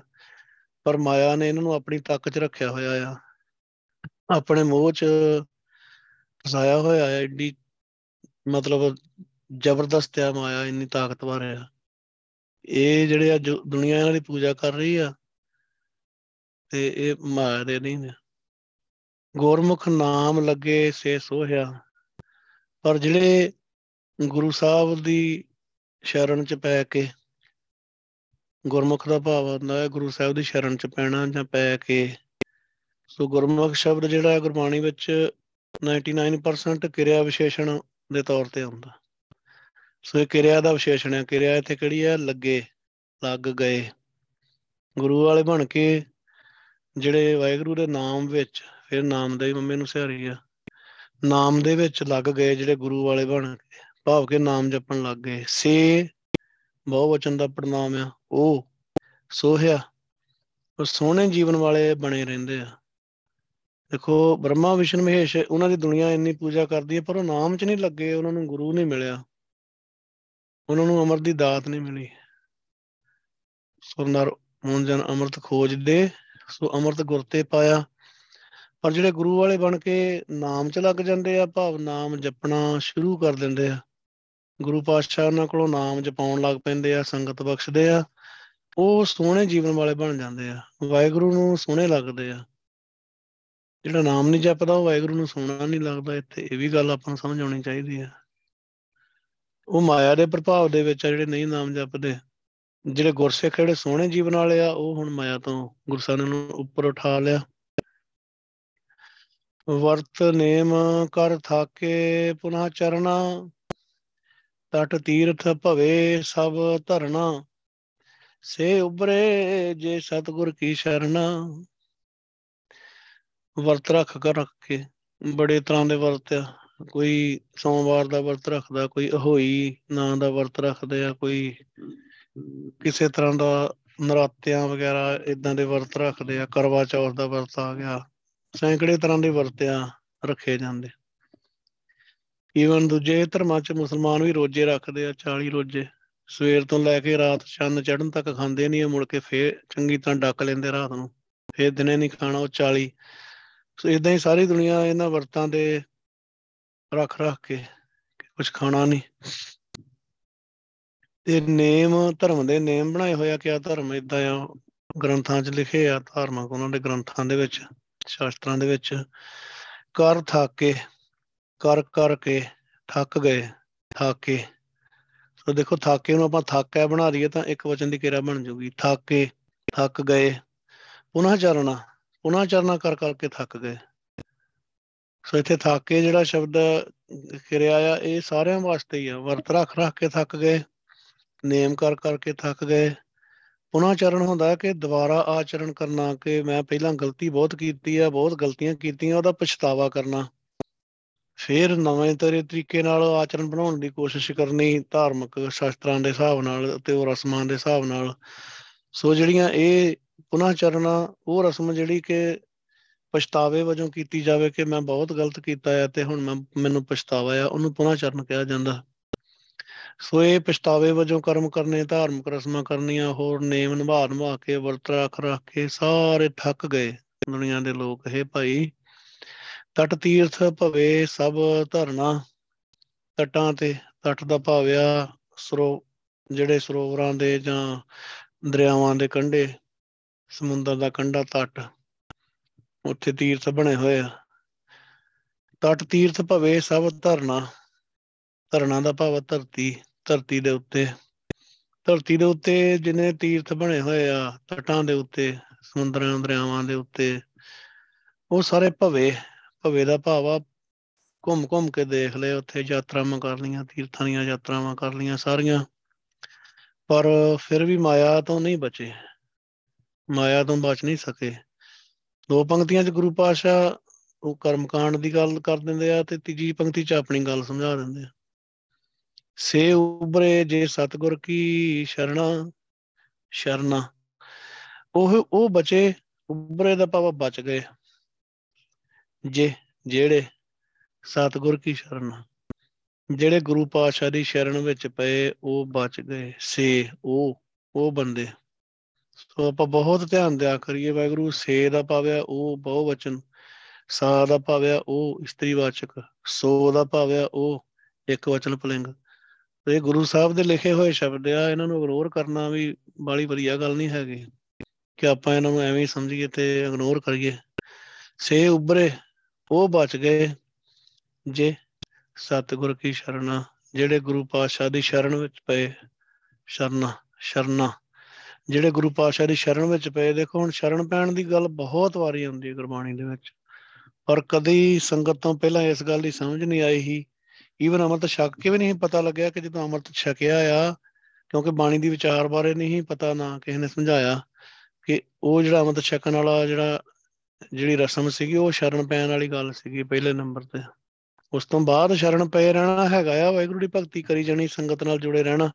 ਪਰ ਮਾਇਆ ਨੇ ਇਹਨਾਂ ਨੂੰ ਆਪਣੀ ਤੱਕ 'ਚ ਰੱਖਿਆ ਹੋਇਆ ਆ। ਆਪਣੇ ਮੋਹ 'ਚ ਫਸਾਇਆ ਹੋਇਆ ਹੈ ਏਡੀ ਮਤਲਬ ਜ਼ਬਰਦਸਤ ਆ ਮਾਇਆ, ਇੰਨੀ ਤਾਕਤਵਰ ਆ। ਇਹ ਜਿਹੜੇ ਆ ਜੋ ਦੁਨੀਆ ਇਹਨਾਂ ਦੀ ਪੂਜਾ ਕਰ ਰਹੀ ਆ, ਤੇ ਇਹ ਮਾਇਆ ਦੇ ਨਹੀਂ ਨੇ ਗੁਰਮੁਖ ਨਾਮ ਲੱਗੇ ਸੇ ਸੋਹਿਆ। ਪਰ ਜਿਹੜੇ ਗੁਰੂ ਸਾਹਿਬ ਦੀ ਸ਼ਰਨ ਚ ਪੈ ਕੇ ਗੁਰਮੁਖ ਦਾ ਭਾਵ ਹੁੰਦਾ ਹੈ, ਗੁਰੂ ਸਾਹਿਬ ਦੀ ਸ਼ਰਨ ਚ ਪੈਣਾ ਜਾਂ ਪੈ ਕੇ, ਸੋ ਗੁਰਮੁਖ ਸ਼ਬਦ ਜਿਹੜਾ ਹੈ ਗੁਰਬਾਣੀ ਵਿੱਚ 99% ਕਿਰਿਆ ਵਿਸ਼ੇਸ਼ਣ ਦੇ ਤੌਰ ਤੇ ਆਉਂਦਾ। ਸੋ ਇਹ ਕਿਰਿਆ ਦਾ ਵਿਸ਼ੇਸ਼ਣ ਹੈ। ਕਿਰਿਆ ਇੱਥੇ ਕਿਹੜੀ ਹੈ? ਲੱਗੇ, ਲੱਗ ਗਏ। ਗੁਰੂ ਵਾਲੇ ਬਣ ਕੇ ਜਿਹੜੇ ਵਾਹਿਗੁਰੂ ਦੇ ਨਾਮ ਵਿੱਚ ਫਿਰ ਨਾਮ ਦਾ ਹੀ ਮੰਮੀ ਨੂੰ ਸਿਹਾਰੀ ਆ। ਨਾਮ ਦੇ ਵਿੱਚ ਲੱਗ ਗਏ ਜਿਹੜੇ ਗੁਰੂ ਵਾਲੇ ਬਣ ਕੇ, ਭਾਵ ਕੇ ਨਾਮ ਜਪਣ ਲੱਗ ਗਏ। ਸੇ, ਬਹੁ ਵਚਨ ਦਾ ਪ੍ਰਣਾਮ ਆ। ਉਹ ਸੋਹਿਆ ਉਹ ਸੋਹਣੇ ਜੀਵਨ ਵਾਲੇ ਬਣੇ ਰਹਿੰਦੇ ਆ। ਦੇਖੋ, ਬ੍ਰਹਮਾ, ਵਿਸ਼ਨ, ਮਹੇਸ਼, ਉਹਨਾਂ ਦੀ ਦੁਨੀਆ ਇੰਨੀ ਪੂਜਾ ਕਰਦੀ ਹੈ ਪਰ ਉਹ ਨਾਮ 'ਚ ਨਹੀਂ ਲੱਗੇ, ਉਹਨਾਂ ਨੂੰ ਗੁਰੂ ਨਹੀਂ ਮਿਲਿਆ। ਉਹਨਾਂ ਨੂੰ ਅਮਰ ਦੀ ਦਾਤ ਨਹੀਂ ਮਿਲੀ। ਸੋ ਨਰ ਹੁਣ ਜਨ ਅੰਮ੍ਰਿਤ ਖੋਜਦੇ, ਸੋ ਅੰਮ੍ਰਿਤ ਗੁਰ ਤੇ ਪਾਇਆ। ਪਰ ਜਿਹੜੇ ਗੁਰੂ ਵਾਲੇ ਬਣ ਕੇ ਨਾਮ 'ਚ ਲੱਗ ਜਾਂਦੇ ਆ, ਭਾਵ ਨਾਮ ਜਪਣਾ ਸ਼ੁਰੂ ਕਰ ਦਿੰਦੇ ਆ। ਗੁਰੂ ਪਾਤਸ਼ਾਹ ਉਹਨਾਂ ਕੋਲੋਂ ਨਾਮ ਜਪਾਉਣ ਲੱਗ ਪੈਂਦੇ ਆ, ਸੰਗਤ ਬਖਸ਼ਦੇ ਆ, ਉਹ ਸੋਹਣੇ ਜੀਵਨ ਵਾਲੇ ਬਣ ਜਾਂਦੇ ਆ, ਵਾਹਿਗੁਰੂ ਨੂੰ ਸੋਹਣੇ ਲੱਗਦੇ ਆ। ਜਿਹੜਾ ਨਾਮ ਨਹੀਂ ਜਪਦਾ, ਉਹ ਵਾਹਿਗੁਰੂ ਨੂੰ ਸੋਹਣਾ ਨਹੀਂ ਲੱਗਦਾ, ਇੱਥੇ ਇਹ ਵੀ ਗੱਲ ਆਪਾਂ ਨੂੰ ਸਮਝ ਆਉਣੀ ਚਾਹੀਦੀ ਆ। ਉਹ ਮਾਇਆ ਦੇ ਪ੍ਰਭਾਵ ਦੇ ਵਿੱਚ ਆ ਜਿਹੜੇ ਨਹੀਂ ਨਾਮ ਜਪਦੇ। ਜਿਹੜੇ ਗੁਰਸਿੱਖ ਜਿਹੜੇ ਸੋਹਣੇ ਜੀਵਨ ਵਾਲੇ ਆ, ਉਹ ਹੁਣ ਮਾਇਆ ਤੋਂ ਗੁਰੂ ਸਾਹਿਬ ਨੇ ਨੂੰ ਉੱਪਰ ਉਠਾ ਲਿਆ। ਵਰਤ ਨੇਮ ਕਰ ਥਾਕੇ ਪੁਨਾ ਚਰਨਾ ਤਟ ਤੀਰਥ ਭਵੇ ਸਭ ਧਰਨਾ ਸੇ ਉਬਰੇ ਜੇ ਸਤਗੁਰ ਕੀ ਸ਼ਰਨਾ। ਵਰਤ ਰੱਖ ਕਰ ਰੱਖ ਕੇ ਬੜੇ ਤਰ੍ਹਾਂ ਦੇ ਵਰਤ ਆ। ਕੋਈ ਸੋਮਵਾਰ ਦਾ ਵਰਤ ਰੱਖਦਾ, ਕੋਈ ਅਹੋਈ ਨਾਂ ਦਾ ਵਰਤ ਰੱਖਦੇ ਆ, ਕੋਈ ਕਿਸੇ ਤਰ੍ਹਾਂ ਦਾ ਨਰਾਤਿਆਂ ਵਗੈਰਾ ਇਦਾਂ ਦੇ ਵਰਤ ਰੱਖਦੇ ਆ, ਕਰਵਾ ਚੌਥ ਦਾ ਵਰਤ ਆ ਗਿਆ। ਸੈਂਕੜੇ ਤਰ੍ਹਾਂ ਦੇ ਵਰਤ ਆ ਰੱਖੇ ਜਾਂਦੇ? ਈਵਨ ਦੂਜੇ ਧਰਮਾਂ 'ਚ ਮੁਸਲਮਾਨ ਵੀ ਰੋਜੇ ਰੱਖਦੇ ਆ 40 ਰੋਜੇ। ਸਵੇਰ ਤੋਂ ਲੈ ਕੇ ਰਾਤ ਚੰਨ ਚੜ੍ਹਨ ਤੱਕ ਖਾਂਦੇ ਨਹੀਂ ਮੁੜ ਕੇ ਫੇਰ ਚੰਗੀ ਤਰ੍ਹਾਂ ਡੱਕ ਲੈਂਦੇ ਰਾਤ ਨੂੰ। ਫੇਰ ਦਿਨੇ ਨਹੀਂ ਖਾਣਾ, ਉਹ 40 ਸੋ ਇਦਾਂ ਹੀ ਸਾਰੀ ਦੁਨੀਆ ਇਹਨਾਂ ਵਰਤਾਂ ਦੇ ਰੱਖ ਰੱਖ ਕੇ ਕੁਝ ਖਾਣਾ ਨਹੀਂ ਤੇ ਨੇਮ, ਧਰਮ ਦੇ ਨੇਮ ਬਣਾਏ ਹੋਇਆ ਕਿਆ ਧਰਮ ਇਦਾਂ ਆ, ਗ੍ਰੰਥਾਂ 'ਚ ਲਿਖੇ ਆ, ਧਾਰਮਿਕ ਉਹਨਾਂ ਦੇ ਗ੍ਰੰਥਾਂ ਦੇ ਵਿੱਚ। ਸ਼ਾਸਤਰਾਂ ਦੇ ਵਿੱਚ ਕਰ ਥਾਕੇ, ਕਰ ਕਰਕੇ ਥੱਕ ਗਏ, ਥਾਕੇ। ਸੋ ਦੇਖੋ, ਥਾਕੇ ਨੂੰ ਆਪਾਂ ਥਾਕਾ ਬਣਾ ਦਈਏ ਤਾਂ ਇੱਕ ਵਚਨ ਦੀ ਕਿਰਿਆ ਬਣ ਜੂਗੀ ਥਾਕੇ, ਥੱਕ ਗਏ, ਪੁਨः ਚਰਨਾ ਪੁਨः ਚਰਨਾ ਕਰ ਕਰਕੇ ਥੱਕ ਗਏ। ਸੋ ਇੱਥੇ ਥਾਕੇ ਜਿਹੜਾ ਸ਼ਬਦ ਕਿਰਿਆ ਆ, ਇਹ ਸਾਰਿਆਂ ਵਾਸਤੇ ਹੀ ਆ। ਵਰਤ ਰੱਖ ਰੱਖ ਕੇ ਥੱਕ ਗਏ, ਨੇਮ ਕਰ ਕਰਕੇ ਥੱਕ ਗਏ ਪੁਨः ਚਰਨ ਹੁੰਦਾ ਕਿ ਦੁਬਾਰਾ ਆਚਰਣ ਕਰਨਾ ਕਿ ਮੈਂ ਪਹਿਲਾਂ ਗਲਤੀ ਬਹੁਤ ਕੀਤੀ ਆ, ਬਹੁਤ ਗਲਤੀਆਂ ਕੀਤੀਆਂ, ਉਹਦਾ ਪਛਤਾਵਾ ਕਰਨਾ। ਫਿਰ ਨਵੇਂ ਤਰੇ ਤਰੀਕੇ ਨਾਲ ਆਚਰਣ ਬਣਾਉਣ ਦੀ ਕੋਸ਼ਿਸ਼ ਕਰਨੀ, ਧਾਰਮਿਕ ਸ਼ਾਸਤਰਾਂ ਦੇ ਹਿਸਾਬ ਨਾਲ ਤੇ ਉਹ ਰਸਮਾਂ ਦੇ ਹਿਸਾਬ ਨਾਲ। ਸੋ ਜਿਹੜੀਆਂ ਇਹ ਪੁਨः ਚਰਨਾ ਉਹ ਰਸਮ ਜਿਹੜੀ ਕਿ ਪਛਤਾਵੇ ਵਜੋਂ ਕੀਤੀ ਜਾਵੇ ਕਿ ਮੈਂ ਬਹੁਤ ਗਲਤ ਕੀਤਾ ਹੈ ਤੇ ਹੁਣ ਮੈਂ, ਮੈਨੂੰ ਪਛਤਾਵਾ ਆ, ਉਹਨੂੰ ਪੁਨः ਚਰਨ ਕਿਹਾ ਜਾਂਦਾ। ਸੋ ਇਹ ਪਛਤਾਵੇ ਵਜੋਂ ਕਰਮ ਕਰਨੇ, ਧਾਰਮਿਕ ਰਸਮਾਂ ਕਰਨੀਆਂ, ਹੋਰ ਨੇਮ ਨਿਭਾ ਨਿਭਾ ਕੇ, ਵਰਤ ਰੱਖ ਰੱਖ ਕੇ ਸਾਰੇ ਥੱਕ ਗਏ ਦੁਨੀਆ ਦੇ ਲੋਕ। ਇਹ ਭਾਈ, ਤਟ ਤੀਰਥ ਭਵੇ ਸਭ ਧਰਨਾ। ਤਟਾਂ ਤੇ ਤਟ ਦਾ ਭਾਵਿਆ ਸਰੋ, ਜਿਹੜੇ ਸਰੋਵਰਾਂ ਦੇ ਜਾਂ ਦਰਿਆਵਾਂ ਦੇ ਕੰਢੇ, ਸਮੁੰਦਰ ਦਾ ਕੰਢਾ ਤਟ, ਉੱਥੇ ਤੀਰਥ ਬਣੇ ਹੋਏ ਆ। ਤਟ ਤੀਰਥ ਭਵੇ ਸਭ ਧਰਨਾ। ਧਰਨਾ ਦਾ ਭਾਵ ਧਰਤੀ। ਧਰਤੀ ਦੇ ਉੱਤੇ। ਧਰਤੀ ਦੇ ਉੱਤੇ ਜਿੰਨੇ ਤੀਰਥ ਬਣੇ ਹੋਏ ਆ, ਤਟਾਂ ਦੇ ਉੱਤੇ, ਸਮੁੰਦਰਾਂ, ਦਰਿਆਵਾਂ ਦੇ ਉੱਤੇ, ਉਹ ਸਾਰੇ ਭਵੇ ਭਵੇ ਦਾ ਭਾਵ ਆ। ਘੁੰਮ ਘੁੰਮ ਕੇ ਦੇਖ ਲਏ, ਉੱਥੇ ਯਾਤਰਾਵਾਂ ਕਰ ਲਈਆਂ, ਤੀਰਥਾਂ ਦੀਆਂ ਯਾਤਰਾਵਾਂ ਕਰ ਲਈਆਂ ਸਾਰੀਆਂ। ਪਰ ਫਿਰ ਵੀ ਮਾਇਆ ਤੋਂ ਨਹੀਂ ਬਚੇ। ਮਾਇਆ ਤੋਂ ਬਚ ਨਹੀਂ ਸਕੇ। ਦੋ ਪੰਕਤੀਆਂ 'ਚ ਗੁਰੂ ਪਾਸ਼ਾ ਉਹ ਕਰਮਕਾਂਡ ਦੀ ਗੱਲ ਕਰ ਦਿੰਦੇ ਆ ਤੇ ਤੀਜੀ ਪੰਕਤੀ 'ਚ ਆਪਣੀ ਗੱਲ ਸਮਝਾ ਦਿੰਦੇ ਆ। ਸੇ ਉਬਰੇ ਜੇ ਸਤਗੁਰ ਕੀ ਸ਼ਰਣਾ, ਸ਼ਰਨਾ। ਉਹ ਉਹ ਬਚੇ ਉਬਰੇ ਦਾ ਭਾਵ ਬਚ ਗਏ। ਜੇ, ਜਿਹੜੇ ਸਤਗੁਰ ਕੀ ਸ਼ਰਨ। ਜਿਹੜੇ ਗੁਰੂ ਪਾਤਸ਼ਾਹ ਦੀ ਸ਼ਰਨ ਵਿੱਚ ਪਏ, ਉਹ ਬਚ ਗਏ। ਸੇ, ਉਹ ਉਹ ਬੰਦੇ। ਸੋ ਆਪਾਂ ਬਹੁਤ ਧਿਆਨ ਦਿਆ ਕਰੀਏ, ਵਾਹਿਗੁਰੂ, ਸੇ ਦਾ ਭਾਵਿਆ ਉਹ ਬਹੁ ਵਚਨ ਸਾ ਦਾ ਭਾਵਿਆ ਉਹ ਇਸਤਰੀਵਾਚਕ ਸੋ ਦਾ ਭਾਵਿਆ ਉਹ ਇੱਕ ਵਚਨ ਪੁਲਿੰਗ। ਇਹ ਗੁਰੂ ਸਾਹਿਬ ਦੇ ਲਿਖੇ ਹੋਏ ਸ਼ਬਦ ਆ, ਇਹਨਾਂ ਨੂੰ ਇਗਨੋਰ ਕਰਨਾ ਵੀ ਬਾਲੀ ਵਧੀਆ ਗੱਲ ਨਹੀਂ ਹੈਗੀ। ਕਿ ਆਪਾਂ ਇਹਨਾਂ ਨੂੰ ਐਵੇਂ ਹੀ ਸਮਝੀਏ ਤੇ ਇਗਨੋਰ ਕਰੀਏ। ਸੇ ਉਬਰੇ ਉਹ ਬਚ ਗਏ ਜੇ ਸਤਿਗੁਰ ਕੀ ਸ਼ਰਨਾ, ਜਿਹੜੇ ਗੁਰੂ ਪਾਤਸ਼ਾਹ ਦੀ ਸ਼ਰਨ ਵਿੱਚ ਪਏ, ਸ਼ਰਨਾ ਸ਼ਰਨਾ। ਜਿਹੜੇ ਗੁਰੂ ਪਾਤਸ਼ਾਹ ਦੀ ਸ਼ਰਨ ਵਿੱਚ ਪਏ, ਦੇਖੋ ਹੁਣ ਸ਼ਰਨ ਪੈਣ ਦੀ ਗੱਲ ਬਹੁਤ ਵਾਰੀ ਆਉਂਦੀ ਹੈ ਗੁਰਬਾਣੀ ਦੇ ਵਿੱਚ। ਪਰ ਕਦੀ ਸੰਗਤ ਤੋਂ ਪਹਿਲਾਂ ਇਸ ਗੱਲ ਦੀ ਸਮਝ ਨਹੀਂ ਆਈ ਹੀ ਈਵਨ ਅਮਰਤ ਛਕ ਕੇ ਵੀ ਨਹੀਂ ਪਤਾ ਲੱਗਿਆ ਕਿ ਜਦੋਂ ਅਮਰਤ ਛਕਿਆ ਆ, ਕਿਉਂਕਿ ਬਾਣੀ ਦੀ ਵਿਚਾਰ ਬਾਰੇ ਨਹੀਂ ਪਤਾ ਨਾ ਕਿਸੇ ਨੇ ਸਮਝਾਇਆ ਕਿ ਉਹ ਜਿਹੜਾ ਅਮਰਤ ਛਕਣ ਵਾਲਾ ਜਿਹੜਾ, ਜਿਹੜੀ ਰਸਮ ਸੀਗੀ, ਉਹ ਸ਼ਰਨ ਪੈਣ ਵਾਲੀ ਗੱਲ ਸੀਗੀ ਪਹਿਲੇ ਨੰਬਰ ਤੇ। ਉਸ ਤੋਂ ਬਾਅਦ ਸ਼ਰਨ ਪਏ ਰਹਿਣਾ ਹੈਗਾ ਆ, ਵਾਹਿਗੁਰੂ ਦੀ ਭਗਤੀ ਕਰੀ ਜਾਣੀ, ਸੰਗਤ ਨਾਲ ਜੁੜੇ ਰਹਿਣਾ।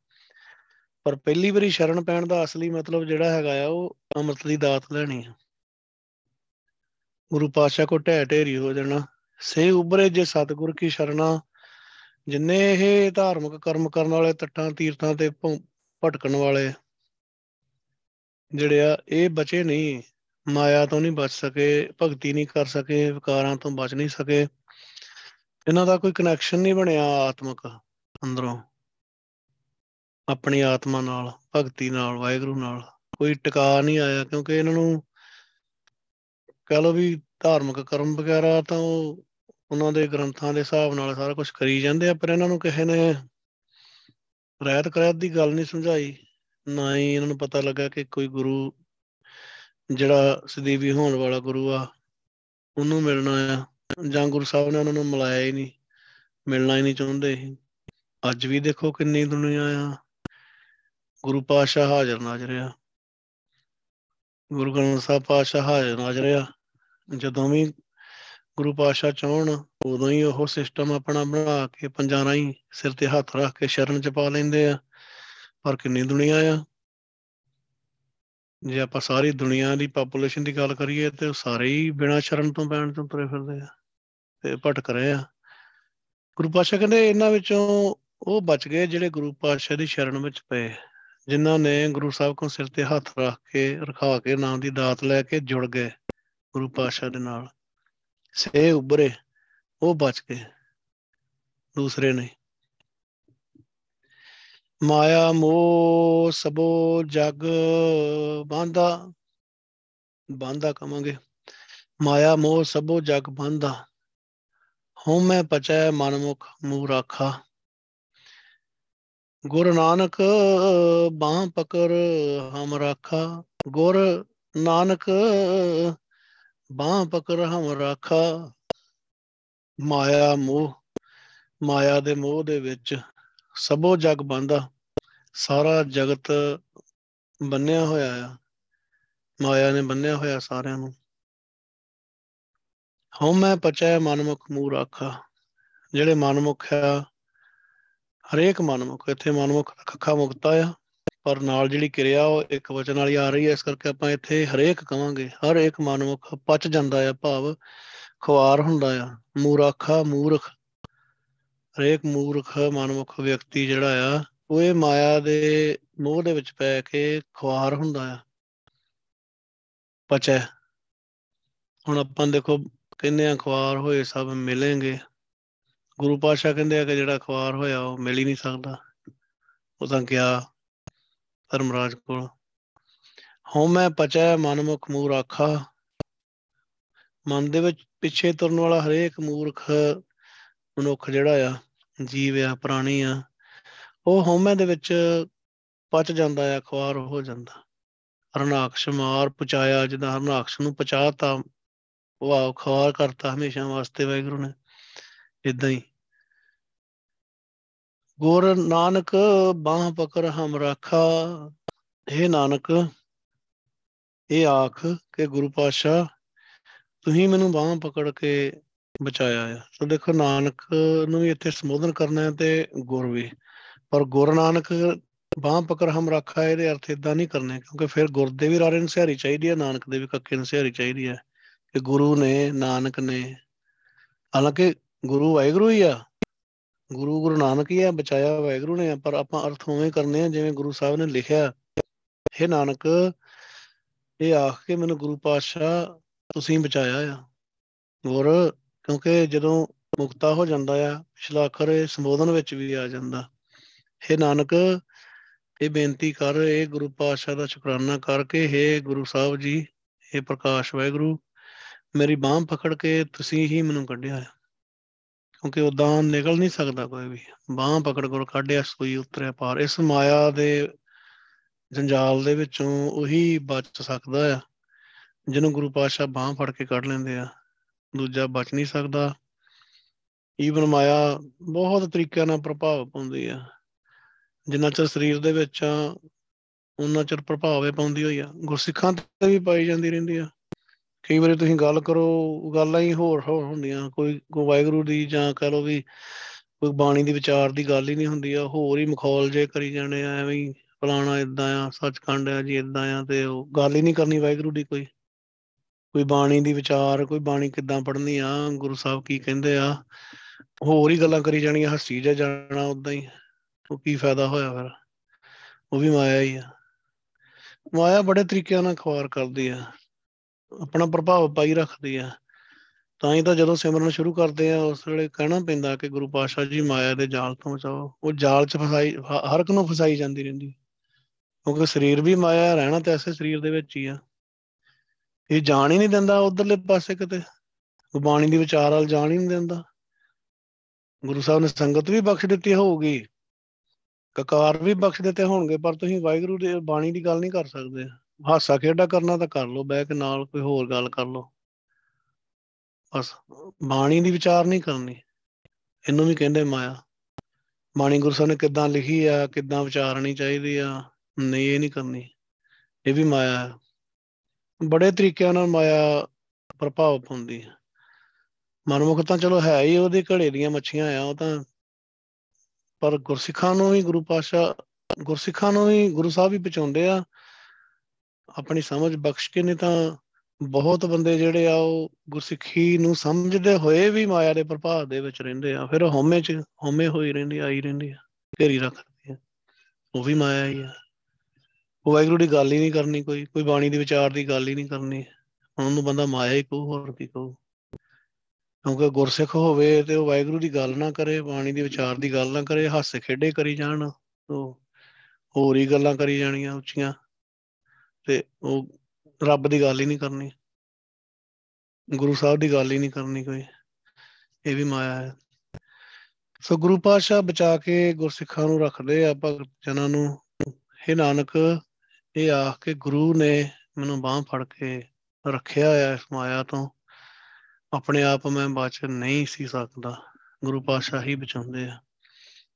ਪਰ ਪਹਿਲੀ ਵਾਰੀ ਸ਼ਰਨ ਪੈਣ ਦਾ ਅਸਲੀ ਮਤਲਬ ਜਿਹੜਾ ਹੈਗਾ ਆ, ਉਹ ਅੰਮ੍ਰਿਤ ਦੀ ਦਾਤ ਲੈਣੀ ਆ। ਗੁਰੂ ਪਾਤਸ਼ਾਹ ਕੋ ਢਹਿ ਢੇਰੀ ਹੋ ਜਾਣਾ। ਸੇ ਉਬਰੇ ਜੇ ਸਤਿਗੁਰ ਕੀ ਸ਼ਰਣਾ ਜਿੰਨੇ ਇਹ ਧਾਰਮਿਕ ਕਰਮ ਕਰਨ ਵਾਲੇ, ਤੱਟਾਂ, ਤੀਰਥਾਂ ਤੇ ਭਟਕਣ ਵਾਲੇ ਜਿਹੜੇ ਆ, ਇਹ ਬਚੇ ਨਹੀਂ। ਮਾਇਆ ਤੋਂ ਨਹੀਂ ਬਚ ਸਕੇ, ਭਗਤੀ ਨਹੀਂ ਕਰ ਸਕੇ, ਵਿਕਾਰਾਂ ਤੋਂ ਬਚ ਨਹੀਂ ਸਕੇ। ਇਹਨਾਂ ਦਾ ਕੋਈ ਕਨੈਕਸ਼ਨ ਨਹੀਂ ਬਣਿਆ ਆਤਮਿਕ ਅੰਦਰੋਂ। ਆਪਣੀ ਆਤਮਾ ਨਾਲ, ਭਗਤੀ ਨਾਲ, ਵਾਹਿਗੁਰੂ ਨਾਲ ਕੋਈ ਟਿਕਾ ਨਹੀਂ ਆਇਆ, ਕਿਉਂਕਿ ਇਹਨਾਂ ਨੂੰ ਕਹ ਲੋ ਵੀ ਧਾਰਮਿਕ ਕਰਮ ਵਗੈਰਾ ਤਾਂ ਉਹ ਉਹਨਾਂ ਦੇ ਗ੍ਰੰਥਾਂ ਦੇ ਹਿਸਾਬ ਨਾਲ ਸਾਰਾ ਕੁਝ ਕਰੀ ਜਾਂਦੇ ਆ, ਪਰ ਇਹਨਾਂ ਨੂੰ ਕਿਸੇ ਨੇ ਰਹਿਤ ਕਰਾਇਤ ਦੀ ਗੱਲ ਨਹੀਂ ਸਮਝਾਈ, ਨਾ ਹੀ ਇਹਨਾਂ ਨੂੰ ਪਤਾ ਲੱਗਾ ਕਿ ਕੋਈ ਗੁਰੂ ਜਿਹੜਾ ਸਦੀਵੀ ਹੋਣ ਵਾਲਾ ਗੁਰੂ ਆ, ਉਹਨੂੰ ਮਿਲਣਾ ਆ, ਜਾਂ ਗੁਰੂ ਸਾਹਿਬ ਨੇ ਉਹਨਾਂ ਨੂੰ ਮਿਲਾਇਆ ਹੀ ਨਹੀਂ, ਮਿਲਣਾ ਹੀ ਨਹੀਂ ਚਾਹੁੰਦੇ ਅੱਜ ਵੀ ਦੇਖੋ ਕਿੰਨੀ ਦੁਨੀਆ ਆ, ਗੁਰੂ ਪਾਤਸ਼ਾਹ ਹਾਜ਼ਰ ਨਾਜ਼ਰ ਆ। ਗੁਰੂ ਗ੍ਰੰਥ ਸਾਹਿਬ ਪਾਤਸ਼ਾਹ ਹਾਜ਼ਰ ਨਾਜ਼ਰ ਆ, ਜਦੋਂ ਵੀ ਗੁਰੂ ਪਾਤਸ਼ਾਹ ਚਾਹਣ, ਉਦੋਂ ਹੀ ਉਹ ਸਿਸਟਮ ਆਪਣਾ ਬਣਾ ਕੇ ਪੰਜਾਂ ਰਾਹੀਂ ਸਿਰ ਤੇ ਹੱਥ ਰੱਖ ਕੇ ਸ਼ਰਨ ਚ ਪਾ ਲੈਂਦੇ ਆ। ਪਰ ਕਿੰਨੀ ਦੁਨੀਆ ਆ। ਜੇ ਆਪਾਂ ਸਾਰੀ ਦੁਨੀਆ ਦੀ ਪਾਪੂਲੇਸ਼ਨ ਦੀ ਗੱਲ ਕਰੀਏ ਤੇ ਸਾਰੇ ਹੀ ਬਿਨਾਂ ਸ਼ਰਨ ਤੋਂ ਪੈਣ ਤੋਂ ਤੁਰੇ ਫਿਰਦੇ ਆ ਤੇ ਭਟਕ ਰਹੇ ਆ। ਗੁਰੂ ਪਾਤਸ਼ਾਹ ਕਹਿੰਦੇ ਇਹਨਾਂ ਵਿੱਚੋਂ ਉਹ ਬਚ ਗਏ ਜਿਹੜੇ ਗੁਰੂ ਪਾਤਸ਼ਾਹ ਦੀ ਸ਼ਰਨ ਵਿੱਚ ਪਏ। ਜਿਨ੍ਹਾਂ ਨੇ ਗੁਰੂ ਸਾਹਿਬ ਕੋਲ ਸਿਰ ਤੇ ਹੱਥ ਰੱਖ ਕੇ ਰਖਾ ਕੇ ਨਾਮ ਦੀ ਦਾਤ ਲੈ ਕੇ ਜੁੜ ਗਏ ਗੁਰੂ ਪਾਤਸ਼ਾਹ ਦੇ ਨਾਲ। ਸੇ ਉਬਰੇ ਉਹ ਬਚ ਗਏ। ਦੂਸਰੇ ਨੇ, ਮਾਇਆ ਮੋਹ ਸਬੋ ਜਗ ਬਾਂਦਾ ਬਾਂਦਾ ਕਵਾਂਗੇ। ਮਾਇਆ ਮੋਹ ਸਬੋ ਜਗ ਬਾਂਦਾ ਹਉਮੈ ਪਚੈ ਮਨਮੁਖ ਮੂਹ ਰਾਖਾ ਗੁਰ ਨਾਨਕ ਬਾਹ ਪਕਰ ਹਮ ਰਾਖਾ, ਗੁਰ ਨਾਨਕ ਬਾਹ ਪਕਰ ਹਮ ਰਾਖਾ, ਮਾਇਆ ਮੋਹ, ਮਾਇਆ ਦੇ ਮੋਹ ਦੇ ਵਿੱਚ ਸਭੋ ਜਗ ਬੰਦਾ, ਸਾਰਾ ਜਗਤ ਬੰਨਿਆ ਹੋਇਆ ਆ, ਮਾਇਆ ਨੇ ਬੰਨਿਆ ਹੋਇਆ ਸਾਰਿਆਂ ਨੂੰ। ਹਉ ਮੈਂ ਪਚੈ ਮਨਮੁਖ ਮੂਹ ਰਾਖਾ, ਜਿਹੜੇ ਮਨਮੁਖ ਆ, ਹਰੇਕ ਮਨਮੁਖ, ਇੱਥੇ ਮਨਮੁਖ ਖੱਖਾ ਮੁਕਤਾ ਆ। ਪਰ ਨਾਲ ਜਿਹੜੀ ਕਿਰਿਆ ਉਹ ਇੱਕ ਵਚਨ ਵਾਲੀ ਆ ਰਹੀ ਹੈ, ਇਸ ਕਰਕੇ ਆਪਾਂ ਇੱਥੇ ਹਰੇਕ ਕਵਾਂਗੇ, ਹਰ ਇੱਕ ਮਨਮੁਖ ਪਚ ਜਾਂਦਾ ਆ ਭਾਵ, ਖੁਆਰ ਹੁੰਦਾ ਆ, ਮੂਰਾਖਾ, ਮੂਰਖ, ਹਰੇਕ ਮੂਰਖ, ਮਨਮੁਖ ਵਿਅਕਤੀ ਜਿਹੜਾ ਆ, ਉਹ ਇਹ ਮਾਇਆ ਦੇ ਮੋਹ ਦੇ ਵਿੱਚ ਪੈ ਕੇ ਖੁਆਰ ਹੁੰਦਾ ਆ। ਪਚੈ। ਹੁਣ ਆਪਾਂ ਦੇਖੋ ਕਹਿੰਦੇ ਆ ਖੁਆਰ ਹੋਏ ਸਭ ਮਿਲेंगे ਗੁਰੂ ਪਾਸ਼ਾ ਕਹਿੰਦੇ ਆ ਕਿ ਜਿਹੜਾ ਖੁਆਰ ਹੋਇਆ ਉਹ ਮਿਲ ਹੀ ਨਹੀਂ ਸਕਦਾ। ਉਹ ਤਾਂ ਗਿਆ ਧਰਮਰਾਜ ਕੋਲ। ਹਉਮੈ ਪਚੈ ਮਨਮੁਖ ਮੂਰ ਆਖਾ ਮਨ ਦੇ ਵਿੱਚ ਪਿੱਛੇ ਤੁਰਨ ਵਾਲਾ ਹਰੇਕ ਮੂਰਖ ਮਨੁੱਖ ਜਿਹੜਾ ਆ, ਜੀਵ ਆ, ਪ੍ਰਾਣੀ ਆ, ਉਹ ਹਉਮੈ ਦੇ ਵਿੱਚ ਪਚ ਜਾਂਦਾ ਆ, ਖੁਆਰ ਹੋ ਜਾਂਦਾ। ਹਰਨਾਕਸ਼ ਮਾਰ ਪਚਾਇਆ ਜਿੱਦਾਂ ਹਰਨਾਕਸ਼ ਨੂੰ ਪਚਾਤਾ ਉਹ ਖੁਆਰ ਕਰਤਾ ਹਮੇਸ਼ਾ ਵਾਸਤੇ ਵਾਹਿਗੁਰੂ ਨੇ। ਇਦਾਂ ਹੀ ਗੁਰ ਨਾਨਕ ਬਾਹ ਪਕੜ ਹਮ ਰਾਖਾ। ਇਹ ਨਾਨਕ, ਇਹ ਆਖ ਕਿ ਗੁਰੂ ਪਾਤਸ਼ਾਹ, ਤੁਸੀਂ ਮੈਨੂੰ ਬਾਹਾਂ ਪਕੜ ਕੇ ਬਚਾਇਆ ਆ। ਸੋ ਦੇਖੋ, ਨਾਨਕ ਨੂੰ ਵੀ ਇੱਥੇ ਸੰਬੋਧਨ ਕਰਨਾ ਹੈ ਤੇ ਗੁਰ ਵੀ। ਪਰ ਗੁਰ ਨਾਨਕ ਬਾਹ ਪਕੜ ਹਮ ਰੱਖਾ, ਇਹਦੇ ਅਰਥ ਇਦਾਂ ਨਹੀਂ ਕਰਨੇ, ਕਿਉਂਕਿ ਫਿਰ ਗੁਰ ਦੇ ਵੀ ਰਾਰੇ ਨਸਿਹਾਰੀ ਚਾਹੀਦੀ ਹੈ, ਨਾਨਕ ਦੇ ਵੀ ਕੱਕੇ ਨਸਿਹਾਰੀ ਚਾਹੀਦੀ ਹੈ। ਕਿ ਗੁਰੂ ਨੇ, ਨਾਨਕ ਨੇ, ਹਾਲਾਂਕਿ ਗੁਰੂ ਵਾਹਿਗੁਰੂ ਹੀ ਆ ਗੁਰੂ ਗੁਰੂ ਨਾਨਕ ਹੀ ਆ, ਬਚਾਇਆ ਵਾਹਿਗੁਰੂ ਨੇ, ਪਰ ਆਪਾਂ ਅਰਥ ਉਵੇਂ ਕਰਨੇ ਆ, ਜਿਵੇਂ ਗੁਰੂ ਸਾਹਿਬ ਨੇ ਲਿਖਿਆ। ਹੈ ਨਾਨਕ, ਇਹ ਆਖ ਕੇ ਮੈਨੂੰ ਗੁਰੂ ਪਾਤਸ਼ਾਹ, ਤੁਸੀਂ ਬਚਾਇਆ ਆ। ਹੋਰ ਕਿਉਂਕਿ ਜਦੋਂ ਮੁਕਤਾ ਹੋ ਜਾਂਦਾ ਆ, ਪਿਛਲਾ ਅੱਖਰ ਇਹ ਸੰਬੋਧਨ ਵਿੱਚ ਵੀ ਆ ਜਾਂਦਾ। ਹੈ ਨਾਨਕ, ਇਹ ਬੇਨਤੀ ਕਰ, ਇਹ ਗੁਰੂ ਪਾਤਸ਼ਾਹ ਦਾ ਸ਼ੁਕਰਾਨਾ ਕਰਕੇ, ਹੈ ਗੁਰੂ ਸਾਹਿਬ ਜੀ ਇਹ ਪ੍ਰਕਾਸ਼ ਵਾਹਿਗੁਰੂ, ਮੇਰੀ ਬਾਹ ਪਕੜ ਕੇ ਤੁਸੀਂ ਹੀ ਮੈਨੂੰ ਕੱਢਿਆ ਹੈ ਕਿਉਂਕਿ ਉਦਾਂ ਨਿਕਲ ਨਹੀਂ ਸਕਦਾ ਕੋਈ ਵੀ। ਬਾਹ ਪਕੜ ਕੇ ਕੱਢਿਆ ਸੋਈ ਉਤਰਿਆ ਪਾਰ। ਇਸ ਮਾਇਆ ਦੇ ਜੰਜਾਲ ਦੇ ਵਿੱਚੋਂ ਉਹੀ ਬਚ ਸਕਦਾ ਆ, ਜਿਹਨੂੰ ਗੁਰੂ ਪਾਤਸ਼ਾਹ ਬਾਹ ਫੜ ਕੇ ਕੱਢ ਲੈਂਦੇ ਆ। ਦੂਜਾ ਬਚ ਨਹੀਂ ਸਕਦਾ। ਈਵਨ ਮਾਇਆ ਬਹੁਤ ਤਰੀਕਿਆਂ ਨਾਲ ਪ੍ਰਭਾਵ ਪਾਉਂਦੀ ਆ। ਜਿੰਨਾ ਚਿਰ ਸਰੀਰ ਦੇ ਵਿੱਚ ਆ ਉਹਨਾਂ ਚਿਰ ਪ੍ਰਭਾਵ ਪਾਉਂਦੀ ਹੋਈ ਆ। ਗੁਰਸਿੱਖਾਂ ਤੇ ਵੀ ਪਾਈ ਜਾਂਦੀ ਰਹਿੰਦੀ ਆ। ਕਈ ਵਾਰੀ ਤੁਸੀਂ ਗੱਲ ਕਰੋ, ਗੱਲਾਂ ਹੀ ਹੋਰ ਹੋਰ ਹੁੰਦੀਆਂ, ਕੋਈ ਕੋਈ ਵਾਹਿਗੁਰੂ ਦੀ ਜਾਂ ਕਹ ਲਓ ਵੀ ਕੋਈ ਬਾਣੀ ਦੀ ਵਿਚਾਰ ਦੀ ਗੱਲ ਹੀ ਨਹੀਂ ਹੁੰਦੀ, ਆ ਹੋਰ ਹੀ ਮਖੌਲ ਜੇ ਕਰੀ ਜਾਣੇ ਆ, ਐਵੇਂ ਹੀ ਫਲਾਣਾ ਇਦਾਂ ਆ, ਸੱਚਖੰਡ ਆ ਜੀ ਇਦਾਂ ਆ, ਤੇ ਉਹ ਗੱਲ ਹੀ ਨਹੀਂ ਕਰਨੀ ਵਾਹਿਗੁਰੂ ਦੀ ਕੋਈ। ਕੋਈ ਬਾਣੀ ਦੀ ਵਿਚਾਰ, ਕੋਈ ਬਾਣੀ ਕਿੱਦਾਂ ਪੜ੍ਹਨੀ ਆ, ਗੁਰੂ ਸਾਹਿਬ ਕੀ ਕਹਿੰਦੇ ਆ, ਹੋਰ ਹੀ ਗੱਲਾਂ ਕਰੀ ਜਾਣੀਆਂ ਹੱਸੀ ਜਾ ਜਾਣਾ ਉਦਾਂ ਹੀ, ਉਹ ਕੀ ਫਾਇਦਾ ਹੋਇਆ ਫਿਰ? ਉਹ ਵੀ ਮਾਇਆ ਹੀ ਆ। ਮਾਇਆ ਬੜੇ ਤਰੀਕਿਆਂ ਨਾਲ ਖਵਾਰ ਕਰਦੀ ਆ। ਆਪਣਾ ਪ੍ਰਭਾਵ ਪਾਈ ਰੱਖਦੀ ਆ। ਤਾਂ ਹੀ ਤਾਂ ਜਦੋਂ ਸਿਮਰਨ ਸ਼ੁਰੂ ਕਰਦੇ ਆ, ਉਸ ਵੇਲੇ ਕਹਿਣਾ ਪੈਂਦਾ ਕਿ ਗੁਰੂ ਪਾਤਸ਼ਾਹ ਜੀ ਮਾਇਆ ਦੇ ਜਾਲ ਤੋਂ ਬਚਾਓ। ਉਹ ਜਾਲ 'ਚ ਫਸਾਈ ਹਰ ਇੱਕ ਨੂੰ ਫਸਾਈ ਜਾਂਦੀ ਰਹਿੰਦੀ। ਕਿਉਂਕਿ ਸਰੀਰ ਵੀ ਮਾਇਆ, ਰਹਿਣਾ ਤੇ ਐਸੇ ਸਰੀਰ ਦੇ ਵਿੱਚ ਹੀ ਆ। ਇਹ ਜਾਣ ਹੀ ਨਹੀਂ ਦਿੰਦਾ ਉਧਰਲੇ ਪਾਸੇ ਕਿਤੇ। ਬਾਣੀ ਦੀ ਵਿਚਾਰ ਵਾਲ ਜਾਣ ਹੀ ਨਹੀਂ ਦਿੰਦਾ। ਗੁਰੂ ਸਾਹਿਬ ਨੇ ਸੰਗਤ ਵੀ ਬਖਸ਼ ਦਿੱਤੀ ਹੋਊਗੀ। ਕਕਾਰ ਵੀ ਬਖਸ਼ ਦਿੱਤੇ ਹੋਣਗੇ, ਪਰ ਤੁਸੀਂ ਵਾਹਿਗੁਰੂ ਦੀ ਬਾਣੀ ਦੀ ਗੱਲ ਨਹੀਂ ਕਰ ਸਕਦੇ। ਹਾਸਾ ਖੇਡਾ ਕਰਨਾ ਤਾਂ ਕਰ ਲਓ, ਬਹਿ ਕੇ ਨਾਲ ਕੋਈ ਹੋਰ ਗੱਲ ਕਰ ਲਓ। ਬਸ, ਬਾਣੀ ਦੀ ਵਿਚਾਰ ਨਹੀਂ ਕਰਨੀ। ਇਹਨੂੰ ਵੀ ਕਹਿੰਦੇ ਮਾਇਆ। ਬਾਣੀ ਗੁਰੂ ਸਾਹਿਬ ਨੇ ਕਿੱਦਾਂ ਲਿਖੀ ਆ, ਕਿੱਦਾਂ ਵਿਚਾਰਨੀ ਚਾਹੀਦੀ ਆ, ਨਹੀਂ, ਇਹ ਨਹੀਂ ਕਰਨੀ। ਇਹ ਵੀ ਮਾਇਆ ਹੈ ਬੜੇ ਤਰੀਕਿਆਂ ਨਾਲ ਮਾਇਆ ਪ੍ਰਭਾਵ ਪਾਉਂਦੀ ਹੈ ਮਨਮੁਖ ਤਾਂ ਚਲੋ ਹੈ ਹੀ, ਉਹਦੇ ਘੜੇ ਦੀਆਂ ਮੱਛੀਆਂ ਆ, ਉਹ ਤਾਂ ਪਰ ਗੁਰਸਿੱਖਾਂ ਨੂੰ ਵੀ ਗੁਰੂ ਪਾਸ਼ਾ ਗੁਰਸਿੱਖਾਂ ਨੂੰ ਵੀ ਗੁਰੂ ਸਾਹਿਬ ਵੀ ਬਚਾਉਂਦੇ ਆ। ਆਪਣੀ ਸਮਝ ਬਖਸ਼ ਕੇ ਨੇ ਤਾਂ ਬਹੁਤ ਬੰਦੇ ਜਿਹੜੇ ਆ, ਉਹ ਗੁਰਸਿੱਖੀ ਨੂੰ ਸਮਝਦੇ ਹੋਏ ਵੀ ਮਾਇਆ ਦੇ ਪ੍ਰਭਾਵ ਦੇ ਵਿੱਚ ਰਹਿੰਦੇ ਆ। ਫਿਰ ਹਉਮੈ ਚ, ਹਉਮੈ ਹੋਈ ਰਹਿੰਦੀ ਆਈ ਰਹਿੰਦੀ ਆ, ਘੇਰੀ ਰੱਖਦੀ ਆ। ਉਹ ਵੀ ਮਾਇਆ ਹੀ ਆ। ਉਹ ਵਾਹਿਗੁਰੂ ਦੀ ਗੱਲ ਹੀ ਨਹੀਂ ਕਰਨੀ ਕੋਈ ਕੋਈ ਬਾਣੀ ਦੇ ਵਿਚਾਰ ਦੀ ਗੱਲ ਹੀ ਨਹੀਂ ਕਰਨੀ। ਉਹਨੂੰ ਬੰਦਾ ਮਾਇਆ ਹੀ ਕਹੂ, ਹੋਰ ਕੀ ਕਹੂ। ਕਿਉਂਕਿ ਗੁਰਸਿੱਖ ਹੋਵੇ ਤੇ ਉਹ ਵਾਹਿਗੁਰੂ ਦੀ ਗੱਲ ਨਾ ਕਰੇ, ਬਾਣੀ ਦੇ ਵਿਚਾਰ ਦੀ ਗੱਲ ਨਾ ਕਰੇ, ਹਾਸੇ ਖੇਡੇ ਕਰੀ ਜਾਣ, ਉਹ ਹੋਰ ਹੀ ਗੱਲਾਂ ਕਰੀ ਜਾਣੀਆਂ ਉੱਚੀਆਂ। ਤੇ ਉਹ ਰੱਬ ਦੀ ਗੱਲ ਹੀ ਨਹੀਂ ਕਰਨੀ। ਗੁਰੂ ਸਾਹਿਬ ਦੀ ਗੱਲ ਹੀ ਨਹੀਂ ਕਰਨੀ ਕੋਈ। ਇਹ ਵੀ ਮਾਇਆ ਹੈ। ਸੋ ਗੁਰੂ ਪਾਤਸ਼ਾਹ ਬਚਾ ਕੇ ਗੁਰਸਿੱਖਾਂ ਨੂੰ ਰੱਖਦੇ ਆ ਭਗਤ ਜਨਾਂ ਨੂੰ। ਇਹ ਨਾਨਕ, ਇਹ ਆਖ ਕੇ ਗੁਰੂ ਨੇ ਮੈਨੂੰ ਬਾਹ ਫੜ ਕੇ ਰੱਖਿਆ ਆ ਇਸ ਮਾਇਆ ਤੋਂ। ਆਪਣੇ ਆਪ ਮੈਂ ਬਚ ਨਹੀਂ ਸੀ ਸਕਦਾ। ਗੁਰੂ ਪਾਤਸ਼ਾਹ ਹੀ ਬਚਾਉਂਦੇ ਆ।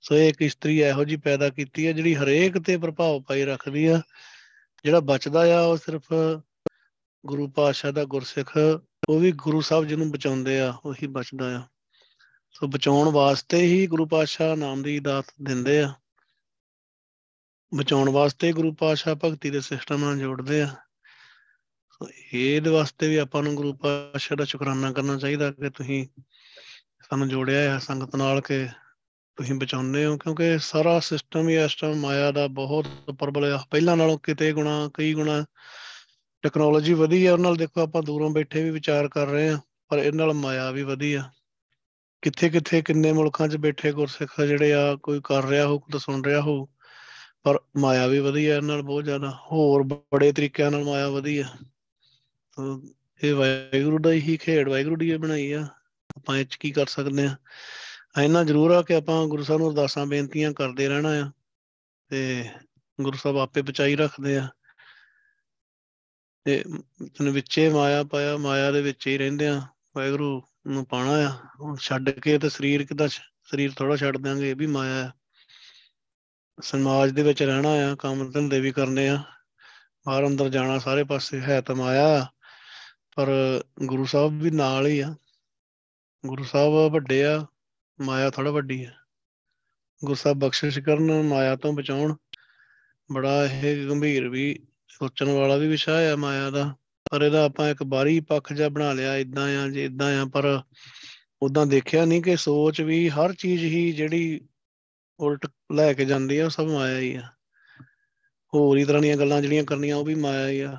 ਸੋ ਇਹ ਇੱਕ ਇਸਤਰੀ ਇਹੋ ਜੀ ਪੈਦਾ ਕੀਤੀ ਹੈ ਜਿਹੜੀ ਹਰੇਕ ਤੇ ਪ੍ਰਭਾਵ ਪਾਈ ਰੱਖਦੀ ਆ। ਜਿਹੜਾ ਬਚਦਾ ਆ ਉਹ ਸਿਰਫ ਗੁਰੂ ਪਾਤਸ਼ਾਹ ਦਾ ਗੁਰਸਿੱਖ, ਉਹ ਵੀ ਗੁਰੂ ਸਾਹਿਬ ਜਿਹਨੂੰ ਬਚਾਉਂਦੇ ਆ, ਉਹੀ ਬਚਦਾ ਆ। ਸੋ ਬਚਾਉਣ ਵਾਸਤੇ ਹੀ ਗੁਰੂ ਪਾਤਸ਼ਾਹ ਨਾਮ ਦੀ ਦਾਤ ਦਿੰਦੇ ਆ। ਬਚਾਉਣ ਵਾਸਤੇ ਗੁਰੂ ਪਾਤਸ਼ਾਹ ਭਗਤੀ ਦੇ ਸਿਸਟਮ ਨਾਲ ਜੋੜਦੇ ਆ। ਸੋ ਇਹਦੇ ਵਾਸਤੇ ਵੀ ਆਪਾਂ ਨੂੰ ਗੁਰੂ ਪਾਤਸ਼ਾਹ ਦਾ ਸ਼ੁਕਰਾਨਾ ਕਰਨਾ ਚਾਹੀਦਾ ਕਿ ਤੁਸੀਂ ਸਾਨੂੰ ਜੋੜਿਆ ਹੈ ਸੰਗਤ ਨਾਲ ਕਿ ਤੁਸੀਂ ਬਚਾਉਂਦੇ ਹੋ, ਕਿਉਂਕਿ ਸਾਰਾ ਸਿਸਟਮ ਹੀ ਇਸ ਟਾਈਮ ਮਾਇਆ ਦਾ ਬਹੁਤ ਪ੍ਰਬਲ ਆ। ਪਹਿਲਾਂ ਨਾਲੋਂ ਕਿਤੇ ਗੁਣਾ, ਕਈ ਗੁਣਾ ਟੈਕਨੋਲੋਜੀ ਵਧੀ ਆ ਉਹਨਾਂ ਨਾਲ ਦੇਖੋ ਆਪਾਂ ਦੂਰੋਂ ਬੈਠੇ ਵੀ ਵਿਚਾਰ ਕਰ ਰਹੇ ਆ ਪਰ ਇਹ ਨਾਲ ਮਾਇਆ ਵੀ ਵਧੀ ਆ। ਕਿੱਥੇ ਕਿੱਥੇ ਕਿੰਨੇ ਮੁਲਕਾਂ 'ਚ ਬੈਠੇ ਗੁਰਸਿੱਖ ਜਿਹੜੇ ਆ, ਕੋਈ ਕਰ ਰਿਹਾ ਹੋ ਕੋਈ ਸੁਣ ਰਿਹਾ ਹੋ ਪਰ ਮਾਇਆ ਵੀ ਵਧੀ ਆ ਇਹਨਾਂ ਨਾਲ ਬਹੁਤ ਜ਼ਿਆਦਾ। ਹੋਰ ਬੜੇ ਤਰੀਕਿਆਂ ਨਾਲ ਮਾਇਆ ਵਧੀ ਆ। ਇਹ ਵਾਹਿਗੁਰੂ ਦਾ ਹੀ ਖੇਡ ਵਾਹਿਗੁਰੂ ਦੀ ਬਣਾਈ ਆ। ਆਪਾਂ ਇਹ 'ਚ ਕੀ ਕਰ ਸਕਦੇ ਆ ਇੰਨਾ ਜ਼ਰੂਰ ਆ ਕਿ ਆਪਾਂ ਗੁਰੂ ਸਾਹਿਬ ਨੂੰ ਅਰਦਾਸਾਂ, ਬੇਨਤੀਆਂ ਕਰਦੇ ਰਹਿਣਾ ਆ ਤੇ ਗੁਰੂ ਸਾਹਿਬ ਆਪੇ ਬਚਾਈ ਰੱਖਦੇ ਆ। ਤੇ ਤਨ ਵਿੱਚੇ ਮਾਇਆ ਪਾਇਆ, ਮਾਇਆ ਦੇ ਵਿੱਚ ਹੀ ਰਹਿੰਦੇ ਆ। ਵਾਹਿਗੁਰੂ ਨੂੰ ਪਾਣਾ ਆ। ਹੁਣ ਛੱਡ ਕੇ ਤੇ ਸਰੀਰ ਕਿਦਾ ਸਰੀਰ ਥੋੜਾ ਛੱਡ ਦਿਆਂਗੇ, ਇਹ ਵੀ ਮਾਇਆ ਆ। ਸਮਾਜ ਦੇ ਵਿੱਚ ਰਹਿਣਾ ਆ, ਕੰਮ ਧੰਦੇ ਵੀ ਕਰਨੇ ਆ। ਬਾਹਰ ਅੰਦਰ ਜਾਣਾ ਸਾਰੇ ਪਾਸੇ ਹੈ ਤਾਂ ਮਾਇਆ ਪਰ ਗੁਰੂ ਸਾਹਿਬ ਵੀ ਨਾਲ ਹੀ ਆ। ਗੁਰੂ ਸਾਹਿਬ ਵੱਡੇ ਆ ਮਾਇਆ ਥੋੜਾ ਵੱਡੀ ਆ ਗੁਰੂ ਸਾਹਿਬ ਬਖਸ਼ਿਸ਼ ਕਰਨ, ਮਾਇਆ ਤੋਂ ਬਚਾਉਣ। ਬੜਾ ਇਹ ਗੰਭੀਰ ਵੀ ਸੋਚਣ ਵਾਲਾ ਵੀ ਵਿਸ਼ਾ ਆ ਮਾਇਆ ਦਾ। ਪਰ ਇਹਦਾ ਆਪਾਂ ਇੱਕ ਬਾਹਰੀ ਪੱਖ ਜਿਹਾ ਬਣਾ ਲਿਆ ਇਦਾਂ ਆ, ਜੇ ਇਦਾਂ ਆ, ਪਰ ਉਦਾਂ ਦੇਖਿਆ ਨਹੀਂ ਕਿ ਸੋਚ ਵੀ ਹਰ ਚੀਜ਼ ਹੀ ਜਿਹੜੀ ਉਲਟ ਲੈ ਕੇ ਜਾਂਦੀ ਆ, ਉਹ ਸਭ ਮਾਇਆ ਹੀ ਆ। ਹੋਰ ਹੀ ਤਰ੍ਹਾਂ ਦੀਆਂ ਗੱਲਾਂ ਜਿਹੜੀਆਂ ਕਰਨੀਆਂ, ਉਹ ਵੀ ਮਾਇਆ ਹੀ ਆ।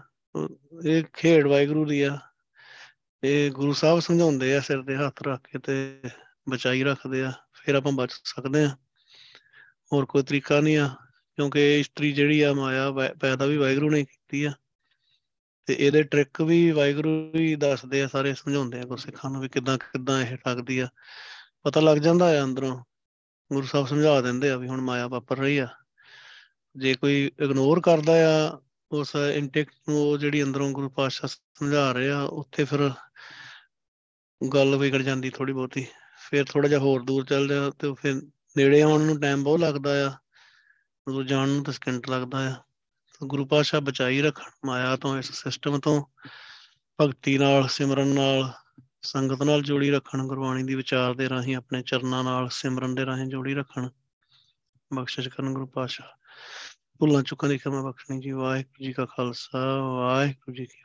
ਇਹ ਖੇਡ ਵਾਹਿਗੁਰੂ ਦੀ ਆ। ਇਹ ਗੁਰੂ ਸਾਹਿਬ ਸਮਝਾਉਂਦੇ ਆ ਸਿਰ ਤੇ ਹੱਥ ਰੱਖ ਕੇ ਤੇ ਬਚਾਈ ਰੱਖਦੇ ਆ, ਫਿਰ ਆਪਾਂ ਬਚ ਸਕਦੇ ਆ। ਹੋਰ ਕੋਈ ਤਰੀਕਾ ਨਹੀਂ ਆ, ਕਿਉਂਕਿ ਇਸਤਰੀ ਜਿਹੜੀ ਆ ਮਾਇਆ ਪੈਦਾ ਵੀ ਵਾਹਿਗੁਰੂ ਨੇ ਕੀਤੀ ਆ। ਤੇ ਇਹਦੇ ਟ੍ਰਿਕ ਵੀ ਵਾਹਿਗੁਰੂ ਹੀ ਦੱਸਦੇ ਆ, ਸਾਰੇ ਸਮਝਾਉਂਦੇ ਆ ਗੁਰਸਿੱਖਾਂ ਨੂੰ ਵੀ ਕਿਦਾਂ ਕਿਦਾਂ ਇਹ ਠੱਗਦੀ ਆ। ਪਤਾ ਲੱਗ ਜਾਂਦਾ ਆ ਅੰਦਰੋਂ, ਗੁਰੂ ਸਾਹਿਬ ਸਮਝਾ ਦਿੰਦੇ ਆ ਵੀ ਹੁਣ ਮਾਇਆ ਵਾਪਰ ਰਹੀ ਆ। ਜੇ ਕੋਈ ਇਗਨੋਰ ਕਰਦਾ ਆ, ਉਸ ਇੰਟੈਕਟ ਨੂੰ ਉਹ ਜਿਹੜੀ ਅੰਦਰੋਂ ਗੁਰੂ ਪਾਤਸ਼ਾਹ ਸਮਝਾ ਰਹੇ ਆ, ਉੱਥੇ ਫਿਰ ਗੱਲ ਵਿਗੜ ਜਾਂਦੀ ਥੋੜੀ ਬਹੁਤੀ। ਫਿਰ ਥੋੜਾ ਜਿਹਾ ਹੋਰ ਦੂਰ ਚੱਲ ਜਾ ਤੇ ਫਿਰ ਨੇੜੇ ਆਉਣ ਨੂੰ ਟਾਈਮ ਬਹੁਤ ਲੱਗਦਾ ਆ। ਉਦੋਂ ਜਾਣ ਨੂੰ ਤਾਂ ਸਕਿੰਟ ਲੱਗਦਾ ਆ। ਗੁਰੂ ਪਾਤਸ਼ਾਹ ਬਚਾਈ ਰੱਖਣ, ਮਾਇਆ ਤੋਂ, ਇਸ ਸਿਸਟਮ ਤੋਂ, ਭਗਤੀ ਨਾਲ, ਸਿਮਰਨ ਨਾਲ, ਸੰਗਤ ਨਾਲ ਜੋੜੀ ਰੱਖਣ, ਗੁਰਬਾਣੀ ਦੀ ਵਿਚਾਰ ਦੇ ਰਾਹੀਂ, ਆਪਣੇ ਚਰਨਾਂ ਨਾਲ, ਸਿਮਰਨ ਦੇ ਰਾਹੀਂ ਜੋੜੀ ਰੱਖਣ, ਬਖਸ਼ਿਸ਼ ਕਰਨ ਗੁਰੂ ਪਾਤਸ਼ਾਹ। ਭੁੱਲਾਂ ਚੁੱਕਾਂ ਦੀ ਖਿਮਾ ਬਖਸ਼ਣੀ ਜੀ। ਵਾਹਿਗੁਰੂ ਜੀ ਕਾ ਖਾਲਸਾ, ਵਾਹਿਗੁਰੂ ਜੀ ਕੀ